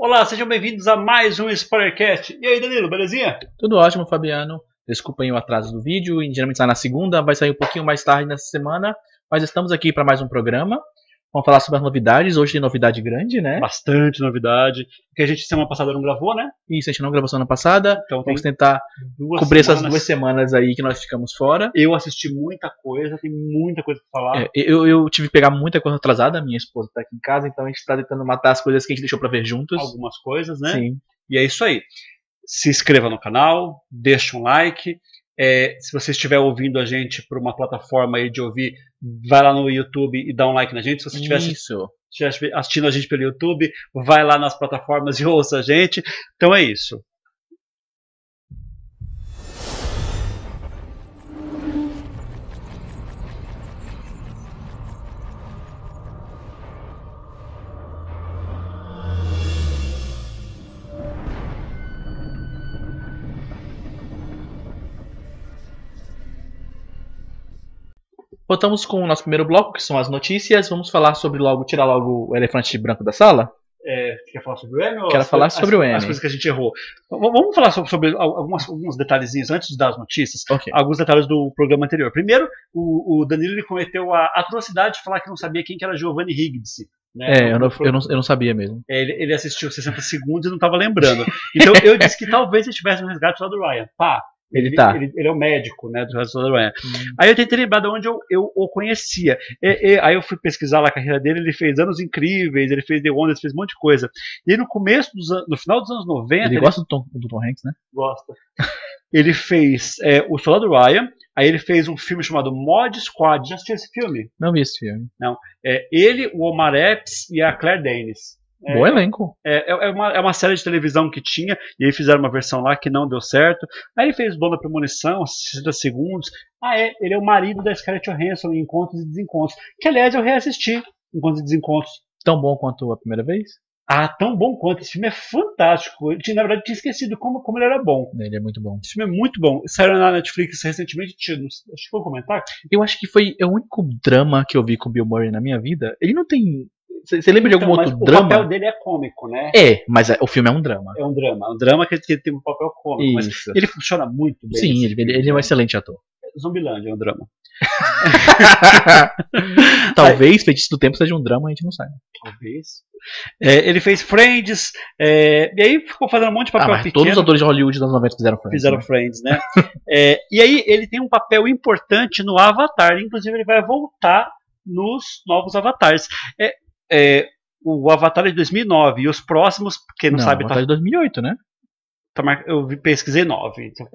Olá, sejam bem-vindos a mais um Spoilercast. E aí, Danilo, belezinha? Tudo ótimo, Fabiano. Desculpem o atraso do vídeo, geralmente sai na segunda, vai sair um pouquinho mais tarde nessa semana, mas estamos aqui para mais um programa. Vamos falar sobre as novidades. Hoje tem novidade grande, né? Bastante novidade. Que a gente semana passada não gravou, né? Isso, a gente não gravou semana passada. Então Vamos tentar cobrir essas duas semanas aí que nós ficamos fora. Eu assisti muita coisa, tem muita coisa pra falar. É, eu, eu tive que pegar muita coisa atrasada, minha esposa tá aqui em casa, então a gente tá tentando matar as coisas que a gente deixou pra ver juntos. Algumas coisas, né? Sim. E é isso aí. Se inscreva no canal, deixa um like. É, se você estiver ouvindo a gente por uma plataforma aí de ouvir, vai lá no YouTube e dá um like na gente. Se você estiver assistindo a gente pelo YouTube, vai lá nas plataformas e ouça a gente. Então é isso. Voltamos com o nosso primeiro bloco, que são as notícias. Vamos falar sobre logo, tirar logo o elefante branco da sala? É, quer falar sobre o M? ou Quero as falar sobre as- o M. As coisas que a gente errou. Vamos falar sobre, sobre algumas, alguns detalhezinhos antes de dar as notícias. Ok. Alguns detalhes do programa anterior. Primeiro, o, o Danilo cometeu a atrocidade de falar que não sabia quem que era Giovanni Higgins. Né? É, eu não, eu, não, eu não sabia mesmo. É, Ele, ele assistiu 60 segundos e não estava lembrando. Então eu disse que talvez ele tivesse um resgate lá do Ryan. Pá, Ele tá. Ele, ele é o médico né, do resgate do Ryan. Aí eu tentei lembrar de onde eu, eu o conhecia. E- e- aí eu fui pesquisar lá a carreira dele, ele fez Anos Incríveis, ele fez The Wonders, fez um monte de coisa. E no começo dos anos, no final dos anos 90, Ele gosta do Tom, do Tom Hanks, né? gosta. Ele fez é, O Soldado Ryan, aí ele fez um filme chamado Mod Squad. Já assistiu esse filme? Não vi esse filme. É, ele, o Omar Epps e a Claire Danes. É, Bom elenco. é, é, é uma, é uma série de televisão que tinha, e aí fizeram uma versão lá que não deu certo. Aí ele fez Dona Premonição, 60 segundos. Ah, é, ele é o marido da Scarlett Johansson em Encontros e Desencontros. Que, aliás, eu reassisti Encontros e Desencontros. Tão bom quanto a primeira vez? Ah, tão bom quanto. Esse filme é fantástico. Eu tinha, na verdade, tinha esquecido como, como ele era bom. Ele é muito bom. Esse filme é muito bom. Saiu na Netflix recentemente. Tinha, acho que vou comentar. Eu acho que foi é o único drama que eu vi com o Bill Murray na minha vida. Ele não tem. Você lembra de algum Então, outro mas drama? O papel dele é cômico, né? É, mas é- o filme é um drama. É um drama. Um drama que que tem um papel cômico. Mas Isso. ele funciona muito bem. Sim, ele, ele, ele é um excelente ator. Zumbilândia é um drama. Talvez Feitiço do Tempo seja um drama, a gente não sabe. Talvez. É, ele fez Friends, é, e aí ficou fazendo um monte de Ah, papel mas pequeno. todos os atores de Hollywood dos anos 90 fizeram Friends. fizeram né? Friends, né? É, e aí ele tem um papel importante no Avatar, inclusive ele vai voltar nos novos Avatares. É, é, o Avatar é de 2009 e os próximos, quem não, Não, sabe, Avatar tá, de 2008, né? tá mar- eu vi- pesquisei 9. Então,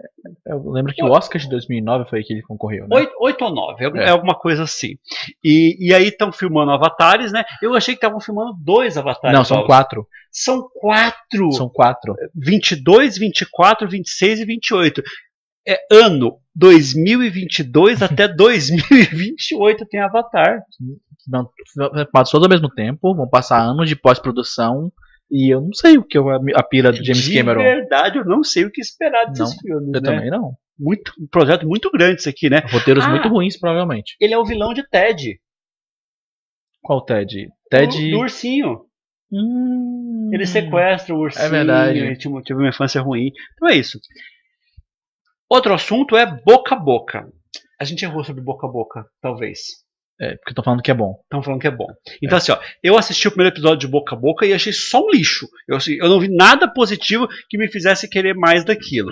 Eu lembro que o Oscar de 2009 foi que ele concorreu, né? 8, 8 ou 9, é, É. é alguma coisa assim. E, e aí estão filmando Avatares, né? Eu achei que estavam filmando dois Avatares. Não, são novos. quatro. São quatro! São quatro. 22, 24, 26 e 28. É ano 2022 até 2028 tem Avatar. Não, passou ao mesmo tempo, vão passar anos de pós-produção. E eu não sei o que eu, a pira do James de Cameron. verdade, eu não sei o que esperar desses Não, filmes. Eu né? também não. Muito, um projeto muito grande isso aqui, né? Roteiros Ah. muito ruins, provavelmente. Ele é o vilão de Ted. Qual Ted? Ted. Do, do ursinho. Hum, Ele sequestra o ursinho. É verdade. Tive uma infância ruim. Então é isso. Outro assunto é boca a boca. A gente errou sobre boca a boca, talvez. É, porque tô falando que é bom. Estão falando que é bom. Então, assim, ó, eu assisti o primeiro episódio de Boca a Boca e achei só um lixo. Eu, assim, eu não vi nada positivo que me fizesse querer mais daquilo.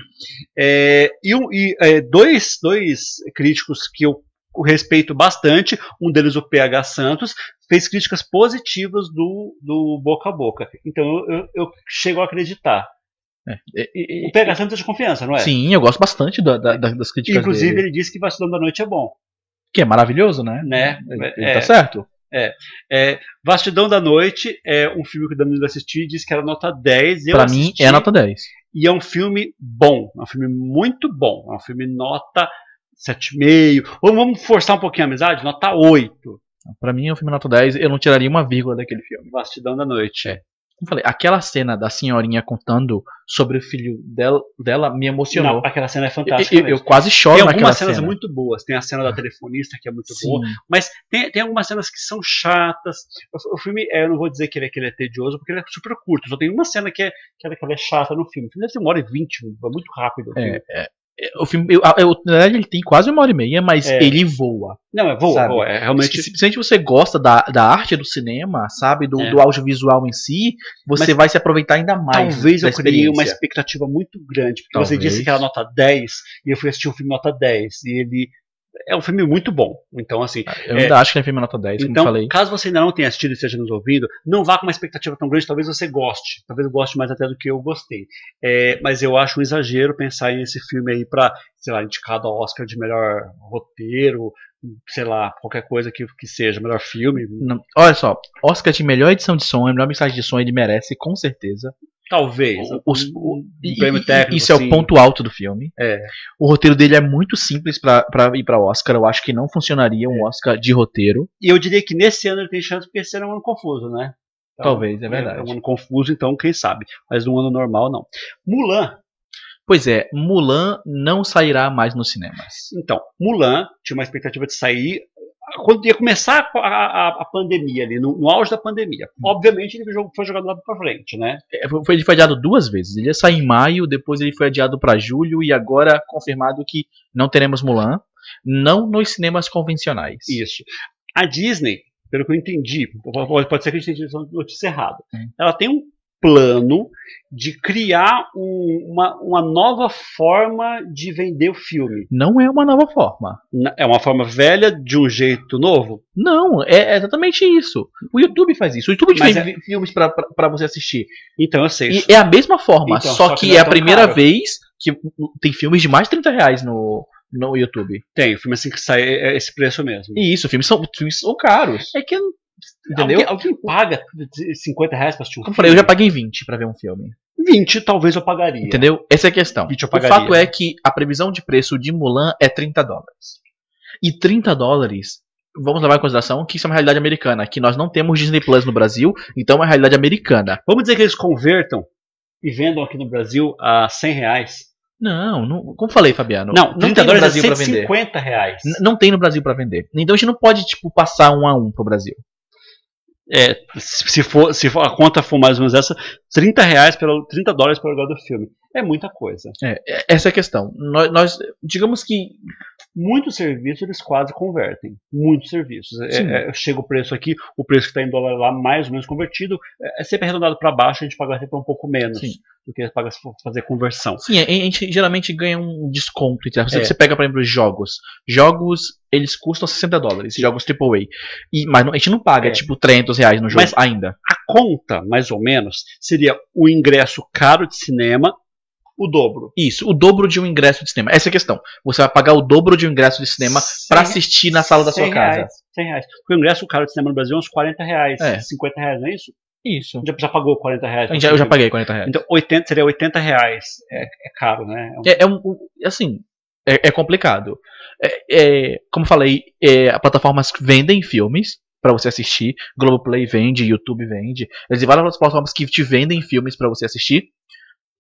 É, e e, é, dois, dois críticos que eu respeito bastante, um deles o PH Santos, fez críticas positivas do, do Boca a Boca. Então eu, eu, eu chego a acreditar. É, e- e- O PH Santos é de confiança, não é? Sim, eu gosto bastante da- da- da- das críticas Inclusive, dele. ele disse que Vacilão da Noite é bom. Que é maravilhoso, né? Né? Ele, ele É. tá certo. É, Vastidão da Noite é um filme que o Danilo assistiu e disse que era nota 10. Eu Pra mim, é nota 10. E é um filme bom. É um filme muito bom. É um filme nota 7,5. Ou vamos forçar um pouquinho a amizade? Nota 8. Pra mim, é um filme nota 10. Eu não tiraria uma vírgula daquele filme. Vastidão da Noite. Como falei, aquela cena da senhorinha contando sobre o filho dela, dela me emocionou. Não, aquela cena é fantástica. eu, eu quase choro tem naquela algumas cenas cena. muito boas. Tem a cena da telefonista que é muito Sim. boa. Mas tem, tem algumas cenas que são chatas. O, o filme, é, eu não vou dizer que ele, é- que ele é tedioso, porque ele é super curto. Só tem uma cena que é, que é, que é chata no filme. O filme deve ter uma hora e vinte, é muito rápido. o filme. É, é, o filme, eu, eu- na verdade, ele tem quase uma hora e meia, mas É. ele voa. Não, é sabe? boa. É Se, realmente. simplesmente você gosta da, da arte do cinema, sabe? Do, É. do audiovisual em si, você Mas vai se aproveitar ainda mais. Talvez eu criei uma expectativa muito grande. Porque você Talvez. disse que era nota 10 e eu fui assistir um filme nota 10. E ele é um filme muito bom. Então, assim. Eu É. ainda acho que é filme nota 10, como Então, falei. caso você ainda não tenha assistido e esteja nos ouvindo, não vá com uma expectativa tão grande, talvez você goste. Talvez eu goste mais até do que eu gostei. É, mas eu acho um exagero pensar nesse filme aí pra, sei lá, indicado ao Oscar de melhor roteiro, sei lá, qualquer coisa que, que seja, melhor filme. Não- olha só, Oscar de melhor edição de som, melhor mensagem de som, ele merece, com certeza. Talvez. Os- um, um E- prêmio técnico. isso é assim. o ponto alto do filme. É. O roteiro dele é muito simples pra ir pra Oscar. Eu acho que não funcionaria um Oscar de roteiro. E eu diria que nesse ano ele tem chance, porque esse ano é um ano confuso, né? Então, Talvez, é verdade. É um ano confuso, então quem sabe. Mas num ano normal, não. Mulan. Pois é, Mulan não sairá mais nos cinemas. Então, Mulan tinha uma expectativa de sair quando ia começar a, a- a pandemia ali, no, no auge da pandemia. Obviamente ele foi jogado lá pra frente, né? É, foi- Ele foi adiado duas vezes. Ele ia sair em maio, depois ele foi adiado pra julho e agora confirmado que não teremos Mulan. Não nos cinemas convencionais. Isso. A Disney, pelo que eu entendi, pode pode ser que a gente tenha notícia errada, Hum. ela tem um plano de criar um- uma, uma nova forma de vender o filme. Não é uma nova forma. É uma forma velha de um jeito novo? Não, é exatamente isso. O YouTube faz isso. O YouTube Mas faz é- filmes pra você assistir. Então eu sei. É a mesma forma, Então, só, só que que, é é a primeira caro. vez que tem filmes de mais de 30 reais no, no YouTube. Tem, o filme assim que sai é esse preço mesmo. E isso, filmes são, filmes são caros. É que Entendeu? Alguém, alguém paga 50 reais pra assistir um Como eu filme? falei, eu já paguei 20 pra ver um filme. 20 talvez eu pagaria. Entendeu? Essa é a questão. 20 eu O fato é que a previsão de preço de Mulan é 30 dólares. E 30 dólares, vamos levar em consideração que isso é uma realidade americana, que nós não temos Disney Plus no Brasil, então é uma realidade americana. Vamos dizer que eles convertam e vendam aqui no Brasil a 100 reais. Não, não como falei, Fabiano, Não, 30 tem no dólares Brasil é pra vender. 150 reais. N- Não tem no Brasil pra vender. Então a gente não pode, tipo, passar um a um pro Brasil. É, se, for, se for- a conta for mais ou menos essa, 30 reais pelo 30 dólares pelo lugar do filme. É muita coisa. É, é- essa é a questão. Nós, nós- digamos que Muitos serviços eles quase convertem. Muitos serviços. É, é, chega o preço aqui, o preço que está em dólar lá, mais ou menos convertido, é, é sempre arredondado para baixo, a gente paga sempre um pouco menos Sim. do que paga se for fazer conversão. Sim, a gente geralmente ganha um desconto. entre- Você, É. você pega, por exemplo, jogos. Jogos, eles custam 60 dólares, jogos AAA. E, mas não- a gente não paga, É. tipo, 300 reais no jogo Mas- ainda. A conta, mais ou menos, seria o ingresso caro de cinema, o dobro. Isso, o dobro de um ingresso de cinema. Essa é a questão. Você vai pagar o dobro de um ingresso de cinema pra Cem- assistir na sala da sua 100 casa. Reais, 100 reais. Porque o ingresso caro de cinema no Brasil é uns 40 reais, É. 50 reais, não é isso? Isso. Já, já pagou 40 reais. Eu já, eu já paguei 40 reais. Então, 80, seria 80 reais. É, é caro, né? É um- É, é um, assim, é, é complicado. É, é, como falei, é, as plataformas vendem filmes pra você assistir. Globoplay vende, YouTube vende. Existem várias plataformas que te vendem filmes pra você assistir.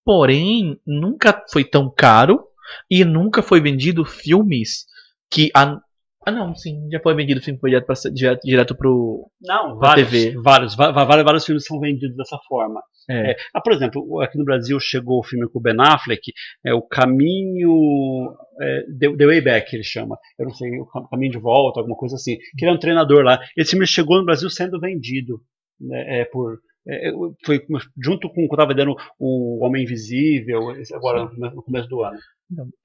Porém, nunca foi tão caro e nunca foi vendido filmes que. A, ah, não, sim, já foi vendido filme que foi direto, pra, direto, direto pro. Não, pra vários, TV. vários, vários, vários filmes são vendidos dessa forma. É. É. Ah, por exemplo, aqui no Brasil chegou o filme com o Ben Affleck, é o Caminho é, The, The Way Back, ele chama. Eu não sei, o Cam- Caminho de Volta, alguma coisa assim. Que ele é um treinador lá. Esse filme chegou no Brasil sendo vendido né, é, por é, foi junto com o que estava vendendo o Homem Invisível, agora come- no começo do ano.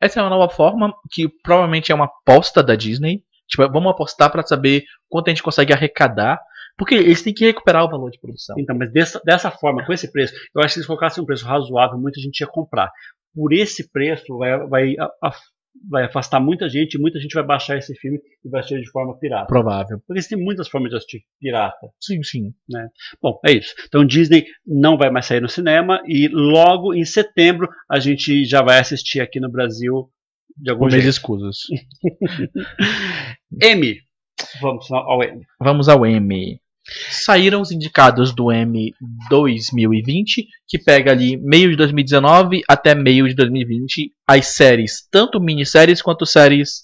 Essa é uma nova forma que provavelmente é uma aposta da Disney. Tipo, vamos apostar pra saber quanto a gente consegue arrecadar. Porque eles têm que recuperar o valor de produção. Então, mas dessa, dessa forma, com esse preço, eu acho que se eles colocassem um preço razoável, muita gente ia comprar. Por esse preço, vai, vai, vai afastar muita gente, muita gente vai baixar esse filme e vai assistir de forma pirata. Provável. Porque tem muitas formas de assistir pirata. Sim, sim. Bom, é isso. Então, Disney não vai mais sair no cinema e logo em setembro a gente já vai assistir aqui no Brasil de algum Com jeito. escusos. M. Vamos ao M. Vamos ao M. Saíram os indicados do M 2020, que pega ali meio de 2019 até meio de 2020 as séries, tanto minisséries quanto séries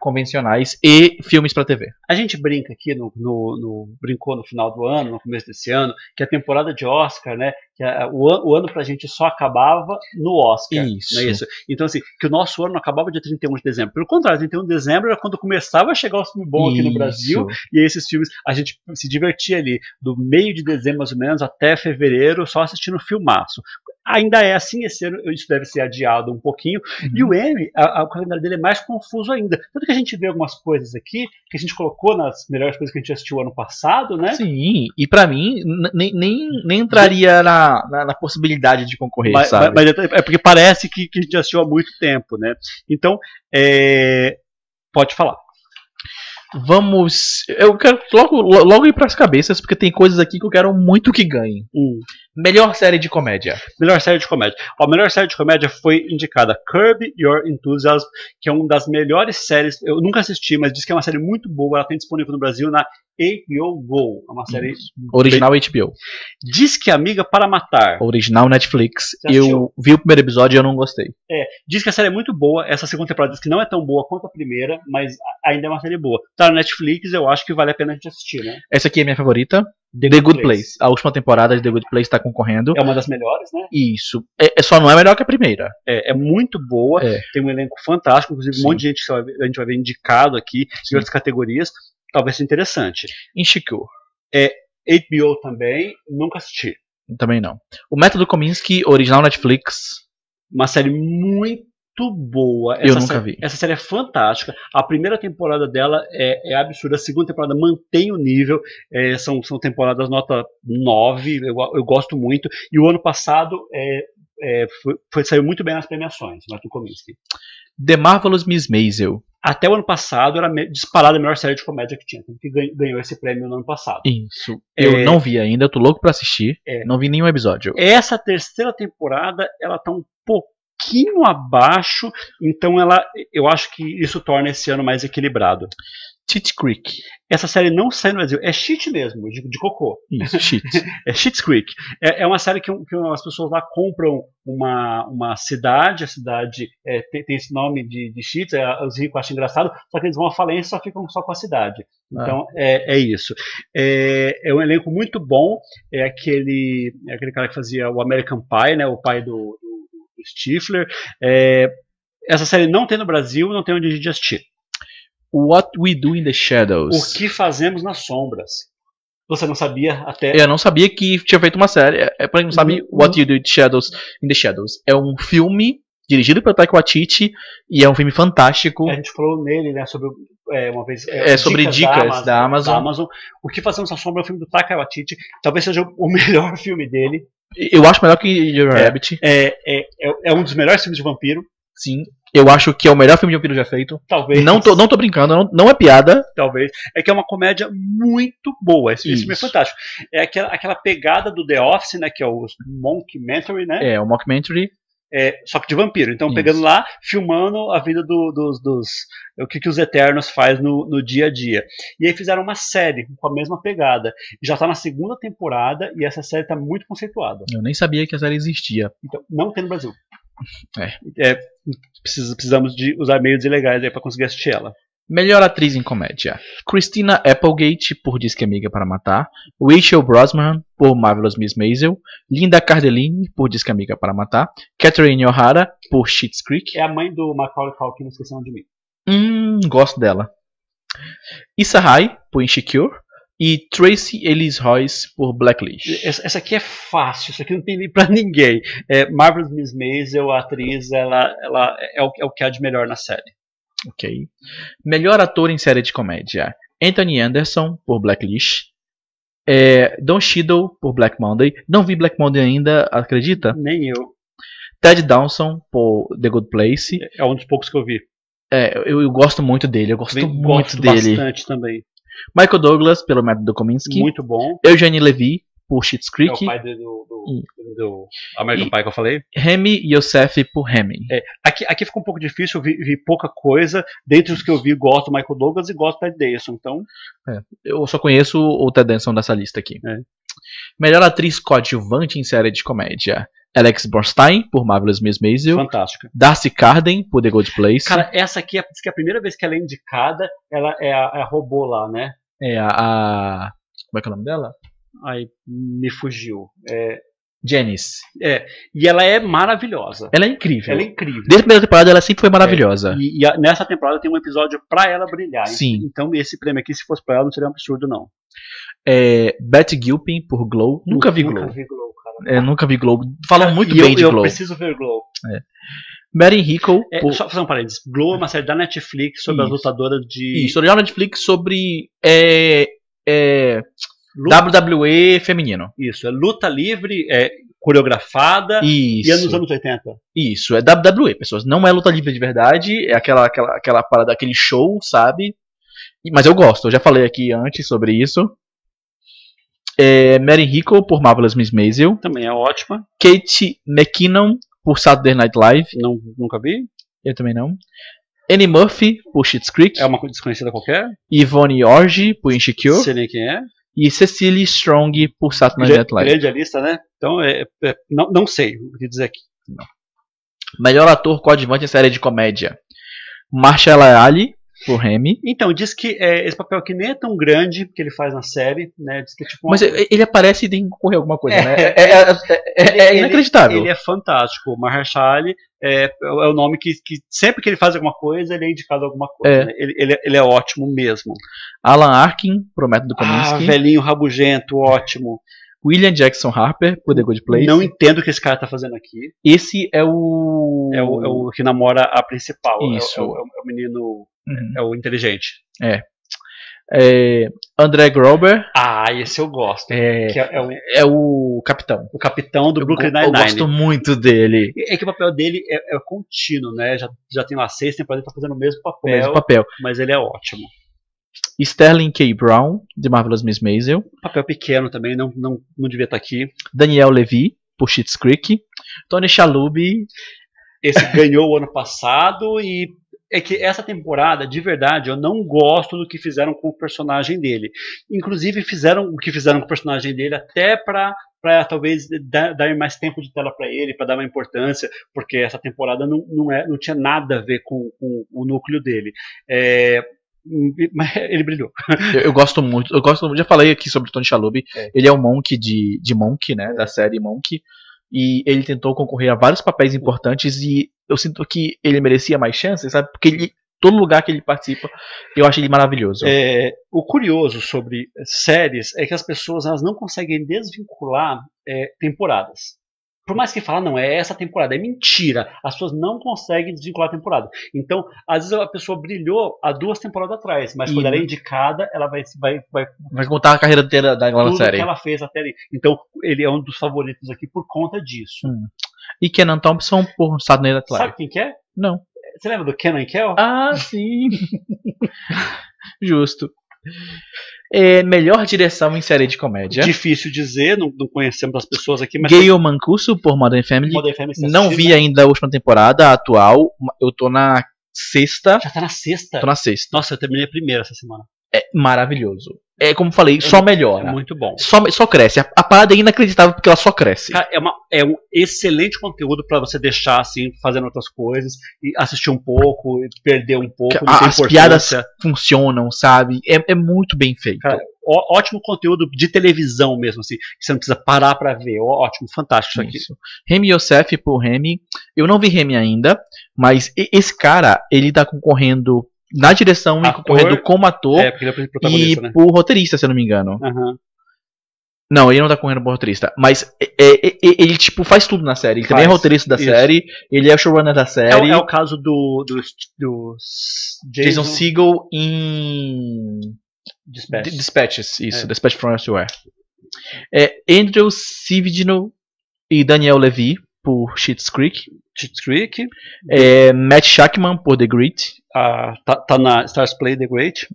convencionais e filmes para TV. A gente brinca aqui no, no, no, brincou no final do ano, no começo desse ano, que a temporada de Oscar, né, que a, o, o ano pra gente só acabava no Oscar. Isso. Não é isso? Então, assim, que o nosso ano não acabava dia 31 de dezembro. Pelo contrário, 31 de dezembro era quando começava a chegar os filmes bons aqui no Isso. Brasil, e aí esses filmes, a gente se divertia ali do meio de dezembro, mais ou menos, até fevereiro, só assistindo filmaço. Ainda é assim, esse ano isso deve ser adiado um pouquinho. Uhum. E o M, a, a- o calendário dele é mais confuso ainda. Tanto que a gente vê algumas coisas aqui, que a gente colocou nas melhores coisas que a gente assistiu ano passado, né? Sim, e pra mim nem, nem, nem entraria na, na, na possibilidade de concorrer, Mas, sabe? mas- mas é é porque parece que, que a gente assistiu há muito tempo, né? Então, é, pode falar. Vamos. Eu quero logo, logo ir pras cabeças, porque tem coisas aqui que eu quero muito que ganhem. Hum. Melhor série de comédia. Melhor série de comédia. A melhor série de comédia foi indicada Curb Your Enthusiasm, que é uma das melhores séries. Eu nunca assisti, mas diz que é uma série muito boa. Ela tem disponível no Brasil na HBO Go. É uma série. Original HBO. Diz que Amiga para Matar. Original Netflix. Eu vi o primeiro episódio e eu não gostei. Diz que a série é muito boa. Essa segunda temporada diz que não é tão boa quanto a primeira, mas ainda é uma série boa. Tá na Netflix, eu acho que vale a pena a gente assistir, né? Essa aqui é minha favorita. The, Good Place. A última temporada de The Good Place tá concorrendo. É uma das melhores, né? Isso. É, é- só não é melhor que a primeira. É, é muito boa, É. tem um elenco fantástico, inclusive Sim. um monte de gente que a gente vai ver indicado aqui Sim. em outras categorias. Talvez seja interessante. Insecure. HBO também, nunca assisti. Também não. O Método Kominsky, original Netflix. Uma série muito boa. Eu Essa nunca série- vi. Essa série é fantástica. A primeira temporada dela é, é absurda. A segunda temporada mantém o nível. É, são, são temporadas nota 9. Eu, eu gosto muito. E o ano passado é, é, foi, foi- saiu muito bem nas premiações, Martin Kominsky. The Marvelous Miss Maisel. Até o ano passado era disparada a melhor série de comédia que tinha. Que ganhou, esse prêmio no ano passado. Isso. É. Eu não vi ainda, eu tô louco pra assistir. É. Não vi nenhum episódio. Essa terceira temporada, ela tá um pouquinho abaixo, então ela, eu acho que isso torna esse ano mais equilibrado. Cheat Creek. Essa série não sai no Brasil, é shit mesmo, de, de cocô. Isso, shit. É Schitt's Creek. É, é uma série que, que as pessoas lá compram uma, uma cidade, a cidade é, tem, tem esse nome de, de é, os ricos acham engraçado, só que eles vão à falência e só ficam só com a cidade. Então é, é isso. É, é um elenco muito bom, é aquele, é aquele cara que fazia o American Pie, né, o pai do, do Stifler. É, essa série não tem no Brasil, não tem onde a gente assistir. What We Do in the Shadows. O que fazemos nas sombras? Você não sabia até Eu não sabia que tinha feito uma série. É, é, pra quem não sabe, Uhum. What You Do in the Shadows, in the Shadows é um filme dirigido pelo Taika Waititi e é um filme fantástico. A gente falou nele, né, sobre é, uma vez É, sobre dicas da Amazon. O que fazemos na sombra é o filme do Taika Waititi. Talvez seja o melhor filme dele. Eu acho melhor que Jojo É. Rabbit. É, é, é, é um dos melhores filmes de vampiro. Sim. Eu acho que é o melhor filme de vampiro já feito. Talvez. Não tô, não tô brincando, não, não é piada. Talvez. É que é uma comédia muito boa. Esse, esse filme é fantástico. É aquela, aquela pegada do The Office, né? Que é o Mockumentary, né? É, o mockumentary. É, só que de vampiro. Então, Isso. pegando lá, filmando a vida do- dos, dos. O que, que os Eternos faz no, no dia a dia. E aí fizeram uma série com a mesma pegada. Já tá na segunda temporada e essa série tá muito conceituada. Eu nem sabia que a série existia. Então, não tem no Brasil. É. É, precisa- precisamos de usar meios ilegais aí pra conseguir assistir ela. Melhor atriz em comédia: Christina Applegate, por Diz que Amiga para Matar. Rachel Brosnan, por Marvelous Miss Maisel. Linda Cardellini, por Diz que Amiga para Matar. Catherine O'Hara, por Schitt's Creek. É a mãe do Macaulay Culkin, não esqueceram de mim. Hum, gosto dela. Issa Rae, por Insecure. E Tracy Ellis Royce, por Blacklist. Essa, essa aqui é fácil, isso aqui não tem nem pra ninguém. É, Marvelous Miss Maisel, a atriz, ela, ela é, o, é o que há de melhor na série. Ok. Melhor ator em série de comédia: Anthony Anderson, por Blacklist. É, Don Cheadle, por Black Monday. Não vi Black Monday ainda, acredita? Nem eu. Ted Danson, por The Good Place. É um dos poucos que eu vi. É, eu, eu gosto muito dele, eu gosto Bem, muito gosto dele. bastante também. Michael Douglas, pelo método Kominsky. Muito bom. Eugene Levy, por Schitt's É o Creek. pai do, do, do, do American E- Pie que eu falei. Remy Youssef por Remy. É, aqui, aqui ficou um pouco difícil, eu vi, vi pouca coisa. Dentre os que eu vi, gosto do Michael Douglas e gosto do Ted Danson. Então, Eu só conheço o Ted Danson dessa lista aqui. É. Melhor atriz coadjuvante em série de comédia. Alex Borstein, por Marvelous Miss Maisel. fantástica. Darcy Carden, por The Good Place. Cara, essa aqui é, que é a primeira vez que ela é indicada, ela é a, é a robô lá, né? É a, a- Como é que é o nome dela? Aí me fugiu. É, Janice. e ela é maravilhosa. Ela é incrível. Ela é incrível. Desde a primeira temporada ela sempre foi maravilhosa. E, e a- nessa temporada tem um episódio pra ela brilhar. Sim. Então esse prêmio aqui, se fosse pra ela, não seria um absurdo, não. É, Betty Gilpin por Glow. Nunca vi Glow. Nunca vi Glow, cara. É, nunca vi Glow. Falam muito bem eu, de eu Glow. preciso ver Glow. Mary Hickle É, por... Só fazer um parênteses. Glow é uma série da Netflix sobre as Isso. lutadoras de Isso, original Netflix sobre é, é, luta, WWE feminino. isso, é luta livre, é coreografada e é nos Isso. anos 80. Isso, é WWE, pessoas. Não é luta livre de verdade, é aquela, aquela, aquela parada, aquele show, sabe? Mas eu gosto, eu já falei aqui antes sobre isso. É, Mary Hickle por Marvelous Miss Maisel. Também é ótima. Kate McKinnon por Saturday Night Live. Não, nunca vi. Eu também não. Annie Murphy por Schitt's Creek. É uma desconhecida qualquer. Yvonne Orji por Insecure. Sei nem quem é. E Cecily Strong por Saturday Night Live. grande a lista, né? Então, é, é- não, não sei o que dizer aqui. Melhor ator coadjuvante em série de comédia. Marshall Ali por Remy. Então, diz que é, esse papel aqui nem é tão grande que ele faz na série, né? Diz que é tipo uma- Mas ele ele aparece e tem que concorrer alguma coisa, É, né? é, É, é- é- é Ele- inacreditável. Ele é fantástico. O Mahershala é, o nome que, que sempre que ele faz alguma coisa, ele é indicado alguma coisa. Né? Ele, ele, é- ele é ótimo mesmo. Alan Arkin por Método Ah, Kominsky. velhinho rabugento, ótimo. William Jackson Harper por The Good Place. Não entendo o que esse cara tá fazendo aqui. Esse é o. É o, é o que namora a principal. O- Isso. É o, é o- é o menino. Uhum. É o inteligente. É, André Grober Ah, esse eu gosto. é, é, é o, é o capitão. o capitão do Eu, Brooklyn go- eu Nine-Nine. gosto muito dele. É que o papel dele é, é contínuo, né? Já, já tem lá seis temporadas, ele tá fazendo o mesmo O papel, mesmo papel. mas ele é ótimo. Sterling K. Brown, de Marvelous Miss Maisel. Papel pequeno também, não, não, não devia estar aqui. Daniel Levy, por Schitt's Creek. Tony Shalhoub, Esse ganhou o ano passado e é que essa temporada, de verdade, eu não gosto do que fizeram com o personagem dele. Inclusive fizeram o que fizeram com o personagem dele até para para talvez dar, dar mais tempo de tela para ele, para dar uma importância, porque essa temporada não, não, é, não tinha nada a ver com, com o núcleo dele. É, mas ele brilhou. eu, eu gosto muito. Eu gosto, já falei aqui sobre o Tony Shalhoub. É. Ele é o Monk de, de Monk, né? Da série Monk. E ele tentou concorrer a vários papéis importantes e eu sinto que ele merecia mais chances, sabe? Porque ele, todo lugar que ele participa, eu acho ele maravilhoso. É, o curioso sobre séries é que as pessoas elas não conseguem desvincular é, temporadas. Por mais que falam, não, é essa temporada, é mentira. As pessoas não conseguem desvincular a temporada. Então, às vezes a pessoa brilhou há duas temporadas atrás, mas E- quando ela é indicada, ela vai, vai, vai Vai contar a carreira inteira daquela tudo série. que ela fez até ali. Então, ele é um dos favoritos aqui por conta disso. E Kenan Thompson por Saturday Night Live. Sabe quem que é? Não. Você lembra do Kenan Kel? Ah, sim. Justo. É, melhor direção em série de comédia. Difícil dizer, não, não conhecemos as pessoas aqui, mas Gayle Mancuso por Modern Family. Modern Family Não vi né? ainda a última temporada, a atual. Eu tô na sexta. Já tá na sexta. Tô na sexta. Nossa, eu terminei a primeira essa semana. É maravilhoso. É como falei, só É melhora. muito bom. Só, só cresce. A, a parada é inacreditável porque ela só cresce. Cara, é, uma- é um excelente conteúdo pra você deixar assim, fazendo outras coisas e assistir um pouco, e perder um pouco. As piadas funcionam, sabe? É, é muito bem feito. Cara, Ó- ótimo conteúdo de televisão mesmo, assim, que você não precisa parar pra ver. Ó, Ótimo, fantástico isso aqui. Remy Youssef por Remy. Eu não vi Remy ainda, mas esse cara, ele tá concorrendo na direção e Ator. concorrendo como ator É, é o e né? por roteirista, se eu não me engano. Aham. Não, ele não tá correndo por roteirista. Mas é, é, é, ele, tipo, faz tudo na série. Ele também é Faz. roteirista da Isso. série. Ele é o showrunner da É, série. é o caso do, do, do Jason Jason, Segel em Dispatch. Dispatches, isso, É. Dispatch from Elsewhere. É, Andrew Sividino e Daniel Levy por Schitt's Creek. Schitt's Creek. É, Matt Shackman por The Grit. Ah, tá, tá na Stars Play The Great.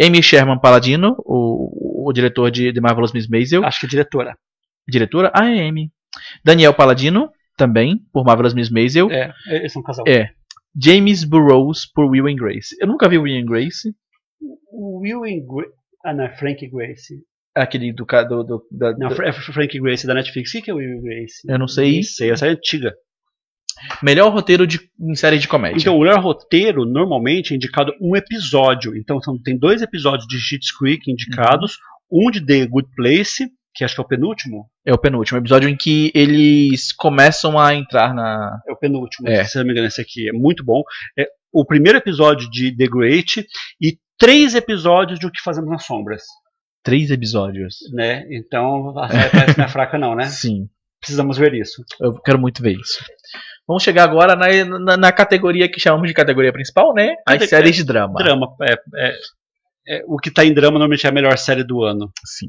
Amy Sherman Paladino, o, o diretor de The Marvelous Miss Maisel. Acho que é diretora. Diretora, a Amy. Daniel Paladino, também, por Marvelous Miss Maisel. É, eles são um casal. É. James Burroughs, por Will and Grace. Eu nunca vi Will and Grace. Will and Grace. Ah, não, é Frank Grace. Aquele do. do, do da, Não, é Frank Grace da Netflix. O que é Will and Grace? Eu não sei. Nem sei, essa é antiga. Melhor roteiro de, em série de comédia. Então, o melhor roteiro normalmente é indicado um episódio. Então, são, tem dois episódios de Schitt's Creek indicados, um de The Good Place, que acho que é o penúltimo. É o penúltimo episódio em que eles começam a entrar na. É o penúltimo, É. se não me engano, esse aqui é muito bom. É o primeiro episódio de The Great e três episódios de O que Fazemos nas Sombras. Três episódios. Né? Então, a série parece que não é fraca, não, né? Sim. Precisamos ver isso. Eu quero muito ver isso. Vamos chegar agora na, na, na categoria que chamamos de categoria principal, né? As Cate- séries de drama. Drama. É, é- é- o que está em drama normalmente é a melhor série do ano. Sim.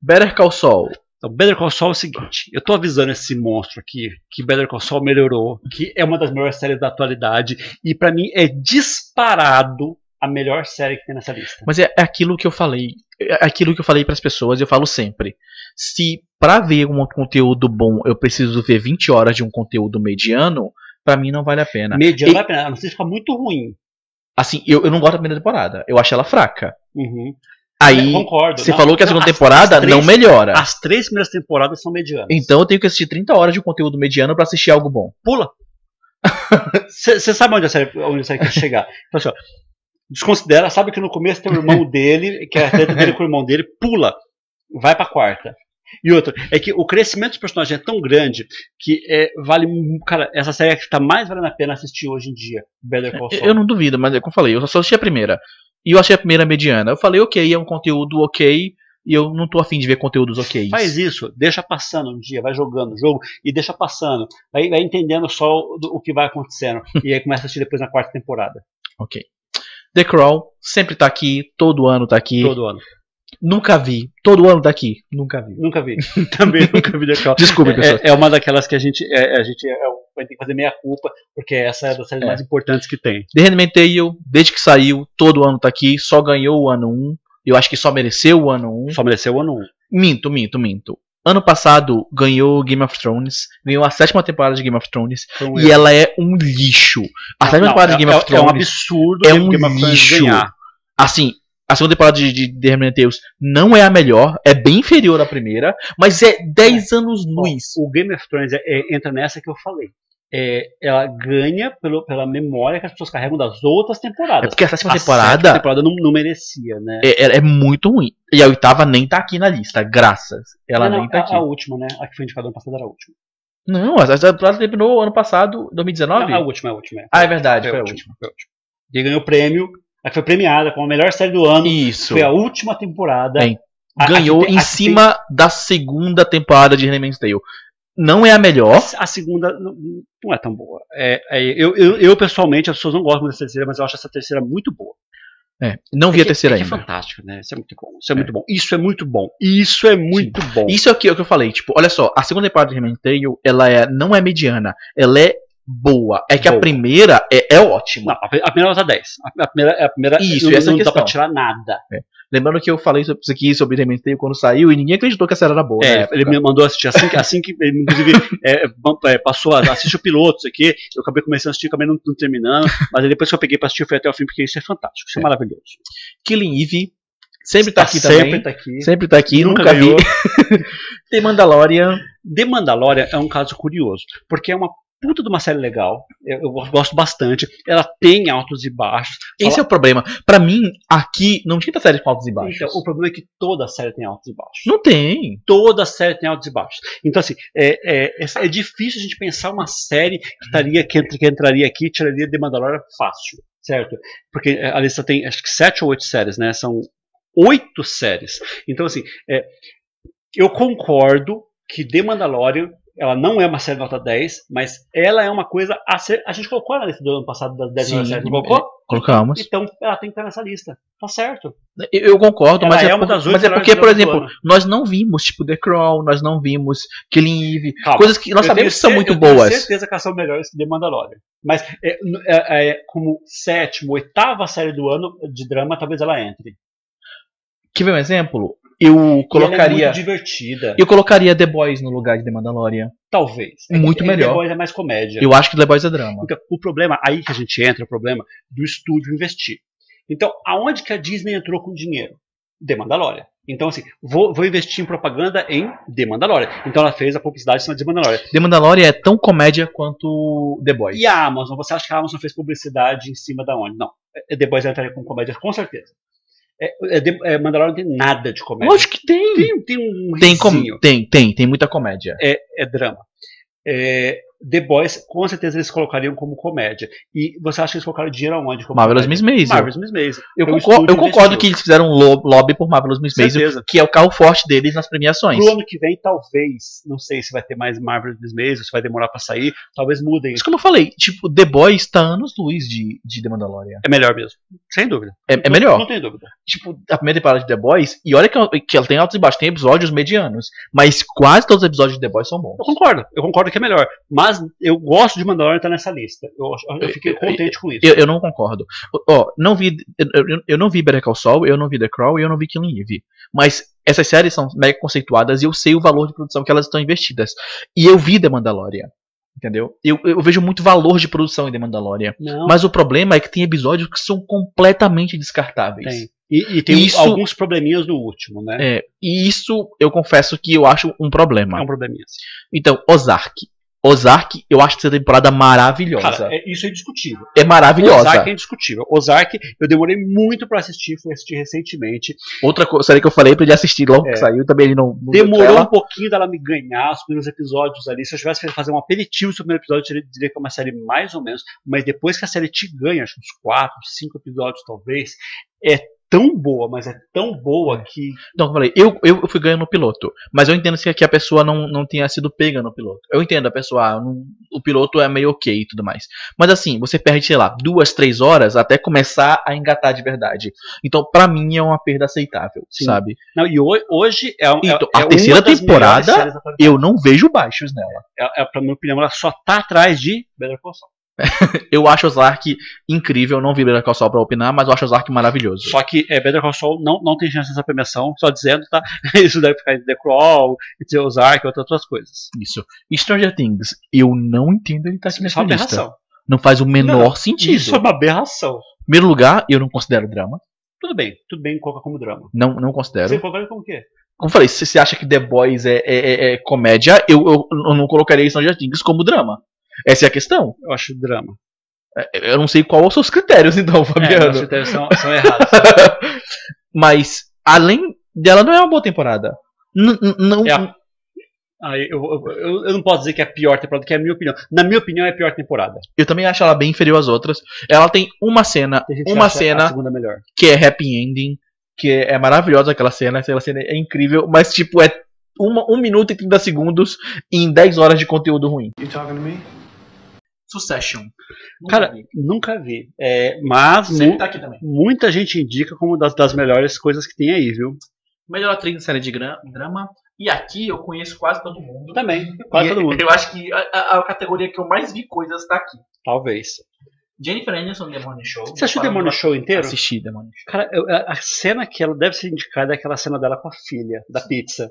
Better Call Saul. Então, Better Call Saul é o seguinte, eu tô avisando esse monstro aqui que Better Call Saul melhorou, que é uma das melhores séries da atualidade e pra mim é disparado a melhor série que tem nessa lista. Mas é, é aquilo que eu falei. É aquilo que eu falei pras pessoas, eu falo sempre. Se pra ver um conteúdo bom eu preciso ver 20 horas de um conteúdo mediano, pra mim não vale a pena. Mediano E- vai a pena, a não ser que fica muito ruim. Assim, eu, eu não gosto da primeira temporada. Eu acho ela fraca. Uhum. Aí, concordo. você Não, falou que a não, segunda as- temporada as três- não melhora. As três primeiras temporadas são medianas. Então eu tenho que assistir 30 horas de um conteúdo mediano pra assistir algo bom. pula. Você sabe onde a série, onde a série quer chegar. Então, assim, ó, desconsidera, sabe que no começo tem o irmão dele, que é a treta dele com o irmão dele, pula, vai pra quarta. E outra, é que o crescimento dos personagens é tão grande que é, vale. Cara, essa série é que tá mais valendo a pena assistir hoje em dia. Better Call Saul. Eu não duvido, mas é como eu falei, eu só assisti a primeira. E eu achei a primeira mediana. Eu falei, ok, é um conteúdo ok. E eu não tô afim de ver conteúdos ok. Faz isso, deixa passando um dia, vai jogando o jogo e deixa passando. Vai, vai entendendo só o, o que vai acontecendo. e aí começa a assistir depois na quarta temporada. Ok. The Crawl sempre tá aqui, todo ano tá aqui. Todo ano. Nunca vi. Todo ano tá aqui. Nunca vi. Nunca vi. Também nunca vi The Crown. Desculpe, pessoal. É, é uma daquelas que a gente, é, a gente é, vai ter que fazer meia culpa, porque essa é das séries É. mais importantes que tem. The Handmaid's Tale, desde que saiu, todo ano tá aqui. Só ganhou o ano 1. Eu acho que só mereceu o ano 1. Só mereceu o ano 1. Minto, minto, minto. Ano passado ganhou Game of Thrones. Ganhou a sétima temporada de Game of Thrones. Um E ela é um lixo. A sétima Não, temporada é, de Game é- of é um Thrones. absurdo é um of Thrones lixo. ganhar. Assim, a segunda temporada de, de The Handmaid's Tale não é a melhor. É bem inferior à primeira. Mas é 10 anos luz. O Game of Thrones é- é- entra nessa que eu falei. É, ela ganha pelo, pela memória que as pessoas carregam das outras temporadas. É porque a sétima a temporada sétima temporada não, não merecia, né? é, é- é muito ruim. E a oitava nem tá aqui na lista, graças. Ela Não, nem tá a, aqui. a última, né? A que foi indicada ano passado era a última. Não, a sétima temporada terminou ano passado, 2019? Não, a última, a última. é. Ah, é verdade, Foi foi a última. última. Foi a última. E ganhou o prêmio. A que foi premiada como a melhor série do ano. Isso. Foi a última temporada. A Ganhou tem- em a que cima da segunda temporada de Handmaid's Tale. Não é a melhor. A segunda não, não é tão boa. É, é, eu, eu, eu, pessoalmente, as pessoas não gostam dessa terceira, mas eu acho essa terceira muito boa. É, não vi É a que- terceira é que ainda. É fantástica, né? Isso é muito bom. Isso é, muito bom. Isso é muito bom. Isso é muito bom. Isso é o que, é o que eu falei, tipo, olha só, a segunda temporada de Handmaid's Tale, ela é, não é mediana, ela é boa. É que a Boa. primeira é, é ótima. Não, a, pri- a primeira nota 10. A, a primeira, a primeira Isso, não, essa é a não dá pra tirar nada. Lembrando que eu falei sobre isso aqui, sobre Handmaid's Tale quando saiu, e ninguém acreditou que a série era boa. É, época. ele me mandou assistir assim que, assim que ele, inclusive, é, é, passou a assistir o piloto, isso aqui. Eu acabei começando a assistir, acabei não, não terminando. Mas aí depois que eu peguei pra assistir, fui até o fim, porque isso é fantástico, isso é, É. maravilhoso. Killing Eve sempre tá, aqui sempre também. tá aqui. Sempre tá aqui, Nunca nunca, vi. Tem Mandalorian. The Mandalorian é um caso curioso, porque é uma puta de uma série legal. Eu, eu gosto bastante. Ela tem altos e baixos. Esse é o problema. Pra mim, aqui não tinha série com altos e baixos. Então, o problema é que toda série tem altos e baixos. Não tem. Toda série tem altos e baixos. Então, assim, é, é, é- difícil a gente pensar uma série que, estaria, que, que entraria aqui e tiraria The Mandalorian fácil, certo? Porque é, a lista tem acho que sete ou oito séries, né? São oito séries. Então, assim, é, eu concordo que The Mandalorian ela não é uma série nota 10, mas ela é uma coisa a ser. A gente colocou na lista do ano passado das 10 melhores séries, não colocou? Colocamos. Então ela tem que estar nessa lista. Tá certo. Eu, eu concordo, Ela mas é é, uma por- mas é porque, por exemplo, nós não vimos, tipo, The Crown, nós não vimos Killing Eve, Calma. coisas que nós Eu sabemos tenho que são muito eu tenho boas. certeza que elas são melhores que The Mandalorian. Mas é, é, é, como sétimo, oitava série do ano de drama, talvez ela entre. Quer ver um exemplo? Eu é colocaria. muito divertida. Eu colocaria The Boys no lugar de The Mandalorian. Talvez. Muito é, melhor. The Boys é mais comédia. Eu acho que The Boys é drama. Então, o problema, aí que a gente entra, o problema do estúdio investir. Então, aonde que a Disney entrou com dinheiro? The Mandalorian. Então, assim, vou, vou investir em propaganda em The Mandalorian. Então, ela fez a publicidade em cima de The Mandalorian. The Mandalorian é tão comédia quanto The Boys. E a Amazon, você acha que a Amazon fez publicidade em cima da onde? Não. É, The Boys entraria com comédia, com certeza. É, é, é, Mandalorian não tem nada de comédia. Lógico que tem. Tem, tem um Tem, com... tem, tem, tem muita comédia. é, é drama. É, The Boys, com certeza eles colocariam como comédia. E você acha que eles colocaram dinheiro aonde? Como Marvelous? Miss Maisel. Marvelous Miss Maisel. Eu, concordo, eu concordo que eles fizeram um lo- lobby por Marvelous Miss Maisel, que é o carro forte deles nas premiações. Pro ano que vem, talvez, não sei se vai ter mais Marvelous Miss Maisel, se vai demorar pra sair, talvez mudem. Mas como eu falei, tipo, The Boys tá anos luz de, de The Mandalorian. É melhor mesmo, sem dúvida. É, é melhor. Não, tem dúvida. Tipo, a primeira temporada de The Boys, e olha que, que ela tem altos e baixos, tem episódios medianos, mas quase todos os episódios de The Boys são bons. Eu concordo, eu concordo que é melhor. Mas eu gosto de Mandalorian estar nessa lista. Eu, eu fiquei contente com isso. Eu, eu não concordo. Ó, não vi, eu, eu- não vi Better Call Saul, eu não vi The Crown e eu não vi Killing Eve. Mas essas séries são mega conceituadas e eu sei o valor de produção que elas estão investidas. E eu vi The Mandalorian. Entendeu? Eu, eu vejo muito valor de produção em The Mandalorian. Não, Mas o problema é que tem episódios que são completamente descartáveis. tem. E, e tem Isso- alguns probleminhas no último, né? É, e isso eu confesso que eu acho um problema. É um probleminha. Então, Ozark. Ozark, eu acho essa temporada maravilhosa. Cara, é- isso é indiscutível. é maravilhosa. Ozark é indiscutível. Ozark, eu demorei muito pra assistir, fui assistir recentemente. Outra série que eu falei pra ele assistir logo É. que saiu, também ele não. não Demorou um pouquinho dela me ganhar os primeiros episódios ali. Se eu tivesse que fazer um aperitivo sobre o primeiro episódio, eu diria- diria que é uma série mais ou menos. Mas depois que a série te ganha, acho que uns 4, 5 episódios talvez, é tão boa, mas é tão boa que. Então, eu falei, eu, eu fui ganhando no piloto. Mas eu entendo que a pessoa não, não tenha sido pega no piloto. Eu entendo a pessoa, ah, não- o piloto é meio ok e tudo mais. Mas assim, você perde, sei lá, duas, três horas até começar a engatar de verdade. Então, pra mim, é uma perda aceitável, Sim. sabe? Não, e ho- hoje é, um- é, Então, é a terceira temporada. Eu não vejo baixos nela. É, é, pra minha opinião, ela só tá atrás de Better Call Saul. Eu acho Ozark incrível, não vi Better Call Saul pra opinar, mas eu acho Ozark maravilhoso. Só que é, Better Call Saul não, não tem chance dessa premiação, só dizendo, tá? Isso deve ficar em The Crawl, entre Ozark e outras, outras coisas. Isso. E Stranger Things, eu não entendo ele tá aqui Isso é nessa uma lista. aberração. Não faz o menor Não, sentido. Isso é uma aberração. Em primeiro lugar, eu não considero drama. Tudo bem, tudo bem colocar como drama. Não, não considero. Você colocaria como o quê? Como eu falei, se você acha que The Boys é, é- é- é comédia, eu, eu, eu não colocaria Stranger Things como drama. Essa é a questão. Eu acho drama. É, Eu não sei quais são os critérios, então, É, Fabiano. os critérios são, são errados. Mas, além dela, não é uma boa temporada. N- n- não, É a- Aí, eu, eu, eu- não posso dizer que é a pior temporada, que é a minha opinião. Na minha opinião, é a pior temporada. Eu também acho ela bem inferior às outras. Ela tem uma cena, Tem uma cena segunda melhor. que é happy ending, que é maravilhosa aquela cena, aquela cena é incrível, mas tipo, é uma, 1 minuto e 30 segundos em 10 horas de conteúdo ruim. You talking to me? Succession. Cara, nunca vi. É, mas mu- tá aqui também. muita gente indica como das, das melhores coisas que tem aí, viu? Melhor atriz em série de drama. E aqui eu conheço quase todo mundo. Também, quase E todo mundo. Eu acho que a, a- categoria que eu mais vi coisas tá aqui. Talvez. Jennifer Aniston, The Morning Show. Você assistiu The Morning Show inteiro? Assisti The Morning Show. Cara, eu- a a cena que ela deve ser indicada é aquela cena dela com a filha, da pizza.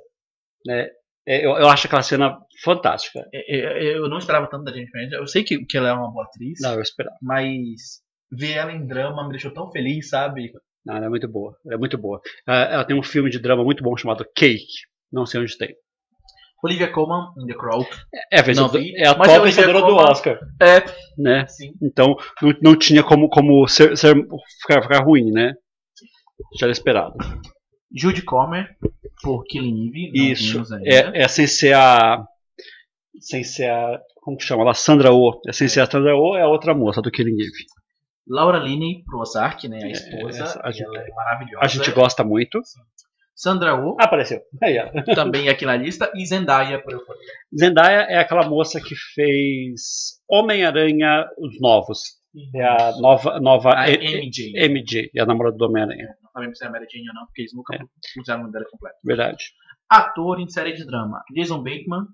Né? É, Eu, eu acho aquela cena fantástica. É, é, Eu não esperava tanto da Jennifer Aniston. Eu sei que, que ela é uma boa atriz, Não, eu esperava. mas ver ela em drama me deixou tão feliz, sabe? Não, ela é muito boa. Ela é muito boa. Ela, tem um filme de drama muito bom chamado Cake. Não sei onde tem. Olivia Colman em The Crow. É Não vi, é a top Olivia vencedora do Oscar. É, Né? sim. Então não, não tinha como, como ser, ser- ficar, ficar ruim, né? Já era esperado. Judy Comer por Killing Eve. Isso. É, é sem ser a. Sem ser a. Como que chama? Ela, Sandra Oh. É sem ser a Sandra Oh, é a outra moça do Killing Eve. Laura Linney pro Ozark, né? A É, esposa. essa- a gente- é maravilhosa. A gente gosta muito. Sandra Oh, apareceu. Aí, também aqui na lista. E Zendaya por Euphoria. Zendaya é aquela moça que fez Homem-Aranha os novos. É a nova, nova A MJ. MJ, é a namorada do Homem-Aranha. Não sabemos se é a Mary Jane ou não, porque eles nunca É. usaram o nome dela completo. Verdade. Ator em série de drama. Jason Bateman.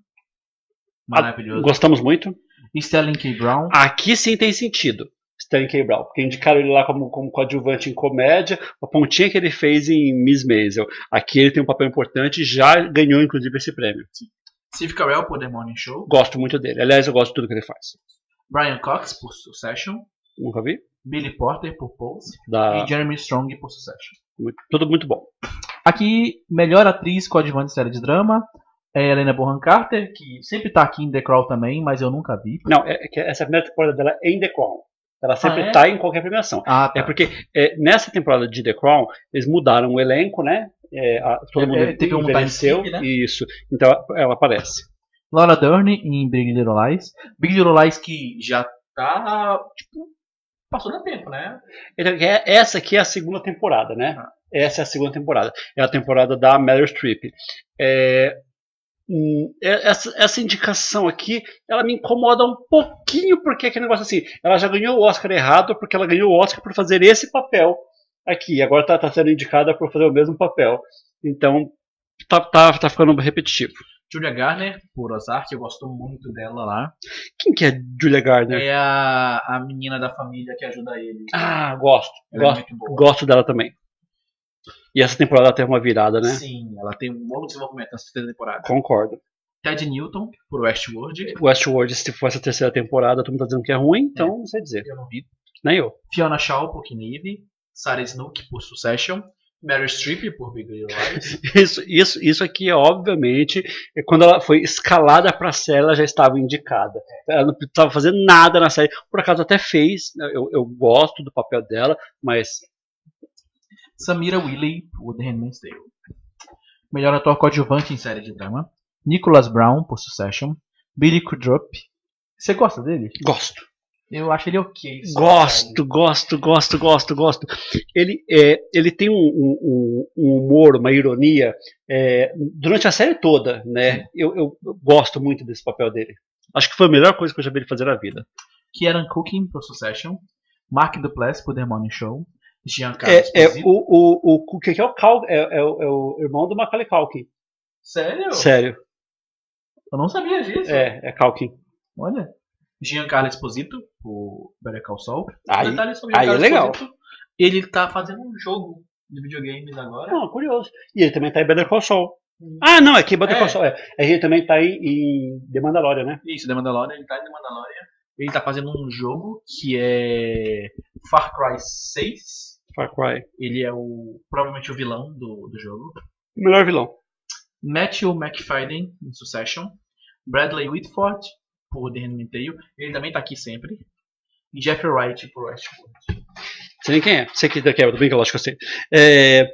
Maravilhoso. Gostamos muito. Sterling K. Brown. Aqui sim tem sentido. Stanley K. Brown, porque indicaram ele lá como, como coadjuvante em comédia, a pontinha que ele fez em Miss Maisel. Aqui ele tem um papel importante e já ganhou, inclusive, esse prêmio. Steve Carell por The Morning Show. Gosto muito dele. Aliás, eu gosto de tudo que ele faz. Brian Cox por Succession. Nunca vi? Billy Porter por Pose. Da... E Jeremy Strong por Succession. Muito- tudo muito bom. Aqui, melhor atriz coadjuvante de série de drama. É Helena Bonham Carter, que sempre tá aqui em The Crown também, mas eu nunca vi. Não, é, é que essa primeira temporada dela é em The Crown. Ela sempre Ah, é? tá em qualquer premiação. Ah, tá. É porque é, nessa temporada de The Crown, eles mudaram o elenco, né? É, a- todo É, mundo é, teve um envelheceu. né? Isso. Então ela- ela aparece. Laura Dern em Big Little Lies. Big Little Lies que já tá, tipo, passou do tempo, né? Então, é- essa aqui é a segunda temporada, né? Ah. Essa é a segunda temporada. É a temporada da Meryl Streep. É, hum, é- essa, essa indicação aqui, ela me incomoda um pouquinho, porque é aquele negócio assim, ela já ganhou o Oscar errado, porque ela ganhou o Oscar por fazer esse papel aqui. Agora tá, tá sendo indicada por fazer o mesmo papel. Então, tá, tá, tá ficando repetitivo. Julia Garner, por Ozark, eu gosto muito dela lá. Quem que é Julia Gardner? É a, a menina da família que ajuda ele. Ah, gosto. Ela é Gosto, boa. gosto dela também. E essa temporada tem uma virada, né? Sim, ela tem um bom desenvolvimento nessa terceira temporada. Concordo. Ted Newton, por Westworld. Westworld, se for essa terceira temporada, todo mundo tá dizendo que é ruim, então não sei dizer. Eu não vi. Nem eu. Fiona Shaw, por Knive. Sarah Snook, por Succession. Mary Streep, por Big Little Lies. Isso, isso, isso aqui, obviamente, é quando ela foi escalada pra série, ela já estava indicada. Ela não precisava fazer nada na série. Por acaso até fez, né, eu, eu gosto do papel dela, mas Samira Wiley, por The Handmaid's Tale. Melhor ator coadjuvante em série de drama. Nicholas Brown, por Succession. Billy Crudup. Você gosta dele? gosto. Eu acho ele ok. Gosto, gosto, gosto, gosto, gosto. Ele, é, ele tem um, um- um humor, uma ironia é, durante a série toda, né? Eu, eu gosto muito desse papel dele. Acho que foi a melhor coisa que eu já vi ele fazer na vida. Kieran Cooking, por Succession. Mark Duplass, por The Morning Show. Giancarlo É, é o, o, o, é o Cal, é, é o, é o irmão do Macaulay Culkin. Sério? Sério, Eu não sabia disso. é, é Culkin. Olha. Giancarlo Esposito, por Better Call Saul. Aí, Detalhe sobre aí é legal. Esposito, Ele tá fazendo um jogo de videogames agora. não, curioso. E ele também tá em Better Call Saul. Ah, não, é que Better É. Call Saul é. É, Ele também tá em, em The Mandalorian, né? Isso, The Mandalorian, ele tá em The Mandalorian. Ele tá fazendo um jogo que é Far Cry 6. Far Cry. Ele é o provavelmente o vilão do, do jogo. O melhor vilão. Matthew McFadden em Succession. Bradley Whitford por The Handmaid's. Ele também tá aqui sempre. E Jeffrey Wright por Westworld. Sei nem quem é. Sei que daqui é, tudo bem que eu acho que eu sei. É,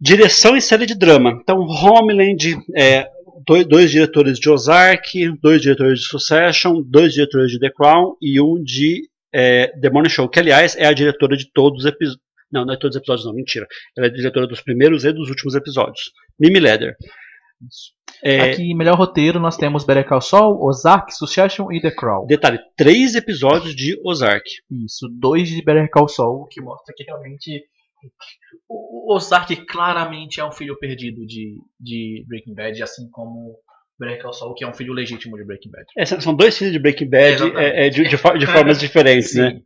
direção em série de drama. Então, Homeland, é, dois, dois diretores de Ozark, dois diretores de Succession, dois diretores de The Crown e um de é, The Morning Show, que aliás é a diretora de todos os episódios. Não, não é todos os episódios, não, mentira. Ela é diretora dos primeiros e dos últimos episódios. Mimi Leder. É, Aqui, melhor roteiro, nós temos Better Call Saul, Ozark, Succession e The Crown. detalhe: três episódios de Ozark. Isso, dois de Better Call Saul, que mostra que realmente o o Ozark claramente é um filho perdido de, de Breaking Bad, assim como Better Call Saul, que é um filho legítimo de Breaking Bad. É, são dois filhos de Breaking Bad é, é, de, de de formas diferentes, né?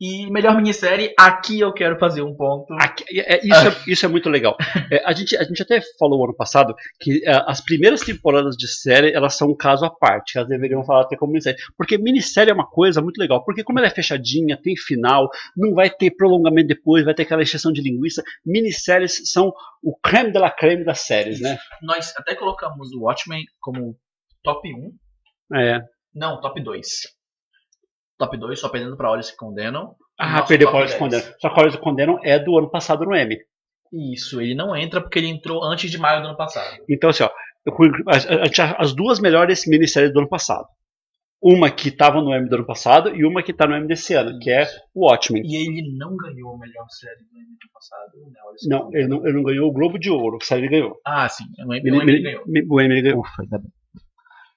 E melhor minissérie, aqui eu quero fazer um ponto. Aqui- é- é- isso, é, isso é muito legal. É, a, gente, a gente até falou ano passado que é, as primeiras temporadas de série elas são um caso à parte. Elas deveriam falar até como minissérie. Porque minissérie é uma coisa muito legal. Porque como ela é fechadinha, tem final, não vai ter prolongamento depois, vai ter aquela exceção de linguiça. Minisséries são o creme de la creme das séries, né? Nós até colocamos o Watchmen como top 1. É. Não, top 2. Top 2, só perdendo pra Olhos que Condenam. Ah, perdeu para Olhos 10. Condenam. Só que Olhos Condenam é do ano passado no M. Isso, ele não entra porque ele entrou antes de maio do ano passado. Então, assim, ó, eu as, as- as duas melhores minisséries do ano passado. Uma que estava no M do ano passado e uma que está no M desse ano, que é o Watchmen. E ele não ganhou a melhor série do ano passado, né? Que Não, ele não, ele não ganhou o Globo de Ouro, que série ele ganhou. Ah, sim. O Ele- Emily ele- ganhou. o M ele ganhou. Ufa, ainda bem.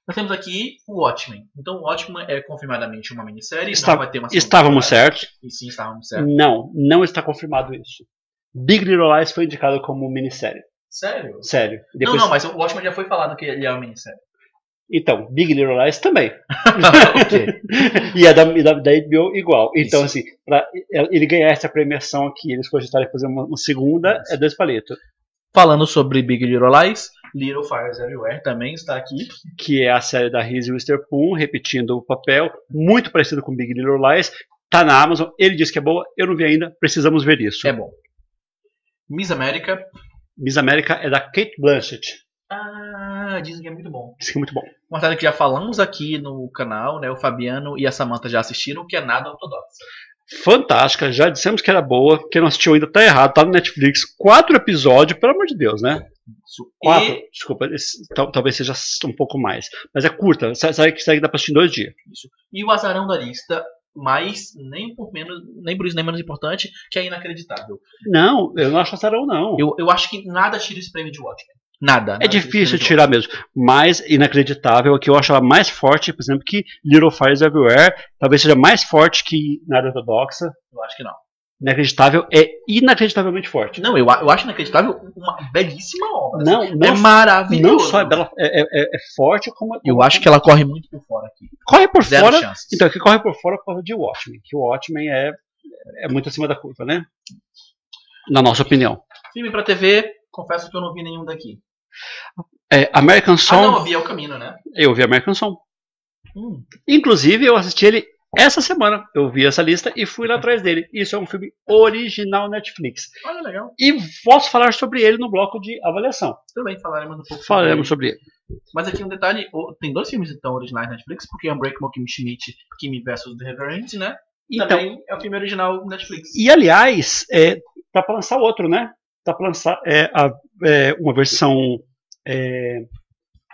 Nós temos aqui o Watchmen. Então, o Watchmen é confirmadamente uma minissérie. Está- não vai ter uma Estávamos certos. E sim, estávamos certos. Não, não está confirmado isso. Big Little Lies foi indicado como minissérie. Sério? Sério. Depois, Não, não, mas o Watchmen já foi falado que ele é uma minissérie. Então, Big Little Lies também. e a da, da, da HBO igual. Então, Isso. assim, pra ele ganhar essa premiação aqui, eles cogitarem fazer uma, uma segunda, é dois palitos. Falando sobre Big Little Lies, Little Fires Everywhere também está aqui. Que é a série da Reese Witherspoon, repetindo o papel, muito parecido com Big Little Lies. Tá na Amazon, ele disse que é boa, eu não vi ainda, precisamos ver isso. É bom. Miss América. Miss América é da Kate Blanchett. Ah, dizem que é muito bom. Isso que é muito bom. Uma série que já falamos aqui no canal, né? O Fabiano e a Samantha já assistiram, que é nada ortodoxa. Fantástica, já dissemos que era boa. Quem não assistiu ainda tá errado, tá no Netflix. Quatro episódios, pelo amor de Deus, né? Isso. Quatro, E, desculpa, talvez seja um pouco mais. Mas é curta, sa- sabe que segue dá pra assistir em dois dias. e o azarão da lista, mas nem por menos, nem por isso nem menos importante, que é inacreditável. Não, eu não acho azarão, não. Eu, eu acho que nada tira esse prêmio de Watchmen. Nada. nada É difícil tirar mesmo. Mas inacreditável, que eu acho ela mais forte, por exemplo, que Little Fires Everywhere. Talvez seja mais forte que Nada Ortodoxa. Eu acho que não. Inacreditável é inacreditavelmente forte. Não, eu, eu acho inacreditável uma belíssima obra. Não, é não, maravilhoso. não só é, bela, é, é- é forte, como Eu acho que ela corre muito por fora aqui. corre por Zero fora. chances. Então, que corre por fora por causa de Watchmen. Que o Watchmen é, é muito acima da curva, né? Na nossa opinião. Filme pra TV, confesso que eu não vi nenhum daqui. É, American Ah, Song, não, eu vi É caminho, né? eu vi American Song. Hum, Inclusive, eu assisti ele essa semana. Eu vi essa lista e fui lá atrás dele. Isso é um filme original Netflix. olha, legal. E posso falar sobre ele no bloco de avaliação. Também falaremos um pouco Falaremos sobre sobre ele. ele. Mas aqui um detalhe, tem dois filmes então originais na Netflix, porque Unbreakable Kim Schmidt, Kimi vs. The Reverend, né? Então, Também é o filme original Netflix. e aliás, é, tá para lançar outro, né? Tá para lançar é, a- é, uma versão. é,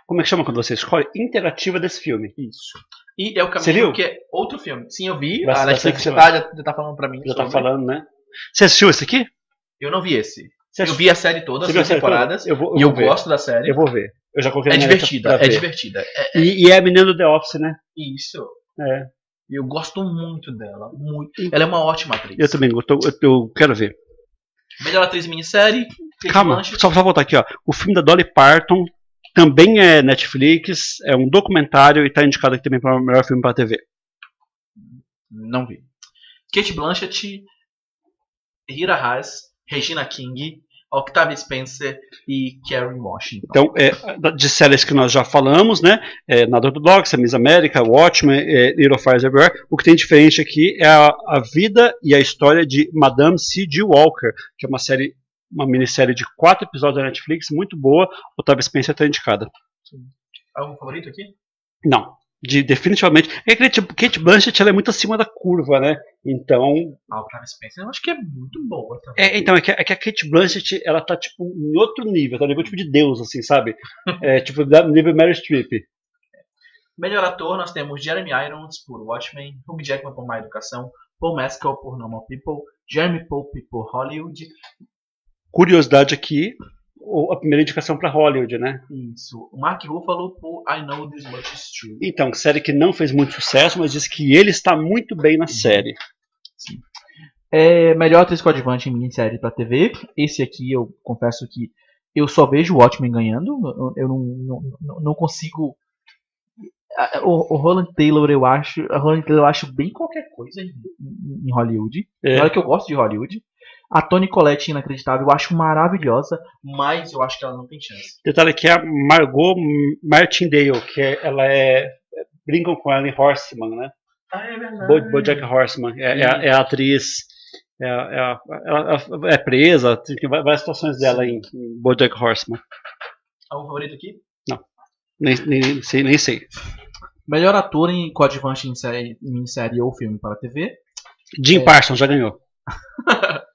como é que chama quando você escolhe? Interativa desse filme. Isso. E é o caminho viu? que é outro filme. Sim, eu vi. Vai- a vai Netflix já tá, já, já tá falando pra mim. Já tá sobre. falando, né? Você assistiu esse aqui? Eu não vi esse. Você Eu assistiu? vi a série toda, Você viu a seis série toda? temporadas. Eu vou, E eu ver. gosto da série. Eu vou ver. Eu já coloquei É lista divertida, é ver. divertida. É, E, e é a menina do The Office, né? Isso. É. Eu gosto muito dela. Muito. Ela é uma ótima atriz. Eu também, eu, tô- eu- eu quero ver. Melhor atriz minissérie. Kate Calma, Blanchett. só, só voltar aqui, ó. O filme da Dolly Parton também é Netflix, é um documentário e tá indicado aqui também para o melhor filme para TV. Não vi. Kate Blanchett, Hira Haas, Regina King, Octavia Spencer e Karen Washington. Então, é, de séries que nós já falamos, né? É, Nada Ortodoxa, Miss América, Watchmen, é, Little Fires Everywhere. O que tem diferente aqui é a, a vida e a história de Madame C.G. Walker, que é uma série, uma minissérie de quatro episódios da Netflix, muito boa. Octavia Spencer está indicada. Algum favorito aqui? Não. De, definitivamente. É que tipo, Kate Blanchett ela é muito acima da curva, né? Então. A Octavia Spencer eu acho que é muito boa também. É, então, é que, é que a Kate Blanchett ela tá tipo em outro nível, tá nível tipo de Deus, assim, sabe? É, tipo, da- nível Mary Streep. Melhor ator nós temos Jeremy Irons por Watchmen, Hugh Jackman por Má Educação, Paul Mescal por Normal People, Jeremy Pope por Hollywood. Curiosidade aqui, o- a primeira indicação para Hollywood, né? Isso. O Mark Ruffalo por I Know This Much Is True. Então, série que não fez muito sucesso, mas diz que ele está muito bem na série. É, melhor atriz coadjuvante em minissérie pra TV. Esse aqui eu confesso que eu só vejo o Watchmen ganhando. Eu, não, não, não- consigo. O, o Roland Taylor eu acho. A Roland Taylor eu acho bem qualquer coisa em, em- em Hollywood. É. Olha que eu gosto de Hollywood. A Toni Collette inacreditável, eu acho maravilhosa, mas eu acho que ela não tem chance. Detalhe aqui é a Margot Martindale, que é- ela é. Brincam com ela em Horseman, né? Ah, é verdade. Bo- Bojack Horseman. É, é a, é a atriz. É, é, ela é presa, tem várias situações dela em, em Bojack Horseman. Algum favorito aqui? Nem, nem, sei, nem sei. Melhor ator em coadjuvante em série, em minissérie ou filme para TV. Jim É. Parsons já ganhou.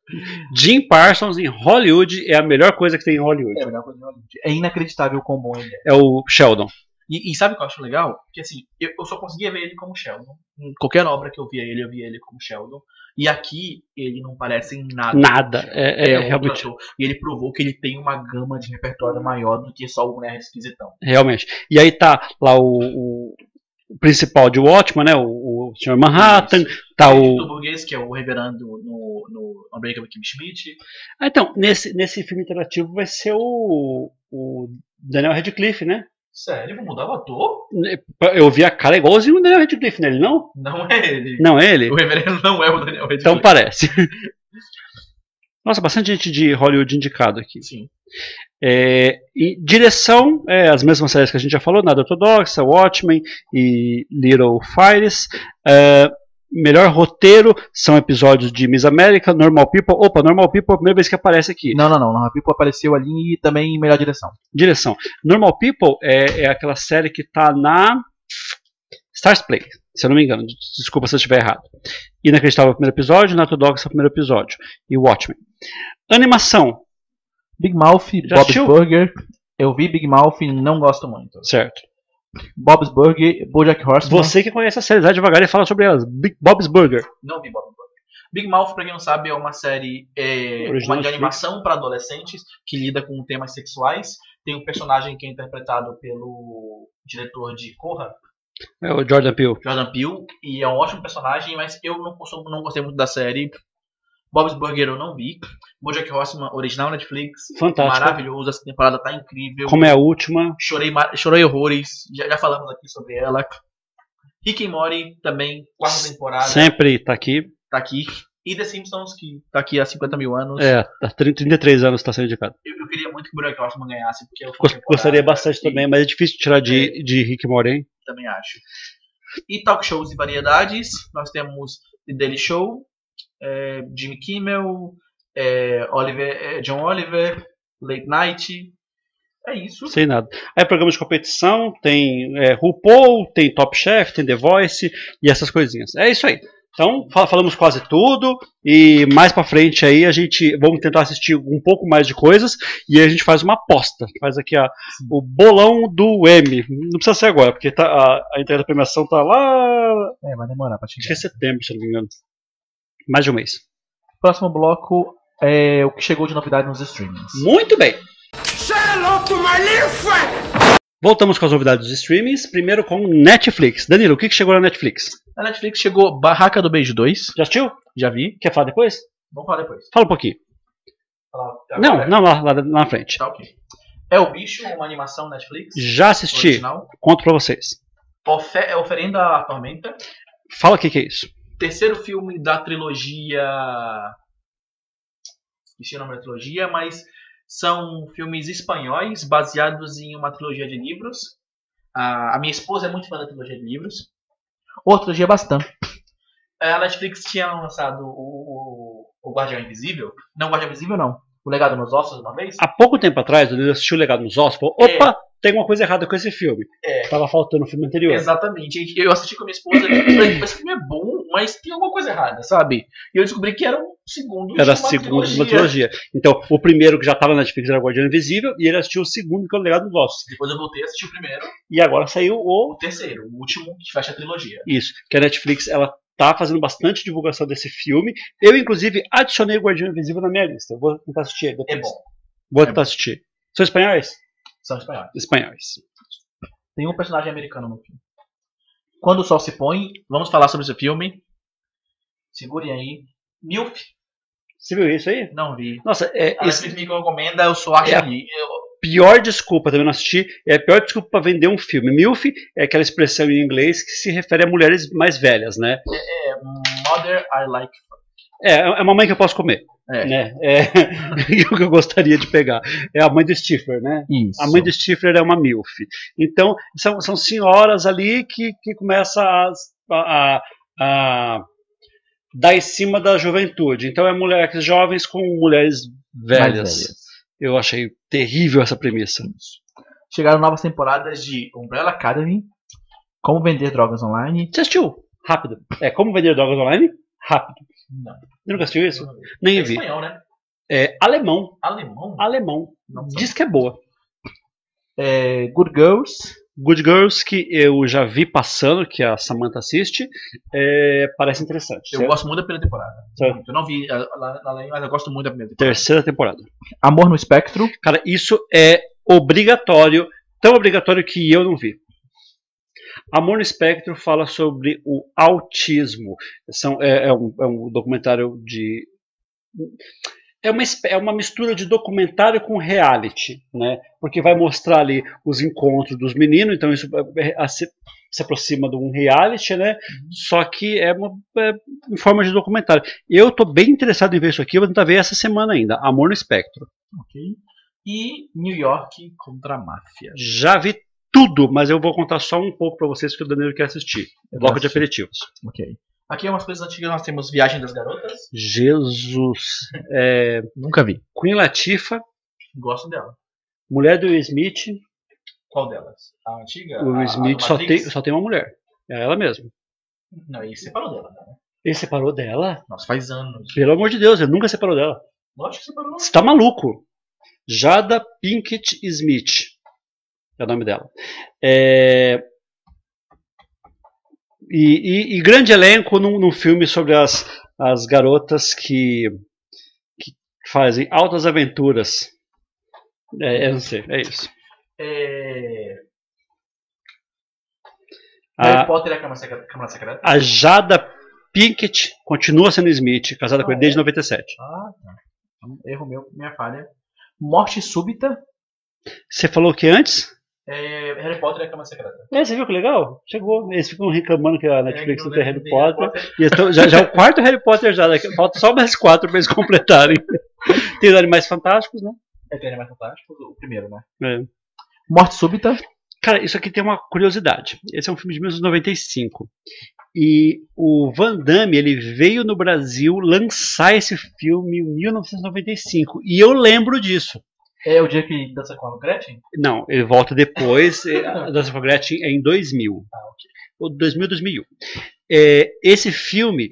Jim Parsons em Hollywood é a melhor coisa que tem em Hollywood. É, a melhor coisa de Hollywood. É inacreditável o quão bom ele é. É o Sheldon. E, e sabe o que eu acho legal? Que assim, eu, eu só conseguia ver ele como Sheldon. Em qualquer obra que eu via ele, eu via ele como Sheldon. E aqui, ele não parece em nada. Nada. É, é É, realmente. E ele provou que ele tem uma gama de repertório maior do que só o Mulher Esquisitão. realmente. E aí tá lá o- o principal de Watchman, né? O, o Sr. Manhattan. Tá o o. burguês, que é o reverendo no, no Unbreakable Kim Schmidt. Ah, então, nesse, nesse filme interativo vai ser o, o Daniel Radcliffe, né? Sério, vou mudar o ator? Eu vi a cara igualzinho o Daniel Radcliffe nele, não? Não é ele. Não é ele? O reverendo não é o Daniel Radcliffe. Então parece. Nossa, bastante gente de Hollywood indicado aqui. Sim. É, e direção, é, as mesmas séries que a gente já falou, Nada Ortodoxa, Watchmen e Little Fires. É, melhor roteiro são episódios de Miss América, Normal People. Opa, Normal People é a primeira vez que aparece aqui. Não, não, não. Normal People apareceu ali e também em melhor direção. Direção. Normal People é, é aquela série que tá na Stars Play, se eu não me engano. Desculpa se eu estiver errado. Inacreditável é o primeiro episódio, Nato Dogs é o primeiro episódio. E Watchmen. Animação. Big Mouth, Já Bob's assistiu? Burger. Eu vi Big Mouth e não gosto muito. Certo. Bob's Burger, Bojack Horseman. Você que conhece a série, vai devagar e fala sobre elas. Big Bob's Burger. Não vi Bob's Burger. Big Mouth, pra quem não sabe, é uma série é, Original uma de Netflix. animação para adolescentes que lida com temas sexuais. Tem um personagem que é interpretado pelo diretor de Corra, É o Jordan Peele. Jordan Peele, e é um ótimo personagem, mas eu não, consumo, não gostei muito da série. Bob's Burger eu não vi. Bojack Horseman, original Netflix. Fantástico. Maravilhoso, essa temporada tá incrível. Como é a última. Chorei, chorei horrores, já, já falamos aqui sobre ela. Rick and Morty também, quarta temporada, Sempre tá aqui. tá aqui. E The Simpsons, que tá aqui há 50 mil anos. É, há 30, 33 anos tá sendo indicado. Eu, eu queria muito que o Bojack Horseman ganhasse, porque eu Gos- Gostaria bastante também, mas é difícil tirar de, de Rick and Morty, hein? Também acho. E talk shows e variedades, nós temos The Daily Show, é, Jimmy Kimmel, é, Oliver, é, John Oliver, Late Night. É isso. Sem nada. Aí programa de competição, tem é, RuPaul, tem Top Chef, tem The Voice e essas coisinhas. É isso aí. Então, fa- falamos quase tudo e mais pra frente aí a gente vamos tentar assistir um pouco mais de coisas e aí a gente faz uma aposta. Faz aqui a, o bolão do M. Não precisa ser agora, porque tá, a, a entrega da premiação tá lá. É, vai demorar pra Acho que é setembro, se não me engano. Mais de um mês. Próximo bloco é o que chegou de novidade nos streamings. Muito bem. Voltamos com as novidades dos streamings. Primeiro com Netflix. Danilo, o que, que chegou na Netflix? Na Netflix chegou Barraca do Beijo 2. Já assistiu? Já vi. Quer falar depois? Vamos falar depois. Fala um pouquinho. Não, não, lá, lá na frente. Tá ok. É o Bicho, uma animação Netflix. Já assisti. Original. Conto pra vocês. Ofe é Oferenda à Tormenta. Fala o que, que é isso. Terceiro filme da trilogia. Esqueci o nome da trilogia, mas são filmes espanhóis baseados em uma trilogia de livros. A, a minha esposa é muito fã da trilogia de livros. Outra trilogia bastante. A Netflix tinha lançado o, o, o Guardião Invisível. Não, o Guardião Invisível não. O Legado nos Ossos uma vez. Há pouco tempo atrás, Danilo assistiu o Legado nos Ossos falou: opa, tem uma coisa errada com esse filme. É. Tava faltando o filme anterior. Exatamente. Eu assisti com a minha esposa e falei, esse filme é bom, mas tem alguma coisa errada, sabe? E eu descobri que era um segundo Era a de uma segunda de uma trilogia. trilogia. Então, o primeiro que já estava na Netflix era o Guardião Invisível, e ele assistiu o segundo, que é o Legado dos Ossos. Depois eu voltei a assistir o primeiro, E agora saiu o o terceiro, o último que fecha a trilogia. Isso, que a Netflix ela tá fazendo bastante divulgação desse filme. Eu, inclusive, adicionei o Guardião Invisível na minha lista. Vou tentar assistir. É depois. bom. Vou é tentar assistir. São espanhóis? São espanhóis. Espanhóis. Tem um personagem americano no filme. Quando o Sol se põe, vamos falar sobre esse filme. Segurem aí. Milf, Você viu isso aí? não vi. Nossa, é, A esse, Netflix me recomenda, eu sou acho É. ali. Eu- pior desculpa, também não assisti, é a pior desculpa para vender um filme. MILF é aquela expressão em inglês que se refere a mulheres mais velhas, né? É Mother I Like. É, é a mamãe que eu posso comer, É. né? É o que eu gostaria de pegar. É a mãe do Stifler, né? Isso. A mãe do Stifler é uma MILF. Então, são, são senhoras ali que, que começam a, a, a dar em cima da juventude. Então, é mulheres jovens com mulheres Mais velhas. Eu achei terrível essa premissa. Chegaram novas temporadas de Umbrella Academy, Como Vender Drogas Online. Você assistiu? Rápido. É Como Vender Drogas Online? Rápido. Não. Nunca assistiu isso? Nem É vi. espanhol, né? É alemão. Alemão? Alemão. Não. Diz que é boa. É, Good Girls. Good Girls, que eu já vi passando, que a Samantha assiste, é, parece interessante. Eu Certo? gosto muito da primeira temporada. Certo. Eu não vi lá mas eu gosto muito da primeira temporada. Terceira temporada. Amor no Espectro. Cara, isso é obrigatório, tão obrigatório que eu não vi. Amor no Espectro fala sobre o autismo. São, é, é um, é um documentário de. é uma, é uma mistura de documentário com reality, né? Porque vai mostrar ali os encontros dos meninos, então isso é, é, se, se aproxima de um reality, né? Só que é, uma, é em forma de documentário. Eu tô bem interessado em ver isso aqui, vou tentar ver essa semana ainda. Amor no Espectro. Ok. E New York contra a máfia. Já vi tudo, mas eu vou contar só um pouco pra vocês que o Danilo quer assistir. Eu Bloco de aperitivos. Ok. Aqui é umas coisas antigas, nós temos Viagem das Garotas. Jesus. É, Nunca vi. Queen Latifah, Gosto dela. mulher do Will Smith. Qual delas? A antiga? O Will Smith só tem, só tem uma mulher. É ela mesma. Não, ele separou dela, né? Ele separou dela? Nossa, faz anos. Pelo amor de Deus, ele nunca separou dela. Lógico que separou. Você tá maluco? Jada Pinkett Smith. É o nome dela. É, E, e- e grande elenco num, num filme sobre as, as garotas que, que fazem altas aventuras. É, eu não sei, é isso. É... A, Potter e a Câmara Secreta. Câmara Secreta? a Jada Pinkett continua sendo Smith, casada com ele Ah, desde é? 97. Ah, tá. Então, Erro meu, minha falha. Morte súbita. Você falou que antes? É... Harry Potter e a Câmara Secreta. É, você viu que legal? Chegou. Eles ficam reclamando que a Netflix É, não tem Harry tem Potter. E então, já, já é o quarto Harry Potter já. Falta só mais quatro pra eles completarem. Tem os Animais Fantásticos, né? É tem Animais Fantásticos, o primeiro, né? É. Morte súbita. Cara, isso aqui tem uma curiosidade. Esse é um filme de 1995. E o Van Damme, ele veio no Brasil lançar esse filme em 1995. E eu lembro disso. É o dia que dança com a Gretchen? Não, ele volta depois. A Dança com a Gretchen é em 2000. Ou 2000, 2001. É, esse filme,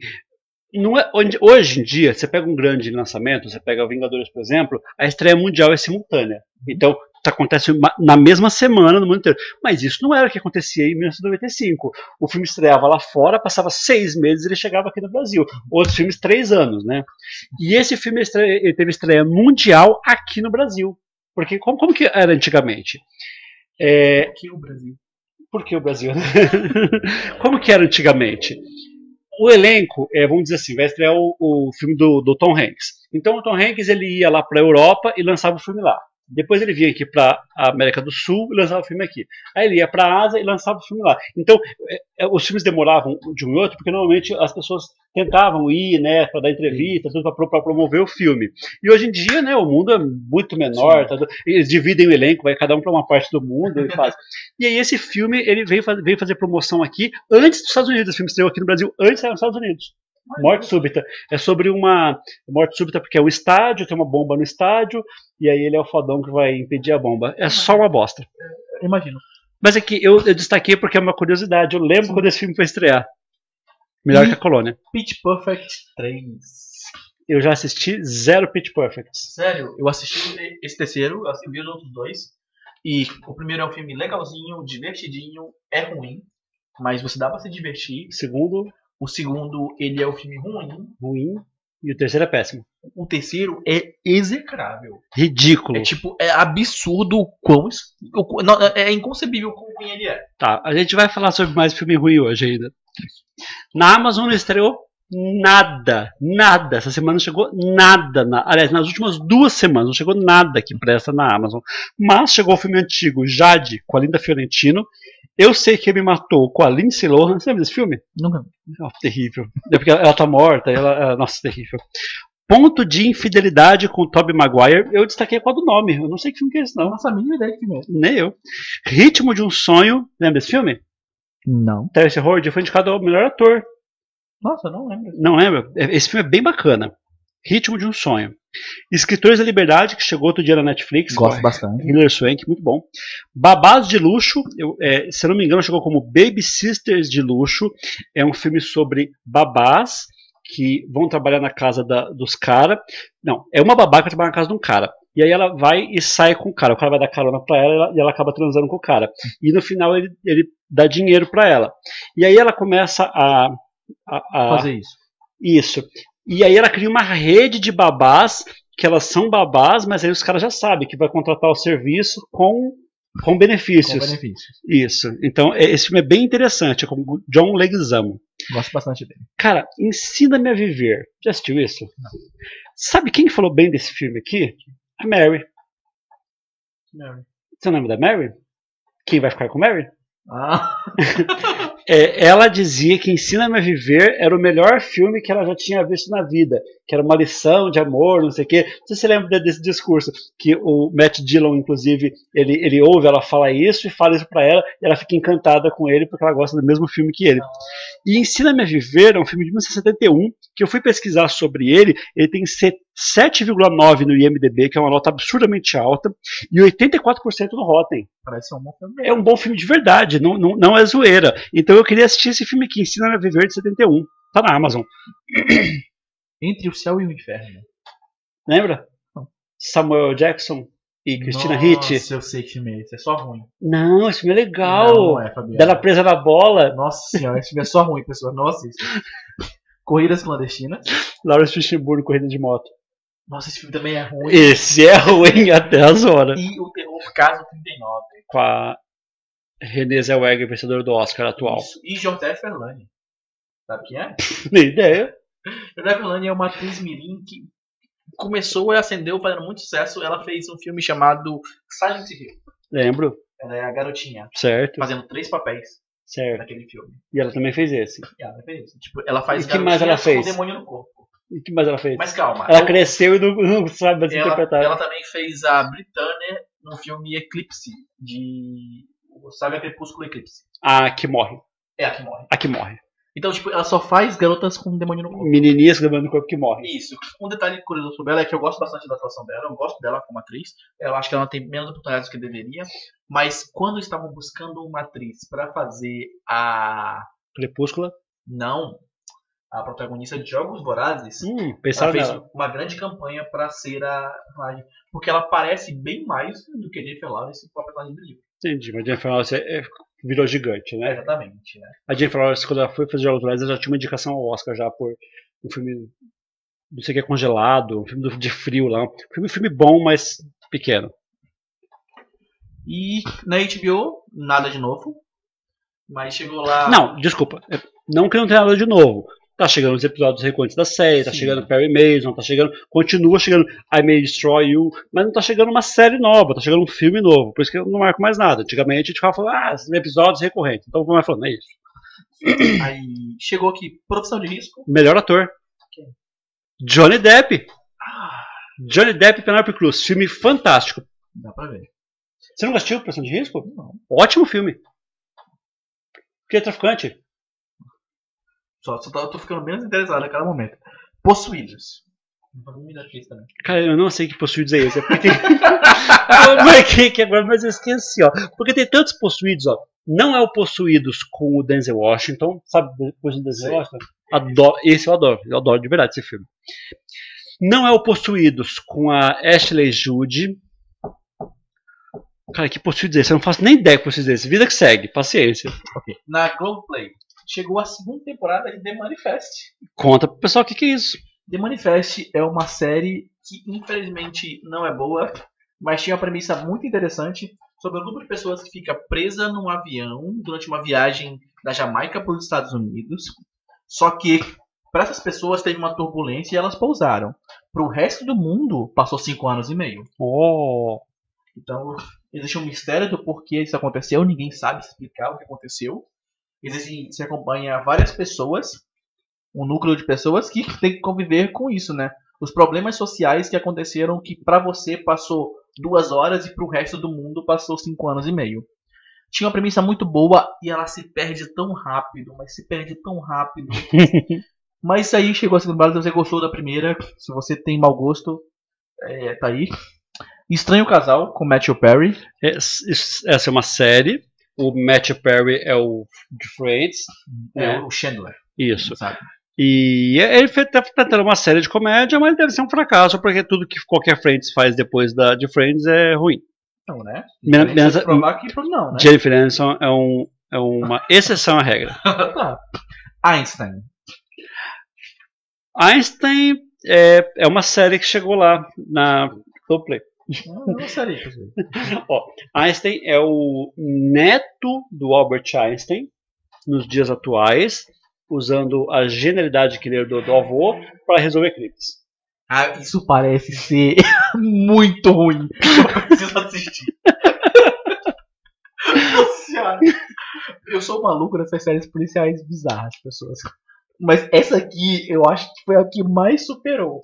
não é, onde- hoje em dia, você pega um grande lançamento, você pega Vingadores, por exemplo, a estreia mundial é simultânea. Então, tá- acontece na mesma semana no mundo inteiro. Mas isso não era o que acontecia em 1995. O filme estreava lá fora, passava seis meses e ele chegava aqui no Brasil. Outros filmes, três anos, né? E esse filme ele teve estreia mundial aqui no Brasil. Porque como, como que era antigamente? É, Aqui o Brasil. por que o Brasil? Como que era antigamente? O elenco, é, vamos dizer assim, vai estrear o, o filme do, do Tom Hanks. Então o Tom Hanks ele ia lá para a Europa e lançava o filme lá. Depois ele vinha aqui para a América do Sul e lançava o filme aqui. Aí ele ia para a Ásia e lançava o filme lá. Então é, é, os filmes demoravam de um e outro porque normalmente as pessoas tentavam ir, né, para dar entrevista, para promover o filme. E hoje em dia, né, o mundo é muito menor, tá, eles dividem o elenco, vai cada um para uma parte do mundo e faz. E aí esse filme ele veio, faz- veio fazer promoção aqui antes dos Estados Unidos. O filme estreou aqui no Brasil antes nos Estados Unidos. Morte súbita. É sobre uma morte súbita porque é um estádio, tem uma bomba no estádio, e aí ele é o fodão que vai impedir a bomba. É só uma bosta. Imagino. Mas aqui eu, eu destaquei porque é uma curiosidade. Eu lembro quando esse filme foi estrear. Melhor E- que a Colônia. Pitch Perfect 3. Eu já assisti zero Pitch Perfect. Sério, eu assisti esse terceiro, eu vi os outros dois. E o primeiro é um filme legalzinho, divertidinho, é ruim, mas você dá pra se divertir. O segundo, O segundo, ele é um filme ruim. ruim. E o terceiro é péssimo. O terceiro é execrável. Ridículo. É tipo, é absurdo o quão. não, é inconcebível o quão ruim ele é. Tá, a gente vai falar sobre mais filme ruim hoje ainda. Na Amazon estreou nada, nada. Essa semana não chegou nada. Na, aliás, nas últimas duas semanas não chegou nada que presta na Amazon. Mas chegou o filme antigo, Jade, com a Linda Fiorentino. Eu sei que me matou com a Lindsay Lohan. Você lembra desse filme? Nunca. Oh, terrível. É porque ela, ela tá morta. Ela, ela- nossa, terrível. Ponto de infidelidade com o Tobey Maguire. Eu destaquei qual do nome. Eu não sei que filme que é esse, não. Nossa, a mínima ideia de filme é. Nem eu. Ritmo de um sonho. Lembra desse filme? Não. Terence Howard foi indicado ao melhor ator. Nossa, eu não lembro. Não lembra? É- Esse filme é bem bacana. Ritmo de um sonho. Escritores da Liberdade, que chegou outro dia na Netflix. Gosto com bastante. Hilary Swank, muito bom. Babás de Luxo, eu, é, se eu não me engano, chegou como Baby Sisters de Luxo. É um filme sobre babás que vão trabalhar na casa da- dos caras. Não, é uma babá que vai trabalhar na casa de um cara. E aí ela vai e sai com o cara. O cara vai dar carona pra ela e ela- e ela acaba transando com o cara. E no final ele, ele dá dinheiro pra ela. E aí ela começa a. a- a- Fazer isso. isso. E aí ela cria uma rede de babás, que elas são babás, mas aí os caras já sabem que vai contratar o serviço com, com Com benefícios. benefícios. Isso. Então, é- esse filme é bem interessante, é com o John Leguizamo. Gosto bastante dele. Cara, Ensina-me a Viver. Já assistiu isso? Sabe quem falou bem desse filme aqui? A Mary. Você lembra da Mary? Quem vai ficar com Mary? Ah, É, ela dizia que Ensina-me a Viver era o melhor filme que ela já tinha visto na vida, que era uma lição de amor, não sei o quê. Sei se você lembra de- desse discurso, que o Matt Dillon, inclusive, ele, ele ouve ela falar isso e fala isso pra ela, e ela fica encantada com ele porque ela gosta do mesmo filme que ele. E Ensina-me a Viver é um filme de 1971, que eu fui pesquisar sobre ele, ele tem se- 7,9 no IMDB, que é uma nota absurdamente alta, e 84% no Rotten. parece um bom filme. É um bom filme de verdade, não, não, não é zoeira. Então eu queria assistir esse filme aqui, Ensina-me a Viver, de 71. Tá na Amazon. Entre o céu e o inferno. Lembra? Samuel Jackson e Christina Nossa, Ricci. eu sei que filme é esse. É só ruim. Não, esse filme é legal. Não, é, Fabiano. Dela presa na bola. Nossa senhora, esse filme é só ruim, pessoal. Não assista. Corridas clandestinas. Lawrence Fishburne, Corrida de Moto. Nossa, esse filme também é ruim. Esse é ruim até as horas. E o terror Caso 39. Com a Renée Zellweger, vencedora do Oscar atual. Isso. E José Ferlani. Sabe quem é? Nem ideia. Ferlani é uma atriz mirim que começou e acendeu fazendo muito sucesso. Ela fez um filme chamado Silent Hill. Lembro. Ela é a garotinha, Certo, fazendo três papéis certo. naquele filme. E ela também fez esse. E ela fez isso. Tipo, ela faz E que mais ela fez? com demônio no corpo. E o que mais ela fez? Mas calma. Ela eu- cresceu e não, não sabe mais ela, interpretar. ela também fez a Britannia no filme Eclipse, de. Sabe a Crepúsculo Eclipse? A que morre. É a que morre. A que morre. Então, tipo, ela só faz garotas com demônio no corpo. Menininhas lembrando do corpo que morre. Isso. Um detalhe curioso sobre ela é que eu gosto bastante da atuação dela, eu gosto dela como atriz. Eu acho que ela tem menos oportunidades do que deveria. Mas quando estavam buscando uma atriz pra fazer a. Crepúscula. Não. A protagonista de Jogos Vorazes, Hum, ela fez nela. uma grande campanha pra ser a. Porque ela parece bem mais do que Jennifer Lawrence com a personagem do livro. Entendi, mas Jennifer Lawrence é- é- virou gigante, né? Exatamente, né? A Jennifer Lawrence, quando ela foi fazer Jogos Vorazes, ela já tinha uma indicação ao Oscar já por um filme, não sei o que é congelado, um filme de frio lá. Um filme, filme bom, mas pequeno. E na HBO, nada de novo. Mas chegou lá. Não, desculpa. Não que não tenha nada de novo. Tá chegando os episódios recorrentes da série, tá Sim. chegando Perry Mason, tá chegando. Continua chegando I May Destroy You, mas não tá chegando uma série nova, tá chegando um filme novo. Por isso que eu não marco mais nada. Antigamente a gente ficava falando, ah, episódios recorrentes. Então vamos falando, é isso. Aí chegou aqui, profissão de risco. Melhor ator. Quem? Johnny Depp. Ah, Johnny Depp e Penelope Cruz. Filme fantástico. dá pra ver. Você não assistiu Pressão de Risco? Não. Ótimo filme. Que é traficante. Só, só tô, tô ficando menos interessado a cada momento. Possuídos. Cara, eu não sei que possuídos é esse. É porque tem... eu marquei aqui agora, mas eu esqueci, ó. Porque tem tantos possuídos, ó. Não é o Possuídos com o Denzel Washington. Sabe depois do Denzel. Washington? Adoro, esse eu adoro. Eu adoro de verdade esse filme. Não é o Possuídos com a Ashley Judd. Cara, que Possuídos é esse? Eu não faço nem ideia que Possuídos é esse. Vida que segue. Paciência. Ok. Na Globoplay, chegou a segunda temporada de The Manifest. Conta pro pessoal o que, que é isso. The Manifest é uma série que infelizmente não é boa, mas tinha uma premissa muito interessante sobre um grupo de pessoas que fica presa num avião durante uma viagem da Jamaica para os Estados Unidos. Só que para essas pessoas teve uma turbulência e elas pousaram. Para o resto do mundo passou cinco anos e meio. Oh. Então existe um mistério do porquê isso aconteceu, ninguém sabe explicar o que aconteceu. Existe, se acompanha várias pessoas, um núcleo de pessoas que tem que conviver com isso, né? Os problemas sociais que aconteceram que pra você passou duas horas e pro resto do mundo passou cinco anos e meio. Tinha uma premissa muito boa e ela se perde tão rápido, mas se perde tão rápido. mas isso aí chegou a segunda temporada, se você gostou da primeira, se você tem mau gosto, é, tá aí. Estranho Casal, com Matthew Perry. Es- Essa é uma série. O Matthew Perry é o de Friends. É, É. o Chandler. Isso. Sabe? E ele fe- tá tentando uma série de comédia, mas deve ser um fracasso, porque tudo que qualquer Friends faz depois da, de Friends é ruim. Não, né? Men- menos- provar que não, né? Jennifer Aniston é, um, é uma exceção à regra. Einstein. Einstein é, é uma série que chegou lá na Globoplay. Não, não seria, inclusive. Ó, Einstein é o neto do Albert Einstein nos dias atuais. usando a genialidade que ele herdou do avô para resolver crimes. Ah, isso parece ser muito ruim. Eu preciso assistir. Nossa, eu sou maluco nessas séries policiais bizarras, pessoas. Mas essa aqui, eu acho que foi a que mais superou.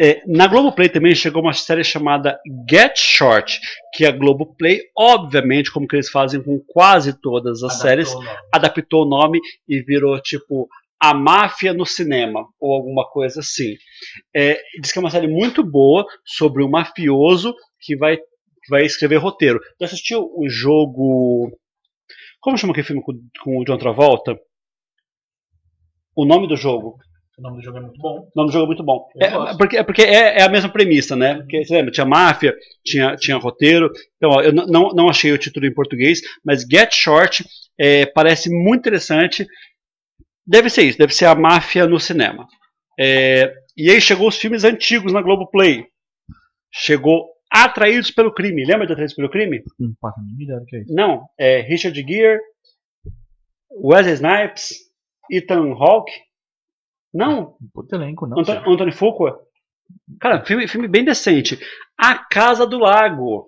É, na Globoplay também chegou uma série chamada Get Short, que a Globoplay, obviamente, como que eles fazem com quase todas as séries, adaptou o nome e virou tipo a máfia no cinema, ou alguma coisa assim. É, diz que é uma série muito boa sobre um mafioso que vai, que vai escrever roteiro. Já assistiu o jogo. Como chama aquele filme com, com o John Travolta? O nome do jogo. O nome do jogo é muito bom. O nome do jogo é muito bom. É, gosto. porque, é porque é, é a mesma premissa, né? Porque, você lembra, tinha máfia, tinha, tinha roteiro. Então, ó, eu não, não achei o título em português, mas Get Short é, parece muito interessante. Deve ser isso, deve ser a máfia no cinema. É, e aí chegou os filmes antigos na Globoplay. Chegou Atraídos pelo Crime. Lembra de Atraídos pelo Crime? Não faço a mínima ideia do que é isso. Não. É Richard Gere, Wesley Snipes, Ethan Hawke. Não, Puta elenco, não. Anto- Anthony Fuqua. Cara, filme, filme bem decente. A Casa do Lago.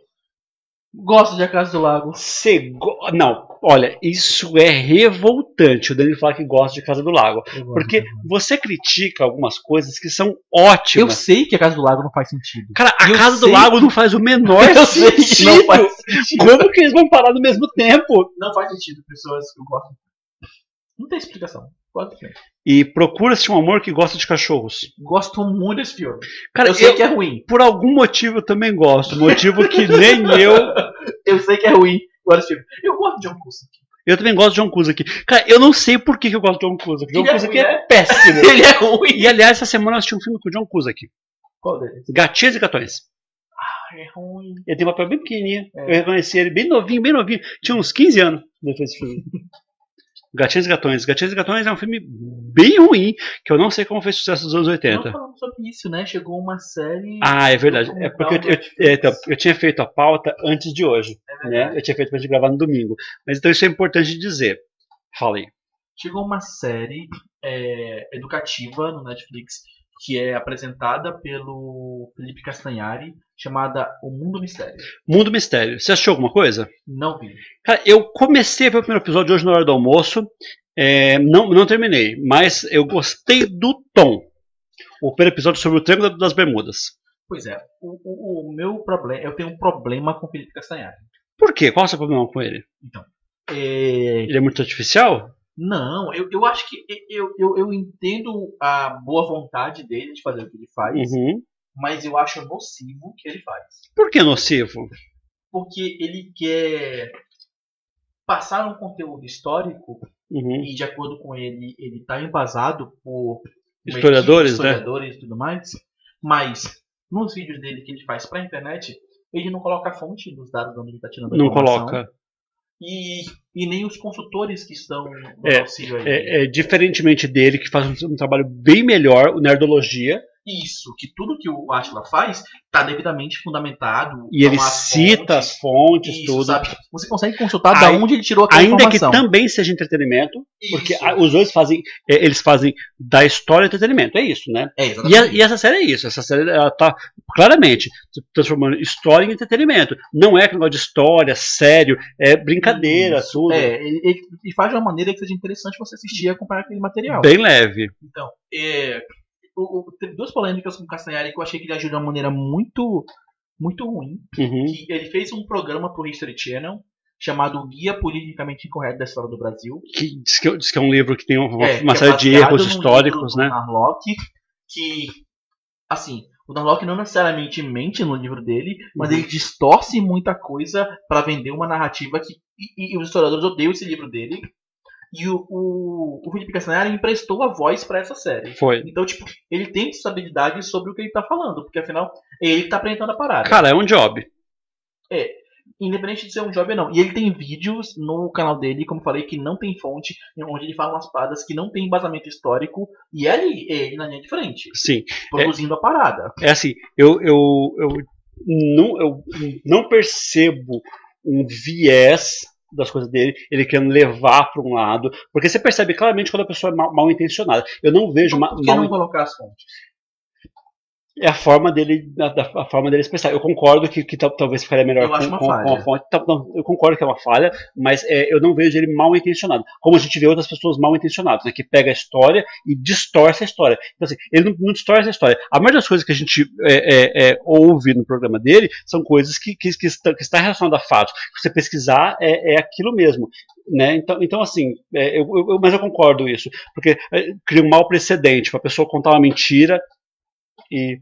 Gosto de A Casa do Lago. Cê go- Não, olha, isso é revoltante o Danilo falar que gosta de Casa do Lago. Eu gosto. Porque você critica algumas coisas que são eu ótimas. sei que A Casa do Lago não faz sentido. Cara, a eu Casa do Lago não faz o menor Eu sei que sentido. não faz sentido. Como que eles vão parar no mesmo tempo? Não faz sentido, pessoas que eu gosto. Não tem explicação. E procura-se um amor que gosta de cachorros. gosto muito desse filme. Cara, eu sei eu- que é ruim. por algum motivo eu também gosto. Motivo que nem eu Eu sei que é ruim. Filme. Eu gosto de John Cusack. Eu também gosto de John Cusack. Cara, eu não sei por que eu gosto de John Cusack. John Ele é Cusack ruim, é, né? péssimo. Ele é ruim. E aliás, essa semana eu assisti um filme com o John Cusack. Qual deles? Gatinhas e Gatões. Ah, é ruim. Ele tem uma papel bem pequenininha. É. Eu reconheci ele bem novinho, bem novinho. Tinha uns 15 anos quando ele fez esse filme. Gatinhas e Gatões. Gatinhas e Gatões é um filme bem ruim, que eu não sei como fez sucesso nos anos Não 80. falando sobre isso, né? Chegou uma série. Ah, é verdade. É porque eu, eu- é, então, eu tinha feito a pauta antes de hoje. É Né? Eu tinha feito pra gente gravar no domingo. Mas então isso é importante dizer. Falei. Chegou uma série é, educativa no Netflix que é apresentada pelo Felipe Castanhari, chamada O Mundo Mistério. Mundo Mistério. Você achou alguma coisa? Não vi. Cara, eu comecei a ver o primeiro episódio hoje na hora do almoço. é, não, não terminei, mas eu gostei do tom. O primeiro episódio sobre o Triângulo das Bermudas. Pois é, o, o- o meu problema. Eu tenho um problema com o Felipe Castanhari. Por quê? Qual é o seu problema com ele? É, Ele é muito artificial? Não, eu, eu acho que eu, eu, eu entendo a boa vontade dele de fazer o que ele faz, Uhum. mas eu acho nocivo o que ele faz. Por que nocivo? Porque ele quer passar um conteúdo histórico Uhum. e de acordo com ele, ele está embasado por Historiadores, de né? historiadores e tudo mais, mas nos vídeos dele que ele faz para a internet, ele não coloca a fonte dos dados de onde ele está tirando a Não informação, coloca. E, e nem os consultores que estão no É, auxílio a ele. É, é, diferentemente dele, que faz um, um trabalho bem melhor, o Nerdologia, Isso, que tudo que o Atila faz está devidamente fundamentado. e ele uma cita fonte, as fontes, isso, tudo. sabe? Você consegue consultar Aí- da onde ele tirou aquela Ainda que informação. também seja entretenimento, porque Isso. a- os dois fazem, é, eles fazem da história entretenimento, é isso, né? É, E, a- e essa série é isso, essa série ela tá claramente transformando história em entretenimento. Não é aquele negócio de história, sério, é brincadeira, Isso. tudo. É, ele- ele faz de uma maneira que seja interessante você assistir e acompanhar aquele material. Bem leve. Então, é, o, o- teve duas polêmicas com o Castanhari que eu achei que ele agiu de uma maneira muito, muito ruim. Uhum. Ele fez um programa pro History Channel chamado Guia Politicamente Incorreto da História do Brasil. Que diz, que, diz que é um livro que tem uma, É, uma que é série de erros históricos, né? Narlock, que, assim, o Narlock não necessariamente mente no livro dele, mas Uhum. ele distorce muita coisa para vender uma narrativa que. E, e os historiadores odeiam esse livro dele. E o, o, o Felipe Castanhari emprestou a voz para essa série. Foi. Então, tipo, ele tem responsabilidade sobre o que ele tá falando, porque afinal é ele que tá apresentando a parada. Cara, é um job. Independente de ser um job ou não. E ele tem vídeos no canal dele, como eu falei, que não tem fonte, onde ele fala umas paradas que não tem embasamento histórico, e é ali, é ele na linha de frente, Sim. produzindo a parada. É assim, eu, eu, eu, não, eu não percebo um viés das coisas dele, ele querendo levar para um lado, porque você percebe claramente quando a pessoa é mal, mal intencionada. Eu não vejo Por que mal não colocar as fontes? É a forma dele da- a forma dele expressar. Eu concordo que, que tal- talvez ficaria melhor Eu com, acho uma com- falha. com a fonte. Não, eu concordo que é uma falha, mas é, eu não vejo ele mal intencionado. Como a gente vê outras pessoas mal intencionadas, né, que pega a história e distorce a história. Então, assim, ele não, não distorce a história. A maioria das coisas que a gente é, é, é, ouve no programa dele são coisas que, que, que, está, que relacionadas a fatos. Se você pesquisar, é, é aquilo mesmo. Né? Então, então, assim, é, eu, eu- mas eu concordo isso, porque cria um mau precedente para a pessoa contar uma mentira e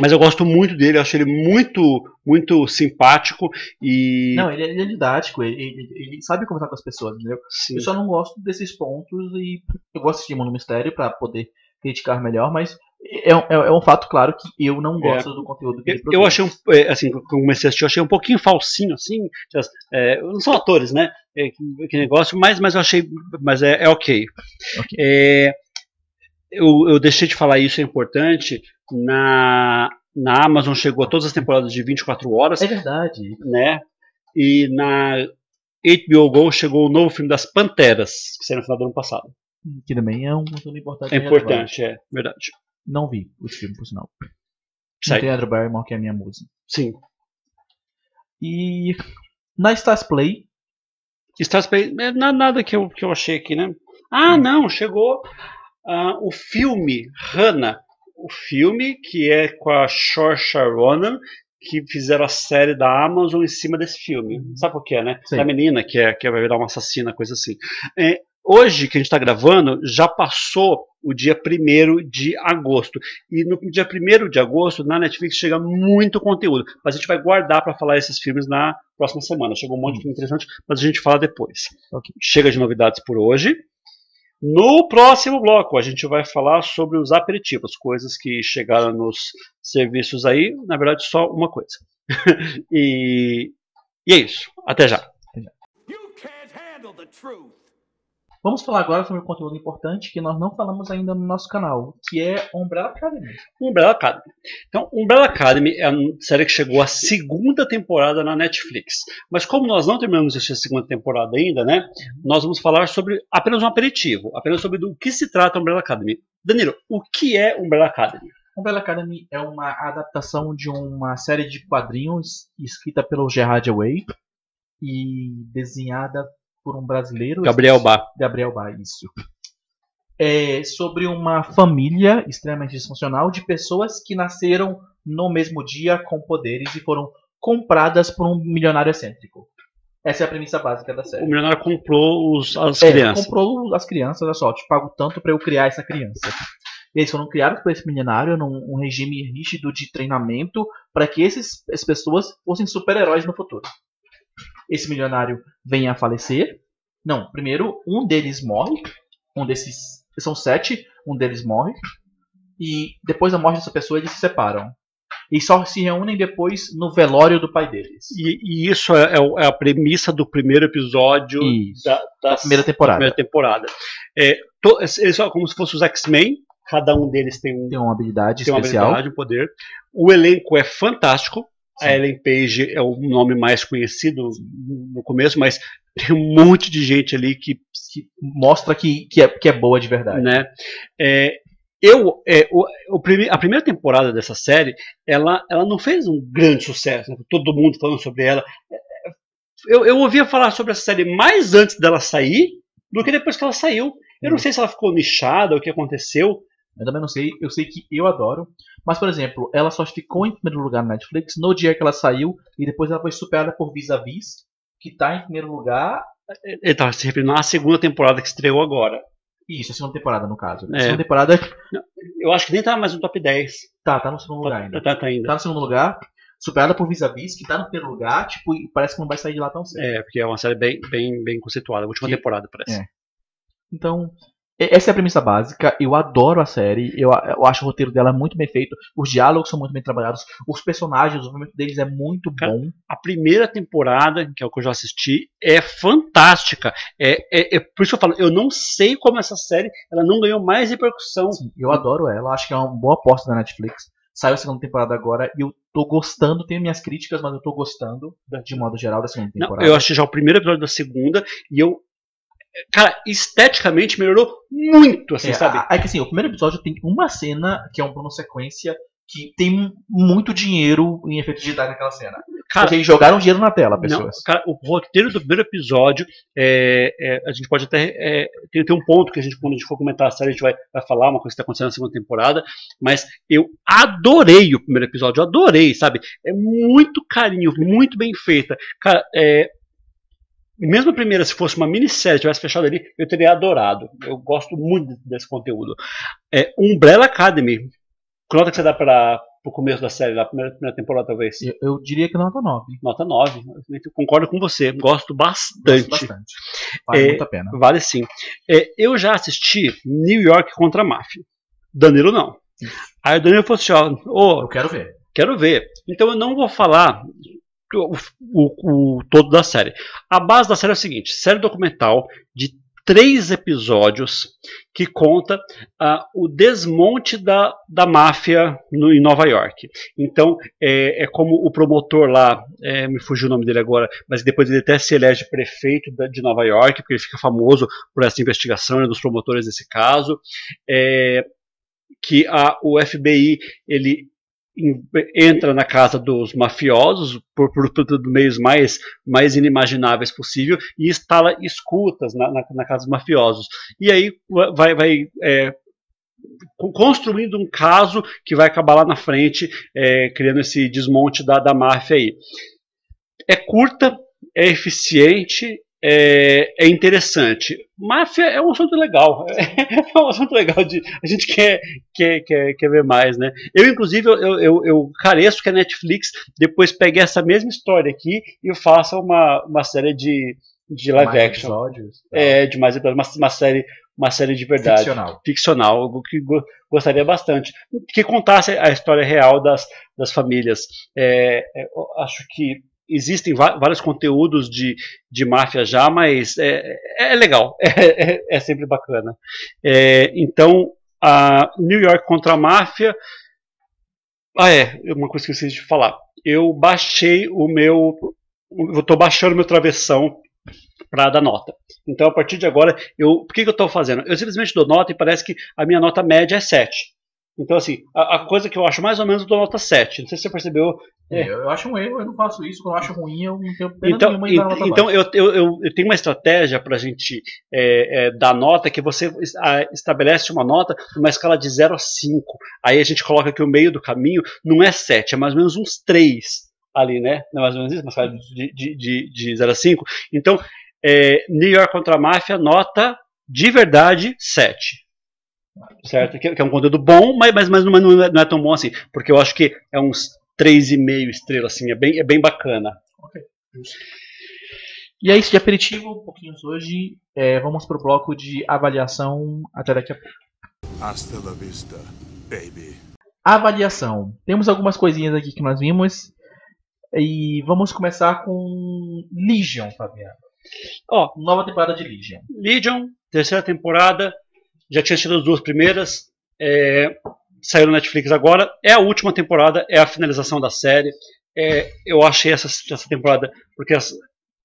mas eu gosto muito dele, eu acho ele muito, muito simpático e. Não, ele, é- ele é didático, ele, ele- ele sabe conversar com as pessoas, entendeu? sim, Eu só não gosto desses pontos e eu gosto de Mundo Mistério pra poder criticar melhor, mas é, um- é, é um fato claro que eu não gosto do conteúdo que eu, ele eu produz. achei um, é, assim, quando eu comecei a assistir, eu achei um pouquinho falsinho, assim. é, não são atores, né? É, que, que negócio, mas, mas eu achei. Mas é, é ok. Ok. Eu, eu deixei de falar isso, é importante. Na, na Amazon chegou todas as temporadas de 24 horas, É verdade. né? E na HBO Go chegou o novo filme das Panteras, que saiu no final do ano passado. Que também é um conteúdo importante. É importante, é verdade. Não vi o filme, por sinal. Não Sai. tem a Drew Barrymore, que é a minha musa. Sim. E na Stars Play, Stars Play, é na- nada que eu, que eu achei aqui, né? Ah, não, chegou ah, o filme Hannah. O filme que é com a Saoirse Ronan, que fizeram a série da Amazon em cima desse filme. Sabe por quê, né? Sei. Da menina que, é, que vai virar uma assassina, coisa assim. É, hoje, que a gente está gravando, já passou o dia 1 de agosto. E no dia 1 de agosto, na Netflix, chega muito conteúdo. Mas a gente vai guardar para falar esses filmes na próxima semana. Chegou um monte de filme interessante, mas a gente fala depois. Ok. Chega de novidades por hoje. No próximo bloco, a gente vai falar sobre os aperitivos, coisas que chegaram nos serviços aí. Na verdade, só uma coisa. e, e é isso. Até já. You can't handle the truth. Vamos falar agora sobre um conteúdo importante que nós não falamos ainda no nosso canal, que é Umbrella Academy. Umbrella Academy. Então, Umbrella Academy é a série que chegou à segunda temporada na Netflix. Mas como nós não terminamos de assistir a segunda temporada ainda, né? Nós vamos falar sobre apenas um aperitivo, apenas sobre do que se trata Umbrella Academy. Danilo, o que é Umbrella Academy? Umbrella Academy é uma adaptação de uma série de quadrinhos escrita pelo Gerard Way e desenhada por um brasileiro, Gabriel Bá. Gabriel Bá, isso. É sobre uma família extremamente disfuncional de pessoas que nasceram no mesmo dia com poderes e foram compradas por um milionário excêntrico. Essa é a premissa básica da O série. milionário comprou os, as É, crianças. comprou as crianças, olha só, te pago tanto pra eu criar essa criança. E eles foram criados por esse milionário num um regime rígido de treinamento para que esses, essas pessoas fossem super-heróis no futuro. Esse milionário vem a falecer. Não, primeiro um deles morre. Um desses. São sete, um deles morre. E depois da morte dessa pessoa eles se separam. E só se reúnem depois no velório do pai deles. E, e isso é, é é a premissa do primeiro episódio da, da Primeira temporada. primeira temporada. É, to- eles são como se fossem os X-Men, cada um deles tem um, Tem uma habilidade tem uma especial. habilidade, um poder. O elenco é fantástico. A Ellen Page é o nome mais conhecido no começo, mas tem um monte de gente ali que, que mostra que, que, é, que é boa de verdade. né? É, eu, é, o, o prime- a primeira temporada dessa série, ela, ela não fez um grande sucesso, né? todo mundo falando sobre ela. É, Eu, eu ouvia falar sobre essa série mais antes dela sair do que depois que ela saiu. Eu não Hum. sei se ela ficou nichada, o que aconteceu. Eu também não sei, eu sei que eu adoro. Mas, por exemplo, ela só ficou em primeiro lugar na Netflix no dia que ela saiu e depois ela foi superada por Vis-a-Vis, que tá em primeiro lugar. Ele estava se referindo à segunda temporada que estreou agora. Isso, a segunda temporada, no caso. A É. segunda temporada Eu acho que nem tá mais no top 10. tá, tá no segundo lugar Tá, ainda. tá, tá ainda. Tá no segundo lugar, superada por Vis-a-Vis, que tá no primeiro lugar, tipo, e parece que não vai sair de lá tão cedo. É, porque é uma série bem, bem, bem conceituada. A última Que- temporada, parece. É. Então, essa é a premissa básica. Eu adoro a série. Eu, eu acho o roteiro dela muito bem feito. Os diálogos são muito bem trabalhados. Os personagens, o desenvolvimento deles é muito Cara, bom. A primeira temporada, que é o que eu já assisti, é fantástica. É, é, é por isso que eu falo, eu não sei como essa série ela não ganhou mais repercussão. Sim, eu adoro ela. Acho que é uma boa aposta da Netflix. Saiu a segunda temporada agora e eu tô gostando, tenho minhas críticas, mas eu tô gostando de modo geral da segunda Não, temporada. eu achei já o primeiro episódio da segunda e eu. Cara, esteticamente melhorou muito, assim, É, sabe? é que assim, o primeiro episódio tem uma cena que é um plano sequência que tem muito dinheiro em efeitos digitais naquela cena. Cara, eles jogaram dinheiro na tela, Não, pessoas. cara, o roteiro do primeiro episódio, é, é, a gente pode até. É, tem, tem um ponto que a gente, quando a gente for comentar a série, a gente vai, vai falar uma coisa que está acontecendo na segunda temporada, mas eu adorei o primeiro episódio, eu adorei, sabe? É muito carinho, muito bem feita. Cara, é, mesmo a primeira, se fosse uma minissérie, tivesse fechado ali, eu teria adorado. Eu gosto muito desse conteúdo. É, Umbrella Academy. Que nota que você dá para o começo da série, da primeira, primeira temporada, talvez? Eu, eu diria que nota 9. Nota 9. Eu concordo com você. Gosto Gosto bastante. bastante. Vale É, muito a pena. Vale sim. É, eu já assisti New York contra a Máfia. Danilo não. Aí o Danilo falou assim: ó, ô, Eu quero ver. quero ver. Então eu não vou falar o, o- o todo da série. A base da série é o seguinte: série documental de três episódios que conta ah, o desmonte da, da máfia no- em Nova York. Então é, é como o promotor lá, é, me fugiu o nome dele agora, mas depois ele até se elege prefeito da- de Nova York, porque ele fica famoso por essa investigação, é um dos promotores desse caso. É, que a, o FBI ele entra na casa dos mafiosos por, por, por meios mais, mais inimagináveis possível e instala escutas na, na, na casa dos mafiosos. E aí vai, vai é, con- construindo um caso que vai acabar lá na frente, é, criando esse desmonte da, da máfia aí. É curta, é eficiente, é, é interessante. Máfia é um assunto legal. É um assunto legal de. A gente quer, quer, quer, quer ver mais, né? Eu, inclusive, eu, eu, eu careço que a Netflix depois pegue essa mesma história aqui e faça uma, uma série de, de live Mais action. episódios. É, de mais episódios, uma, uma série, uma série de verdade Ficcional. ficcional, algo que go- gostaria bastante, que contasse a história real das, das famílias. É, é, acho que existem vários conteúdos de, de máfia já, mas é, é legal, é, é- é sempre bacana. É, então, a New York contra a máfia. Ah, é, uma coisa que eu esqueci de falar. Eu baixei o meu. Eu estou baixando meu travessão para dar nota. Então, a partir de agora, eu, por que, que eu estou fazendo? Eu simplesmente dou nota e parece que a minha nota média é 7. Então, assim, a, a coisa que eu acho mais ou menos, eu dou nota 7. Não sei se você percebeu. É. Eu, eu acho um erro, eu não faço isso. Quando eu acho ruim, eu não tenho pena Então, nenhuma então baixa. eu, eu, eu, eu tenho uma estratégia para a gente é, é, dar nota que você estabelece uma nota numa escala de 0 a 5. Aí a gente coloca que o meio do caminho não é 7, é mais ou menos uns 3 ali, né? Não é mais ou menos isso? Uma escala de, de, de, de 0 a 5. Então, é, New York contra a máfia, nota de verdade 7. Certo? Que, que é um conteúdo bom, mas, mas, mas não, é, não é- não é tão bom assim. Porque eu acho que é uns 3,5 estrelas, assim, é bem, é bem bacana. E é isso de aperitivo, pouquinhos hoje. É, vamos pro bloco de avaliação. Até daqui a pouco. Hasta la vista, baby. Avaliação. Temos algumas coisinhas aqui que nós vimos. E vamos começar com Legion, Fabiano. Ó, Nova temporada de Legion. Legion, terceira temporada, já tinha sido as duas primeiras, é, saiu no Netflix agora, é a última temporada, é a finalização da série. É, eu achei essa, essa temporada, porque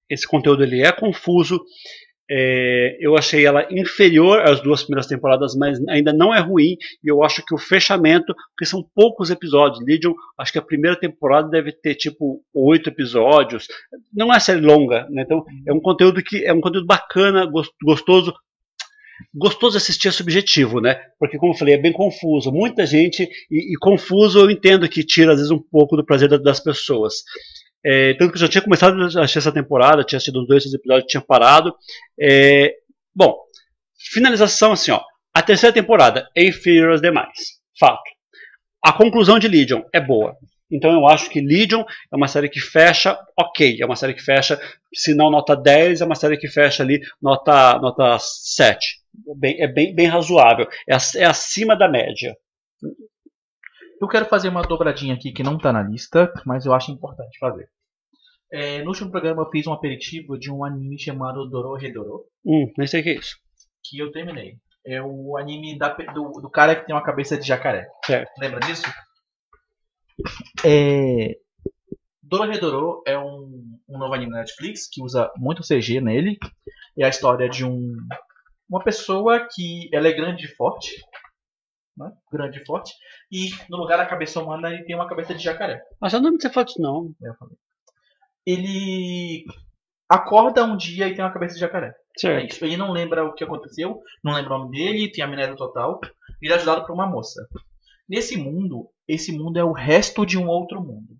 esse conteúdo ele é confuso, é, eu achei ela inferior às duas primeiras temporadas, mas ainda não é ruim, e eu acho que o fechamento, porque são poucos episódios, Legion, acho que a primeira temporada deve ter tipo oito episódios, não é série longa, né? então é um conteúdo que é um conteúdo bacana, gos- gostoso, gostoso assistir é subjetivo, né? Porque, como eu falei, é bem confuso. Muita gente, e, e confuso eu entendo que tira, às vezes, um pouco do prazer da- das pessoas. É, tanto que eu já tinha começado a assistir essa temporada, tinha assistido uns dois três episódios, tinha parado. É, bom, finalização assim, ó. A terceira temporada é inferior às demais. Fato. A conclusão de Legion é boa. Então eu acho que Legion é uma série que fecha ok. É uma série que fecha, se não nota 10, é uma série que fecha ali nota, nota 7. Bem- é bem, bem razoável. É, é acima da média. Eu quero fazer uma dobradinha aqui que não tá na lista, mas eu acho importante fazer. É, no último programa eu fiz um aperitivo de um anime chamado Dorohedoro, Hum, nem sei o que é isso. que eu terminei. É o anime da do, do cara que tem uma cabeça de jacaré. Certo. Lembra disso? É... Dororedoro é um, um novo anime na Netflix que usa muito CG nele. É a história de um uma pessoa que ela é grande e forte, né? grande e forte, e no lugar da cabeça humana ele tem uma cabeça de jacaré. Mas eu não me fotos, não. Falei. Ele acorda um dia e tem uma cabeça de jacaré. É. Ele não lembra o que aconteceu, não lembra o nome dele, tem amnésia total. Ele é ajudado por uma moça. Nesse mundo, esse mundo é o resto de um outro mundo,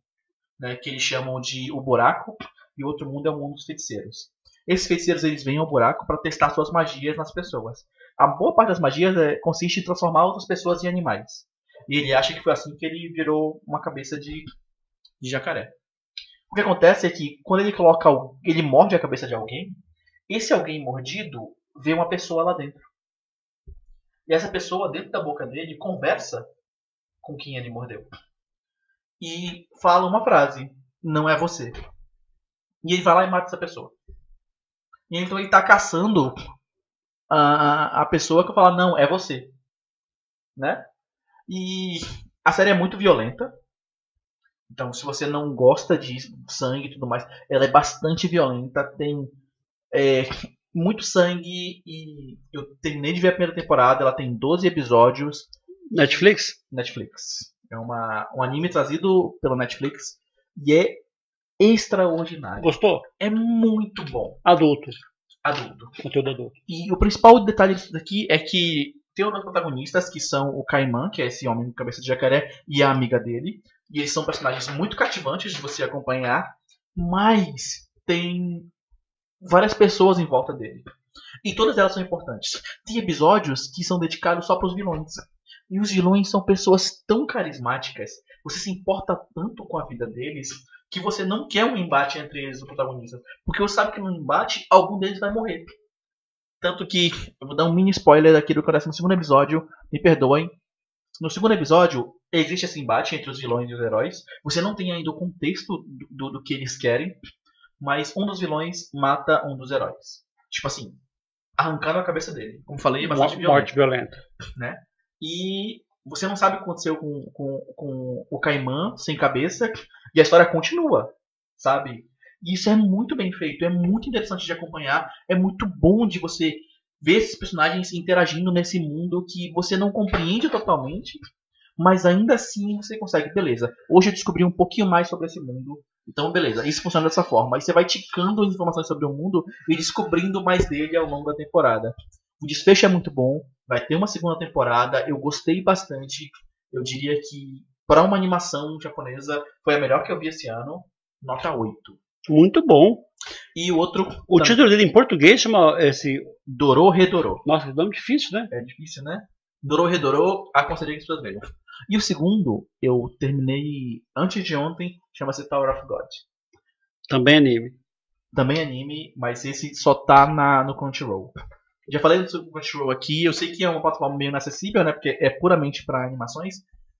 né, que eles chamam de o buraco, e o outro mundo é o mundo dos feiticeiros. Esses feiticeiros eles vêm ao buraco para testar suas magias nas pessoas. A boa parte das magias é, consiste em transformar outras pessoas em animais. E ele acha que foi assim que ele virou uma cabeça de, de jacaré. O que acontece é que quando ele coloca, ele morde a cabeça de alguém, esse alguém mordido vê uma pessoa lá dentro. E essa pessoa dentro da boca dele conversa com quem ele mordeu. E fala uma frase: Não é você. E ele vai lá e mata essa pessoa. E então ele tá caçando a, a pessoa que fala: Não, é você. Né? E a série é muito violenta. Então, se você não gosta de sangue e tudo mais, ela é bastante violenta. Tem é, muito sangue. E eu terminei de ver a primeira temporada. Ela tem 12 episódios. Netflix? Netflix. É uma, um anime trazido pela Netflix e é extraordinário. Gostou? É muito bom. Adulto. Adulto. Conteúdo adulto. E o principal detalhe disso daqui é que tem dois protagonistas que são o Caimã, que é esse homem com cabeça de jacaré, e a amiga dele. E eles são personagens muito cativantes de você acompanhar, mas tem várias pessoas em volta dele. E todas elas são importantes. Tem episódios que são dedicados só para os vilões. E os vilões são pessoas tão carismáticas, você se importa tanto com a vida deles, que você não quer um embate entre eles, os protagonistas. Porque você sabe que no embate, algum deles vai morrer. Tanto que, eu vou dar um mini spoiler aqui do que acontece no segundo episódio, me perdoem. No segundo episódio, existe esse embate entre os vilões e os heróis. Você não tem ainda o contexto do, do, do que eles querem, mas um dos vilões mata um dos heróis. Tipo assim, arrancando a cabeça dele. Como falei, é bastante violento. Morte violenta. E você não sabe o que aconteceu com, com, com o Caimã sem cabeça. E a história continua, sabe? E isso é muito bem feito, é muito interessante de acompanhar, é muito bom de você ver esses personagens interagindo nesse mundo que você não compreende totalmente, mas ainda assim você consegue, beleza. Hoje eu descobri um pouquinho mais sobre esse mundo, então beleza, isso funciona dessa forma. Aí você vai ticando informações sobre o mundo e descobrindo mais dele ao longo da temporada. O desfecho é muito bom, vai ter uma segunda temporada, eu gostei bastante. Eu diria que para uma animação japonesa foi a melhor que eu vi esse ano, nota 8. Muito bom. E o outro, O também, título dele em português chama esse. Dorô Redorô. Nossa, que nome difícil, né? É difícil, né? Dorô Redorô, aconselhei que as pessoas vejam. E o segundo, eu terminei antes de ontem, chama-se Tower of God. Também anime. Também anime, mas esse só tá na, no Crunchyroll. Já falei sobre o Crunchyroll aqui, eu sei que é uma plataforma meio inacessível, né? Porque é puramente para animações.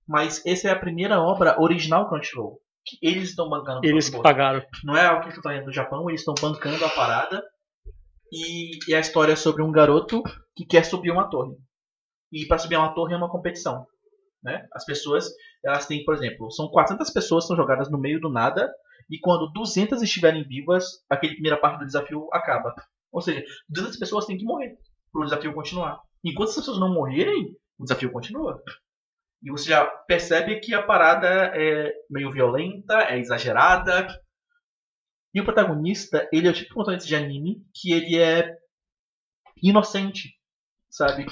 Mas essa é a primeira obra original Crunchyroll. Que eles estão bancando Eles que pagaram. Não é algo que estão trazendo do Japão, eles estão bancando a parada. E, e a história é sobre um garoto que quer subir uma torre. E para subir uma torre é uma competição. Né? As pessoas, elas têm, por exemplo, são 400 pessoas que são jogadas no meio do nada. E quando 200 estiverem vivas, aquela primeira parte do desafio acaba. Ou seja, 200 pessoas têm que morrer para o desafio continuar. Enquanto as pessoas não morrerem, o desafio continua. E você já percebe que a parada é meio violenta, é exagerada. E o protagonista, ele é o tipo de protagonista de anime que ele é inocente, sabe?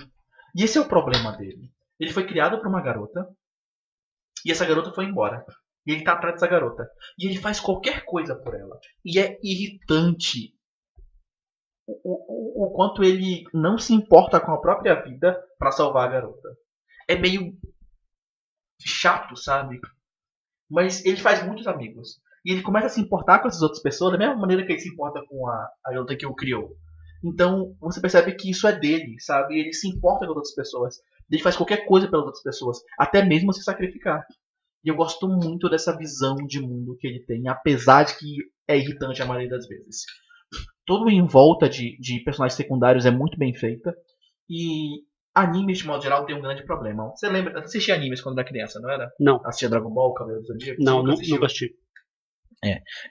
E esse é o problema dele. Ele foi criado por uma garota e essa garota foi embora. E ele tá atrás dessa garota. E ele faz qualquer coisa por ela. E é irritante o, o, o quanto ele não se importa com a própria vida para salvar a garota. É meio chato, sabe? Mas ele faz muitos amigos. E ele começa a se importar com essas outras pessoas da mesma maneira que ele se importa com a, a garota que o criou. Então você percebe que isso é dele, sabe? Ele se importa com outras pessoas. Ele faz qualquer coisa pelas outras pessoas, até mesmo se sacrificar. E eu gosto muito dessa visão de mundo que ele tem, apesar de que é irritante a maioria das vezes. Todo em volta de, de personagens secundários é muito bem feita. E Animes, de modo geral, tem um grande problema. Você lembra? Você assistia animes quando era criança, não era? Não. Assistia Dragon Ball, Cabelo do Zodíaco? Não, nunca assistiu? nunca assisti.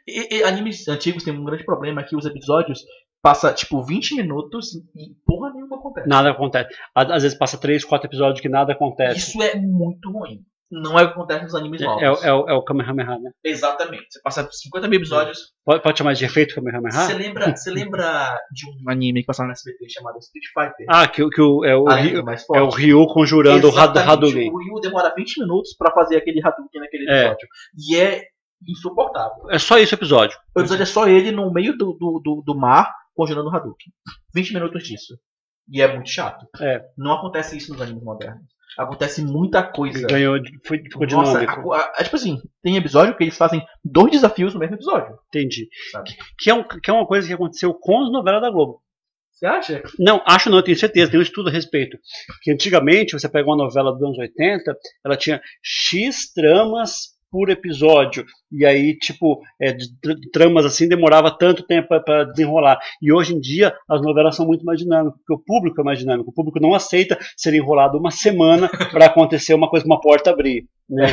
E, e animes antigos têm um grande problema que os episódios passa tipo 20 minutos e porra nenhuma acontece. Nada acontece. Às vezes passa três, quatro episódios que nada acontece. Isso é muito ruim. Não é o que acontece nos animes É, novos. é, o- é o- é o Kamehameha, né? Exatamente. Você passa 50 mil episódios. Pode, pode chamar de efeito Kamehameha? Você lembra, você lembra de um anime que passava no SBT chamado Street Fighter? Ah, que, o- que o, é, o, A Ryu, lenda mais é o Ryu conjurando o Exatamente. Hadouken. O Ryu demora 20 minutos pra fazer aquele Hadouken naquele É. episódio. E é insuportável. É só o episódio. O episódio é só ele no meio do, do, do, do mar congelando o Hadouken. 20 minutos disso. E é muito chato. É. Não acontece isso nos animes modernos. Acontece muita coisa. Ganhou, foi, ficou Nossa, dinâmico. a- a- é tipo assim, tem episódio que eles fazem dois desafios no mesmo episódio. Entendi. Que, que é um- que é uma coisa que aconteceu com as novelas da Globo. Você acha? Não, acho não, eu tenho certeza, tem um estudo a respeito. Que antigamente, você pega uma novela dos anos 80, ela tinha X tramas por episódio. E aí, tipo, é, de tr- tramas assim demorava tanto tempo para desenrolar. E hoje em dia, as novelas são muito mais dinâmicas, porque o público é mais dinâmico. O público não aceita ser enrolado uma semana para acontecer uma coisa, uma porta abrir. Né?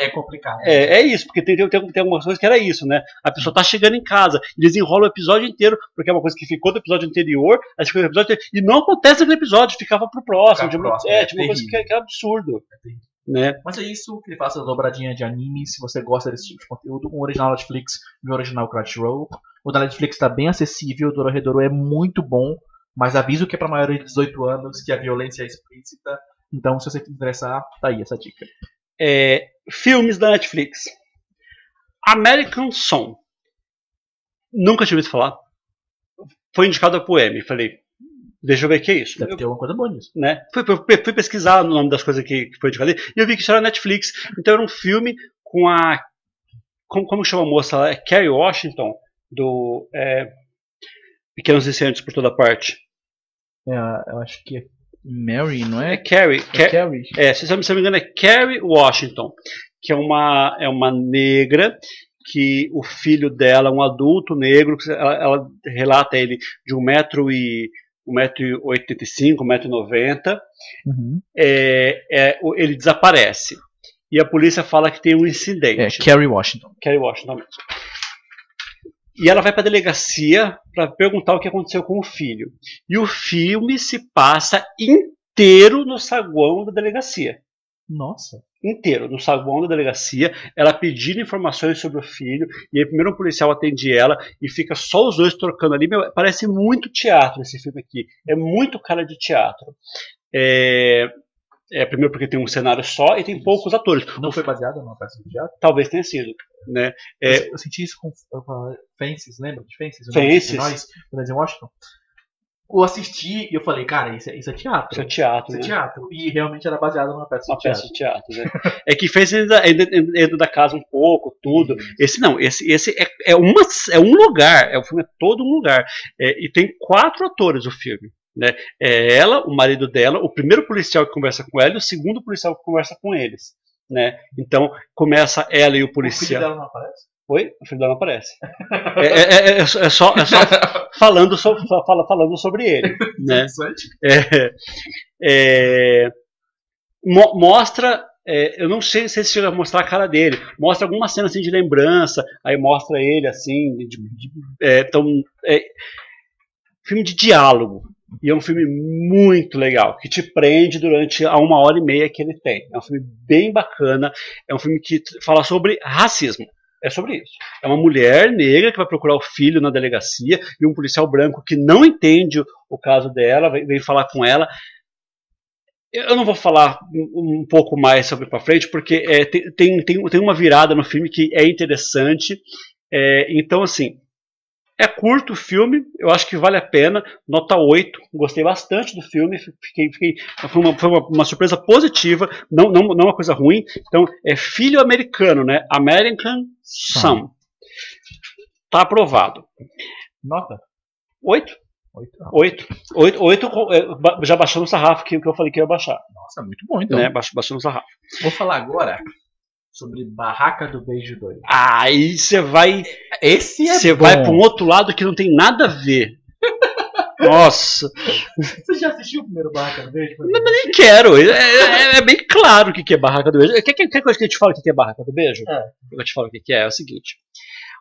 é complicado. É, é isso, porque tem, tem, tem algumas coisas que era isso, né? A pessoa tá chegando em casa, eles enrolam o episódio inteiro, porque é uma coisa que ficou do episódio anterior, aí ficou do episódio anterior, e não acontece naquele episódio, ficava pro próximo. Tipo, próximo, é, é tipo uma coisa que, é- que é absurdo. terrível. Né? Mas é isso, que ele faça a dobradinha de anime, se você gosta desse tipo de conteúdo. Um original Netflix e um original Crunchyroll. O da Netflix está bem acessível, o Dororedoro é muito bom, mas aviso que é para maiores de 18 anos, que a violência é explícita. Então, se você se interessar, tá aí essa dica. É, filmes da Netflix. American Song. Nunca tinha ouvido falar. Foi indicado pro M. Falei, deixa eu ver o que é isso. Deve Eu- ter alguma coisa boa nisso. né? Fui, fui- fui pesquisar o nome das coisas que, que foi indicado ali, e eu vi que isso era Netflix. Então era um filme com a. Como, como chama a moça lá? É Carrie Washington, do é, Pequenos Incêndios por toda parte. É, eu acho que é Mary, não É é? Carrie. É Ca- Carrie. é, se eu não me engano, é Carrie Washington, que é uma, é uma negra que o filho dela, um adulto negro, ela, ela relata ele de 1,85m, e 1,85m, 1,90m, Uhum. é, é, ele desaparece. E a polícia fala que tem um É, incidente. Carrie Washington. Kerry Washington mesmo. E ela vai para a delegacia para perguntar o que aconteceu com o filho. E o filme se passa inteiro no saguão da delegacia. Nossa. Inteiro, no saguão da delegacia, ela pedindo informações sobre o filho, e aí primeiro um policial atende ela e fica só os dois trocando ali. Meu, parece muito teatro esse filme aqui. É muito cara de teatro. É, é, primeiro porque tem um cenário só e tem poucos atores. Não foi baseada numa peça de teatro? Talvez tenha sido. Né? É, eu senti isso com com Fences, lembra de Fences? O Fences. Nós, Denzel Washington. Eu assisti e eu falei, cara, isso é, isso é teatro. isso é teatro. Isso é né? teatro. E realmente era baseado numa peça uma de peça teatro. de teatro, né? é que fez dentro da casa um pouco, tudo. Esse não, esse, esse é, é, uma, é um lugar, é o filme é todo um lugar. É, e tem quatro atores o filme. Né? É ela, o marido dela, o primeiro policial que conversa com ela e o segundo policial que conversa com eles. Né? Então começa ela e o O filho policial. dela não aparece? Oi? O filho dela não aparece. É, é, é, é só, é só é só falando, sobre, fala- falando sobre ele. Né? Interessante. É, é, mo- mostra, eu não sei se chega a mostrar a cara dele, mostra alguma cena assim de lembrança, aí mostra ele assim, de, de- então, filme de diálogo. E é um filme muito legal, que te prende durante a uma hora e meia que ele tem. É um filme bem bacana, é um filme que fala sobre racismo. É sobre isso. É uma mulher negra que vai procurar o filho na delegacia e um policial branco que não entende o, caso dela, vem, falar com ela. Eu não vou falar um, pouco mais sobre para frente, porque é, tem, tem, tem uma virada no filme que é interessante. É, então, assim, é curto o filme, eu acho que vale a pena. Nota 8, gostei bastante do filme, fiquei, fiquei, foi, uma, foi uma, uma surpresa positiva, não, não, não uma coisa ruim. Então, é filho americano, né? American Son. Tá aprovado. Nota? 8? Oito. Ah, 8. 8, 8 já baixando o sarrafo que, que eu falei que ia baixar. Nossa, muito bom então. né? Baix- Baixando o sarrafo. Vou falar agora sobre Barraca do Beijo 2. Aí você vai. Esse é Você vai para um outro lado que não tem nada a ver. Nossa, Você já assistiu o primeiro Barraca do Beijo? nem quero. É, é- é bem claro o que é barraca do beijo. Quer, quer, quer coisa que eu te falo o que é barraca do beijo? É. Eu te falo o que que é. É o seguinte.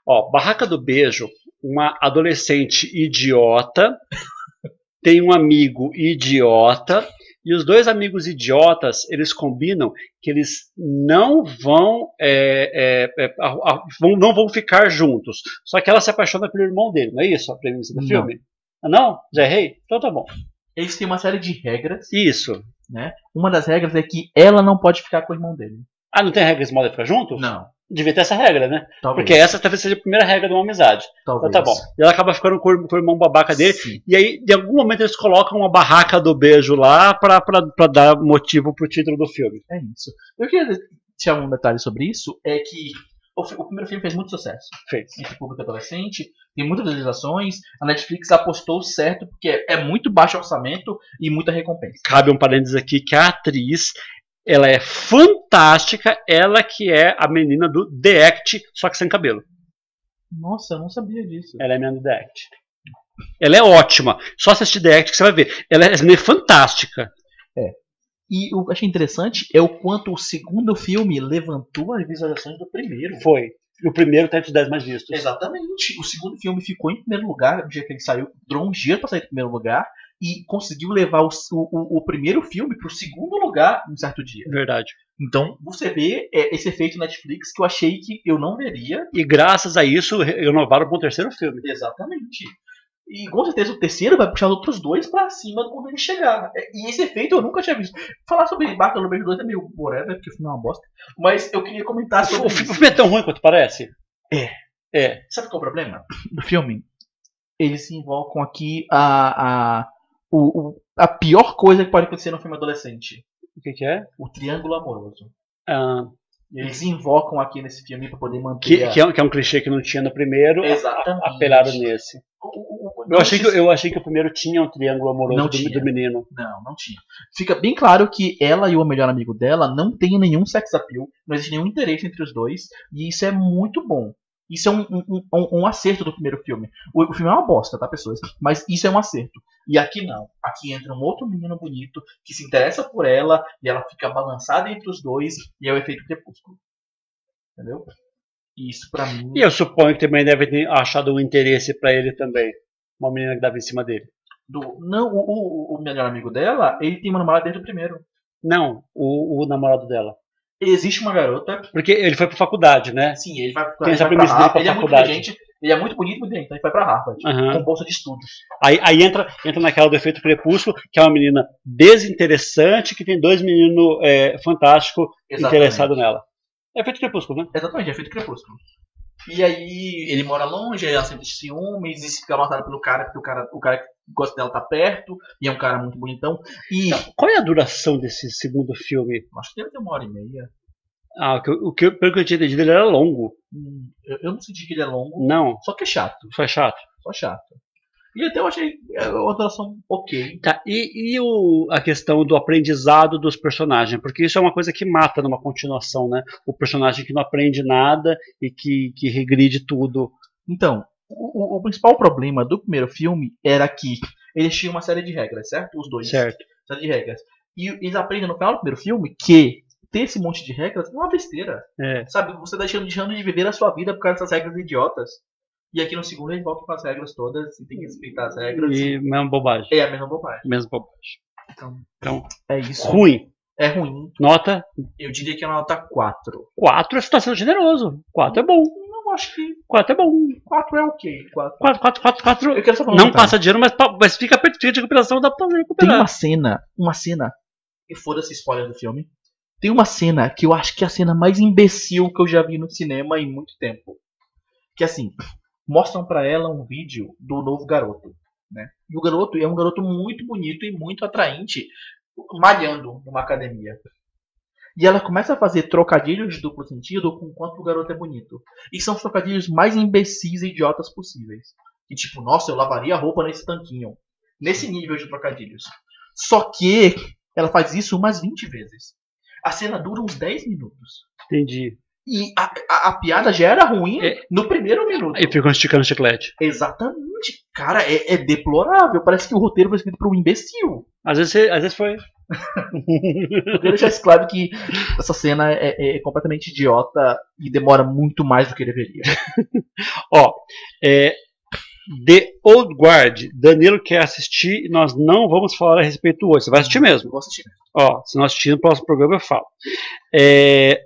Ó, barraca do beijo, uma adolescente idiota tem um amigo idiota e os dois amigos idiotas eles combinam que eles não vão, é, é, é, a- a- vão- não vão ficar juntos. Só que ela se apaixona pelo irmão dele, não é isso a premissa do Não. filme? Ah, não? Já errei? Então tá bom. Eles têm uma série de regras, Isso. né? Uma das regras é que ela não pode ficar com o irmão dele. Ah, não tem regra que podem ficar junto? Não. Devia ter essa regra, né? Talvez. Porque essa talvez seja a primeira regra de uma amizade. talvez. Então tá bom. E ela acaba ficando com o com o irmão babaca dele. Sim. E aí, de algum momento, eles colocam uma barraca do beijo lá pra, pra, pra dar motivo pro título do filme. É isso. Eu queria tirar um detalhe sobre isso, é que o, o primeiro filme fez muito sucesso Fez. entre o público adolescente, tem muitas visualizações, a Netflix apostou certo, porque é, é muito baixo orçamento e muita recompensa. Cabe um parênteses aqui que a atriz. Ela é fantástica, ela que é a menina do The Act, só que sem cabelo. Nossa, eu não sabia disso. Ela é a menina do The Act. Ela é ótima. Só assistir The Act que você vai ver. Ela é, menina é fantástica. E o que eu achei interessante é o quanto o segundo filme levantou as visualizações do primeiro. Foi. E o primeiro tá entre os 10 mais vistos. Exatamente. O segundo filme ficou em primeiro lugar no dia que ele saiu, durou uns dias para sair em primeiro lugar e conseguiu levar o, o, o primeiro filme para o segundo lugar um certo dia. Verdade. Então você vê é, esse efeito Netflix que eu achei que eu não veria. E graças a isso, re- renovaram para o terceiro filme. Exatamente. E com certeza o terceiro vai puxar os outros dois pra cima quando ele chegar. É, E esse efeito eu nunca tinha visto. Falar sobre Barca no Beijo 2 é meio whatever, porque o filme é uma bosta. Mas eu queria comentar sobre O fi- o isso. filme é tão ruim quanto parece? É. É. Sabe qual é o problema do filme? Eles se invocam aqui a, a, o, o- a pior coisa que pode acontecer no filme adolescente. O que, que é? O triângulo amoroso. Ah, Eles invocam aqui nesse filme pra poder manter que, a... que, é, um- que é um clichê que não tinha no primeiro. Exatamente. Apelaram nesse. O- Eu achei, que, eu achei que o primeiro tinha um triângulo amoroso Não do, tinha. do menino. Não, não tinha. Fica bem claro que ela e o melhor amigo dela não têm nenhum sex appeal, não existe nenhum interesse entre os dois, e isso é muito bom. Isso é um, um, um- um acerto do primeiro filme. O, o filme é uma bosta, tá, pessoas? Mas isso é um acerto. E aqui não. Aqui entra um outro menino bonito que se interessa por ela e ela fica balançada entre os dois e é o efeito crepúsculo. Entendeu? Isso pra mim. E eu suponho que também deve ter achado um interesse pra ele também. Uma menina que dava em cima dele. Do, não, o, o, o melhor amigo dela, ele tem uma namorada desde o primeiro. Não, o, o namorado dela. Existe uma garota Porque ele foi pra faculdade, né? Sim, ele vai, Tem ele essa vai pra premissa dele Harvard. pra Ele é muito faculdade. inteligente, ele é muito bonito, muito inteligente, então ele vai pra Harvard. Aham. Com bolsa de estudos. Aí, aí entra, entra naquela do efeito crepúsculo, que é uma menina desinteressante, que tem dois meninos é, fantásticos interessados nela. É efeito crepúsculo, né? Exatamente, é feito crepúsculo. E aí ele mora longe, ela sente ciúmes, e se fica amarrada pelo cara, porque o cara, o cara que gosta dela tá perto, e é um cara muito bonitão. E Qual é a duração desse segundo filme? acho que deve ter uma hora e meia. Ah, o que, pelo que eu tinha entendido, ele era longo. Hum, Eu, eu não senti que ele é longo, Não, só que é chato. foi chato. Só chato. E até eu achei é, uma duração ok. Tá, e, e o, a questão do aprendizado dos personagens? Porque isso é uma coisa que mata numa continuação, né? O personagem que não aprende nada e que, que regride tudo. Então, o, o- principal problema do primeiro filme era que eles tinham uma série de regras, certo? Os dois. Certo. série de regras. E eles aprendem no final do primeiro filme que ter esse monte de regras é uma besteira. É. Sabe, você tá deixando, deixando de viver a sua vida por causa dessas regras idiotas. E aqui no segundo eles voltam com as regras todas e tem que respeitar as regras. E mesma bobagem. É a mesma bobagem. Mesma bobagem. Então, Então, é isso. ruim. É ruim. Nota Eu diria que é uma nota 4. 4 está sendo generoso. 4 é bom. Não acho que 4 é bom. 4 é ok. 4. 4, 4, 4, 4 Eu quero só falar um não passa dinheiro, mas, mas fica perfeito de recuperação, dá pra Tem recuperar. uma cena, uma cena, e foda-se spoiler do filme. Tem uma cena que eu acho que é a cena mais imbecil que eu já vi no cinema em muito tempo. Que assim, mostram pra ela um vídeo do novo garoto, né? E o garoto é um garoto muito bonito e muito atraente, malhando numa academia. E ela começa a fazer trocadilhos de duplo sentido com o quanto o garoto é bonito. E são os trocadilhos mais imbecis e idiotas possíveis. E tipo, nossa, eu lavaria a roupa nesse tanquinho. Nesse nível de trocadilhos. Só que ela faz isso umas 20 vezes. A cena dura uns 10 minutos. Entendi. E a, a, a piada já era ruim É. no primeiro minuto. E ficam esticando o chiclete. Exatamente. Cara, é, é deplorável. Parece que o roteiro foi escrito por um imbecil. Às vezes, às vezes foi. Eu quero deixar isso claro que essa cena é, é completamente idiota e demora muito mais do que deveria. Ó, é, The Old Guard, Danilo quer assistir e nós não vamos falar a respeito hoje. Você vai assistir mesmo? Eu vou assistir. Ó, se nós assistir no próximo programa eu falo. É,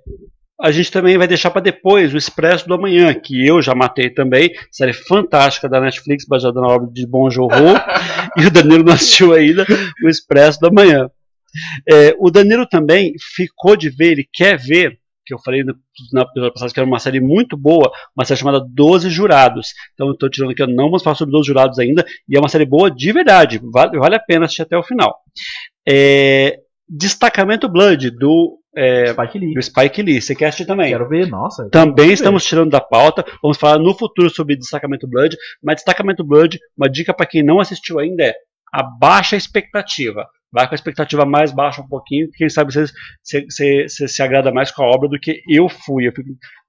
a gente também vai deixar para depois o Expresso do Amanhã, que eu já matei também, série fantástica da Netflix, baseada na obra de Bon Joon-ho, e o Danilo não assistiu ainda, o Expresso do Amanhã. É, o Danilo também ficou de ver, ele quer ver, que eu falei no, na episódio passado que era uma série muito boa, uma série chamada Doze Jurados. Então eu estou tirando aqui, eu não vamos falar sobre Doze Jurados ainda, e é uma série boa de verdade, vale, vale a pena assistir até o final. É, Destacamento Blood, do, é, Spike Lee. do Spike Lee, você quer assistir também? Quero ver, nossa. Também quero ver. estamos tirando da pauta. Vamos falar no futuro sobre Destacamento Blood. Mas Destacamento Blood, uma dica para quem não assistiu ainda é abaixa a expectativa. Vai com a expectativa mais baixa um pouquinho, quem sabe você se, se, se, se agrada mais com a obra do que eu fui. Eu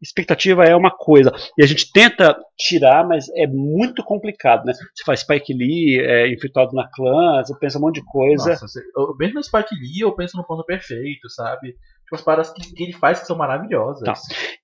expectativa é uma coisa. E a gente tenta tirar, mas é muito complicado, né? Você faz Spike Lee, é, infiltrado na clã, você pensa um monte de coisa. Nossa, você- eu penso no Spike Lee, eu penso no Ponto Perfeito, sabe? Tipo, as paradas que, que ele faz que são maravilhosas. Tá.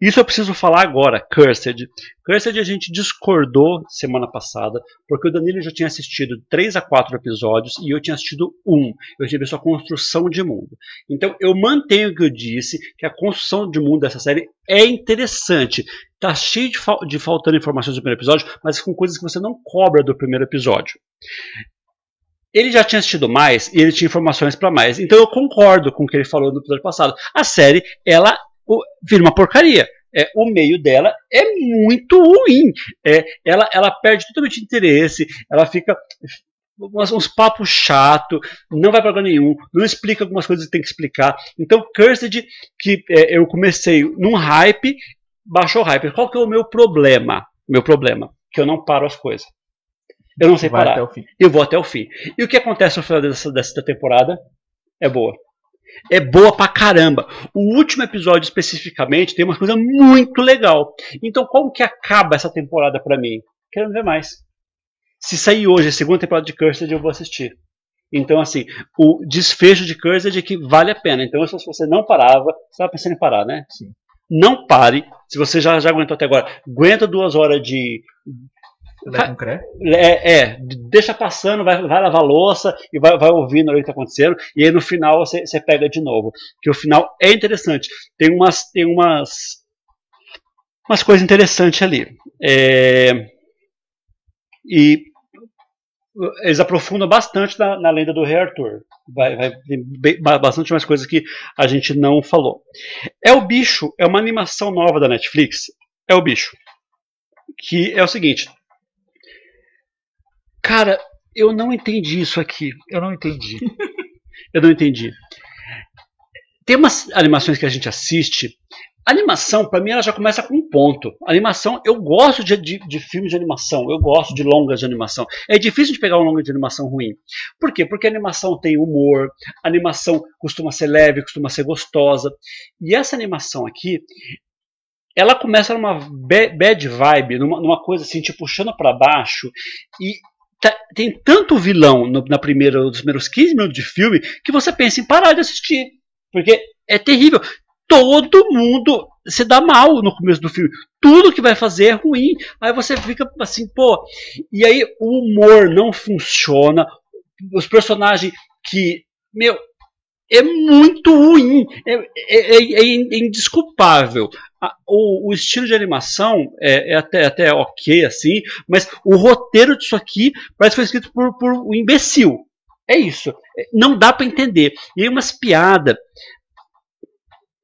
Isso eu preciso falar agora, Cursed. Cursed a gente discordou semana passada, porque o Danilo já tinha assistido 3 a 4 episódios e eu tinha assistido um. Eu visto a construção de mundo. Então eu mantenho o que eu disse, que a construção de mundo dessa série é interessante. Tá cheio de, de faltando informações do primeiro episódio, mas com coisas que você não cobra do primeiro episódio. Ele já tinha assistido mais e ele tinha informações para mais. Então eu concordo com o que ele falou no episódio passado. A série, ela o- vira uma porcaria. É, o meio dela é muito ruim. É, ela, ela perde totalmente interesse, ela fica uns, uns papos chato, não vai para lugar nenhum, não explica algumas coisas que tem que explicar. Então, Cursed, que é, eu comecei num hype, baixou o hype. Qual que é o meu problema? Meu problema, que eu não paro as coisas. Eu não sei Vai parar até o fim. eu vou até o fim. E o que acontece no final dessa, dessa temporada? É boa. É boa pra caramba. O último episódio especificamente tem uma coisa muito legal. Então, como que acaba essa temporada pra mim? Quero ver mais. Se sair hoje a segunda temporada de Cursed, eu vou assistir. Então, assim, o desfecho de Cursed é que vale a pena. Então, se você não parava, você estava pensando em parar, né? Sim. Não pare. Se você já, já aguentou até agora, aguenta duas horas de, Leva um cré. é, é, deixa passando, vai, vai lavar a louça e vai, vai ouvindo o que está acontecendo, e aí no final você, você pega de novo. Que o final é interessante. Tem umas. Tem umas. umas coisas interessantes ali. É, e eles aprofundam bastante na, na lenda do Rei Arthur. Vai, vai bem- ba- bastante mais coisas que a gente não falou. É o Bicho é uma animação nova da Netflix. É o Bicho. Que é o seguinte. Cara, eu não entendi isso aqui. Eu não entendi. eu não entendi. Tem umas animações que a gente assiste. A animação, pra mim, ela já começa com um ponto. A animação, eu gosto de, de, de filmes de animação, eu gosto de longas de animação. É difícil de pegar um longa de animação ruim. Por quê? Porque a animação tem humor, a animação costuma ser leve, costuma ser gostosa. E essa animação aqui, ela começa numa ba- bad vibe, numa, numa coisa assim, te puxando pra baixo, e tem tanto vilão no, na primeira, nos primeiros 15 minutos de filme que você pensa em parar de assistir. Porque é terrível. Todo mundo se dá mal no começo do filme. Tudo que vai fazer é ruim. Aí você fica assim, pô. E aí o humor não funciona. Os personagens que. Meu. É muito ruim. É, é- é- é indesculpável. A- O, o estilo de animação é, é até, até ok, assim, mas o roteiro disso aqui parece que foi escrito por, por um imbecil. É isso. É, Não dá pra entender. E aí umas piadas.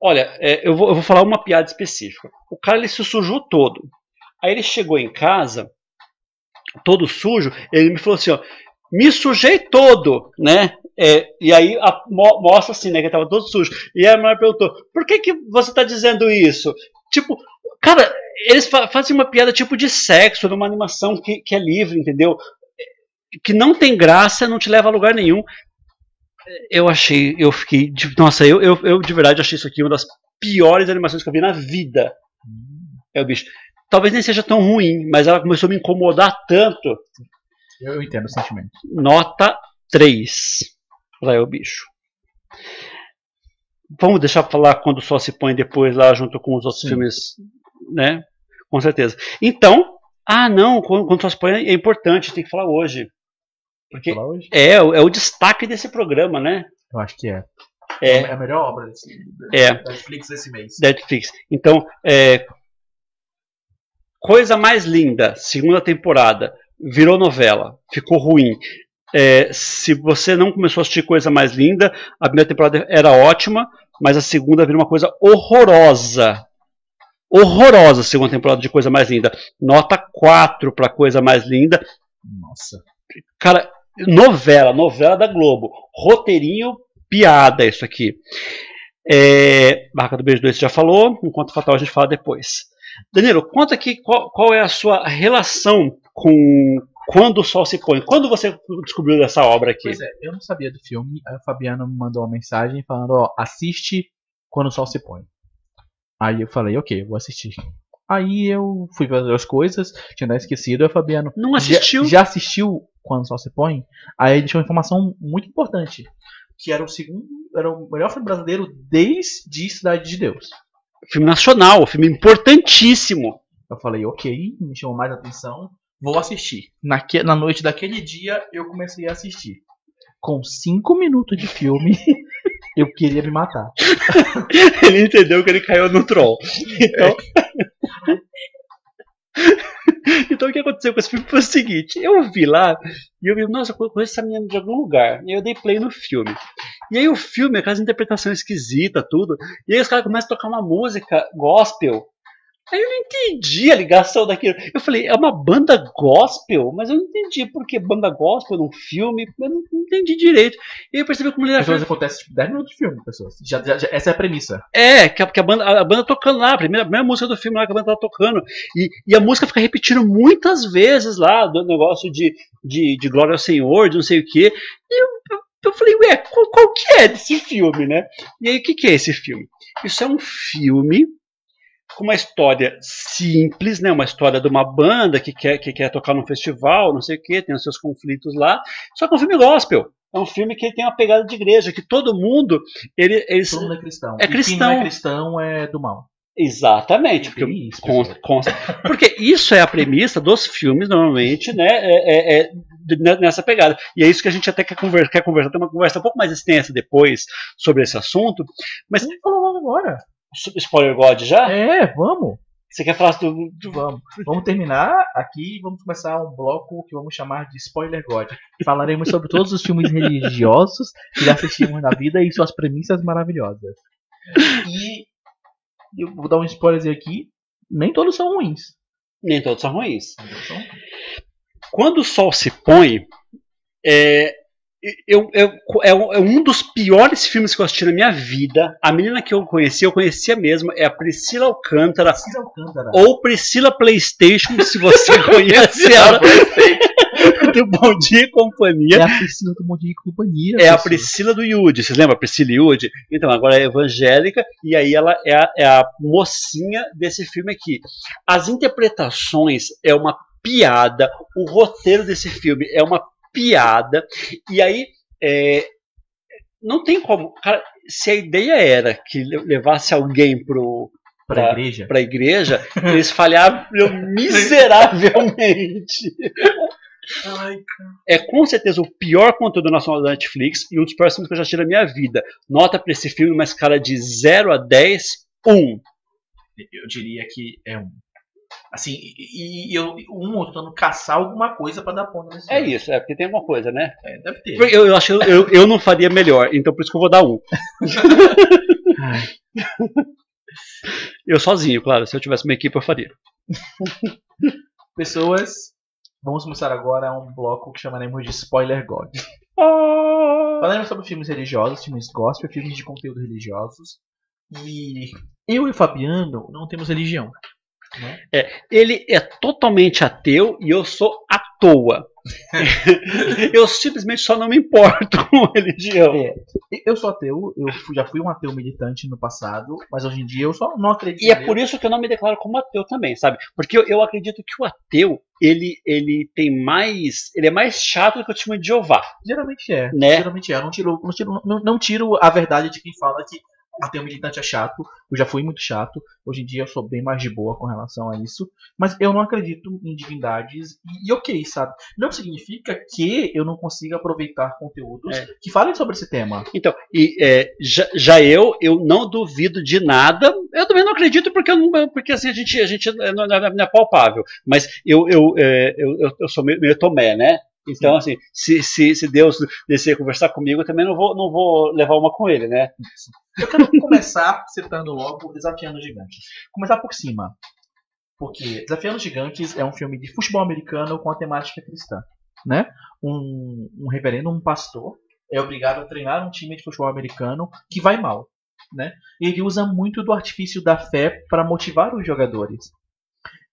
Olha, é, eu, vou, eu vou falar uma piada específica. O cara ele se sujou todo. Aí ele chegou em casa, todo sujo, ele me falou assim, ó, me sujei todo, né? É, e aí a- mo- mostra assim, né, que tava todo sujo. E a mulher perguntou, por que, que você tá dizendo isso? Tipo, cara, eles fa fazem uma piada tipo de sexo numa animação que, que é livre, entendeu? Que não tem graça, não te leva a lugar nenhum. Eu achei, eu fiquei, nossa, eu, eu, eu de verdade achei isso aqui uma das piores animações que eu vi na vida. É o bicho. Talvez nem seja tão ruim, mas ela começou a me incomodar tanto. Eu entendo o sentimento. Nota 3 para é o bicho. Vamos deixar pra falar quando o sol se põe depois lá junto com os outros Sim. filmes, né? Com certeza. Então, ah não, quando, o sol se põe é importante, tem que falar hoje. Porque Falar hoje? é, o- é o destaque desse programa, né? Eu acho que é. É, a melhor obra desse, É. Netflix desse mês. Netflix. Então, é, Coisa Mais Linda, segunda temporada, virou novela, ficou ruim. É, se você não começou a assistir Coisa Mais Linda, a primeira temporada era ótima, mas a segunda virou uma coisa horrorosa. Horrorosa a segunda temporada de Coisa Mais Linda. Nota 4 para Coisa Mais Linda. Nossa. Cara, novela, novela da Globo. Roteirinho, piada isso aqui. É, Barca do Beijo 2 você já falou, enquanto Fatal a gente fala depois. Danilo, conta aqui qual, qual é a sua relação com Quando o Sol se Põe. Quando você descobriu dessa obra aqui? Pois é, eu não sabia do filme. Aí o Fabiano me mandou uma mensagem falando, ó, assiste quando o sol se põe. Aí eu falei, ok, vou assistir. Aí eu fui fazer as coisas, tinha até esquecido, aí o Fabiano Não assistiu? Já, já assistiu quando o sol se põe? Aí ele deixou uma informação muito importante. Que era o segundo. Era o melhor filme brasileiro desde Cidade de Deus. Filme nacional, filme importantíssimo. Eu falei, ok, me chamou mais atenção, vou assistir. Na noite daquele dia, eu comecei a assistir. Com cinco minutos de filme, eu queria me matar. Ele entendeu que ele caiu no troll. Então, então o que aconteceu com esse filme foi o seguinte: eu vi lá e eu vi, nossa, eu conheço essa menina de algum lugar. E eu dei play no filme. E aí o filme, aquelas interpretações esquisitas, tudo. E aí os caras começam a tocar uma música gospel. Aí eu não entendi a ligação daquilo. Eu falei, é uma banda gospel? Mas eu não entendi por que banda gospel num filme. Eu não não entendi direito. E aí eu percebi como ele era Pessoas acontece tipo 10 minutos de filme, pessoas. Já, já- já- essa é a premissa. é, que a, que a banda, a banda tocando lá, a primeira, a primeira música do filme lá que a banda tava tocando. E, e a música fica repetindo muitas vezes lá, do negócio de, de, de Glória ao Senhor, de não sei o quê. E eu, eu, eu falei, ué, qual, qual que é desse filme, né? E aí, o que, que é esse filme? Isso é um filme com uma história simples, né? Uma história de uma banda que quer, que quer tocar num festival, não sei o quê, tem os seus conflitos lá. Só que é um filme gospel. É um filme que tem uma pegada de igreja, que todo mundo. Ele, eles, Todo mundo é cristão. É E Quem cristão. não é cristão é do mal. Exatamente, porque, Tem isso, pessoal. com- porque isso é a premissa dos filmes, normalmente, né? é- é- é ne- nessa pegada. E é isso que a gente até quer conversar, quer conversar, ter uma conversa um pouco mais extensa depois sobre esse assunto. Mas logo agora. Spoiler God já? É, vamos. Você quer falar do. do- Vamos. Vamos terminar aqui e vamos começar um bloco que vamos chamar de Spoiler God. Falaremos sobre todos os filmes religiosos que já assistimos na vida e suas premissas maravilhosas. E eu vou dar um spoiler aqui. Nem todos são ruins. Nem todos são ruins. Nem todos são ruins. Quando o sol se põe, é, eu, eu- é um é um dos piores filmes que eu assisti na minha vida. A menina que eu conheci, eu conhecia mesmo, é a Priscila Alcântara, Cira Alcântara. ou Priscila PlayStation, se você conhece ela, do Bom Dia e Companhia. É a Priscila do Bom Dia e Companhia. É a. Priscila do Yudi, vocês lembram a Priscila Yudi? Então, agora é evangélica, e aí ela é a, é a mocinha desse filme aqui. As interpretações é uma piada, o roteiro desse filme é uma piada, e aí é, não tem como. Cara, se a ideia era que le- levasse alguém pro, Pra pra- igreja. pra igreja, eles falharam miseravelmente. Ai, É com certeza o pior conteúdo nacional da Netflix e um dos piores filmes que eu já assisti na minha vida. Nota pra esse filme, uma escala de 0 a 10, 1. eu diria que é um. Assim, e, e eu, um, eu tô tentando caçar alguma coisa pra dar ponto nesse É filme. isso, é porque tem alguma coisa, né? É, deve ter. Eu, eu acho que eu, eu não faria melhor, então por isso que eu vou dar 1. Ai, Eu sozinho, claro. Se eu tivesse uma equipe, eu faria. Pessoas, vamos começar agora um bloco que chamaremos de Spoiler God. Ah. Falaremos sobre filmes religiosos, filmes gospel, filmes de conteúdo religiosos. E eu e o Fabiano não temos religião. Ele é totalmente ateu e eu sou à toa. eu simplesmente só não me importo com religião. É, eu sou ateu, eu já fui um ateu militante no passado, mas hoje em dia eu só não acredito. E é por isso que eu não me declaro como ateu também, sabe? Porque eu, eu acredito que o ateu, ele, ele tem mais. Ele é mais chato do que o testemunho de Jeová. Geralmente é. Né? Geralmente é. Eu não tiro, não, tiro, não, não tiro a verdade de quem fala que ateu militante é chato. Eu já fui muito chato. Hoje em dia eu sou bem mais de boa com relação a isso. Mas eu não acredito em divindades. E, e ok, sabe? Não significa que eu não consiga aproveitar conteúdos É. que falem sobre esse tema. Então, e é, já, já eu, eu não duvido de nada. Eu também não acredito porque, não, porque assim, a gente, a gente não, não é- não é palpável. Mas eu, eu, é, eu, eu- eu sou meio, meio Tomé, né? Então, assim, se, se, se Deus descer conversar comigo, eu também não vou, não vou levar uma com ele, né? Eu quero começar citando logo Desafiando Gigantes. Começar por cima. Porque Desafiando Gigantes é um filme de futebol americano com a temática cristã. Né? Um, um reverendo, um pastor, é obrigado a treinar um time de futebol americano que vai mal. Né? Ele usa muito do artifício da fé para motivar os jogadores.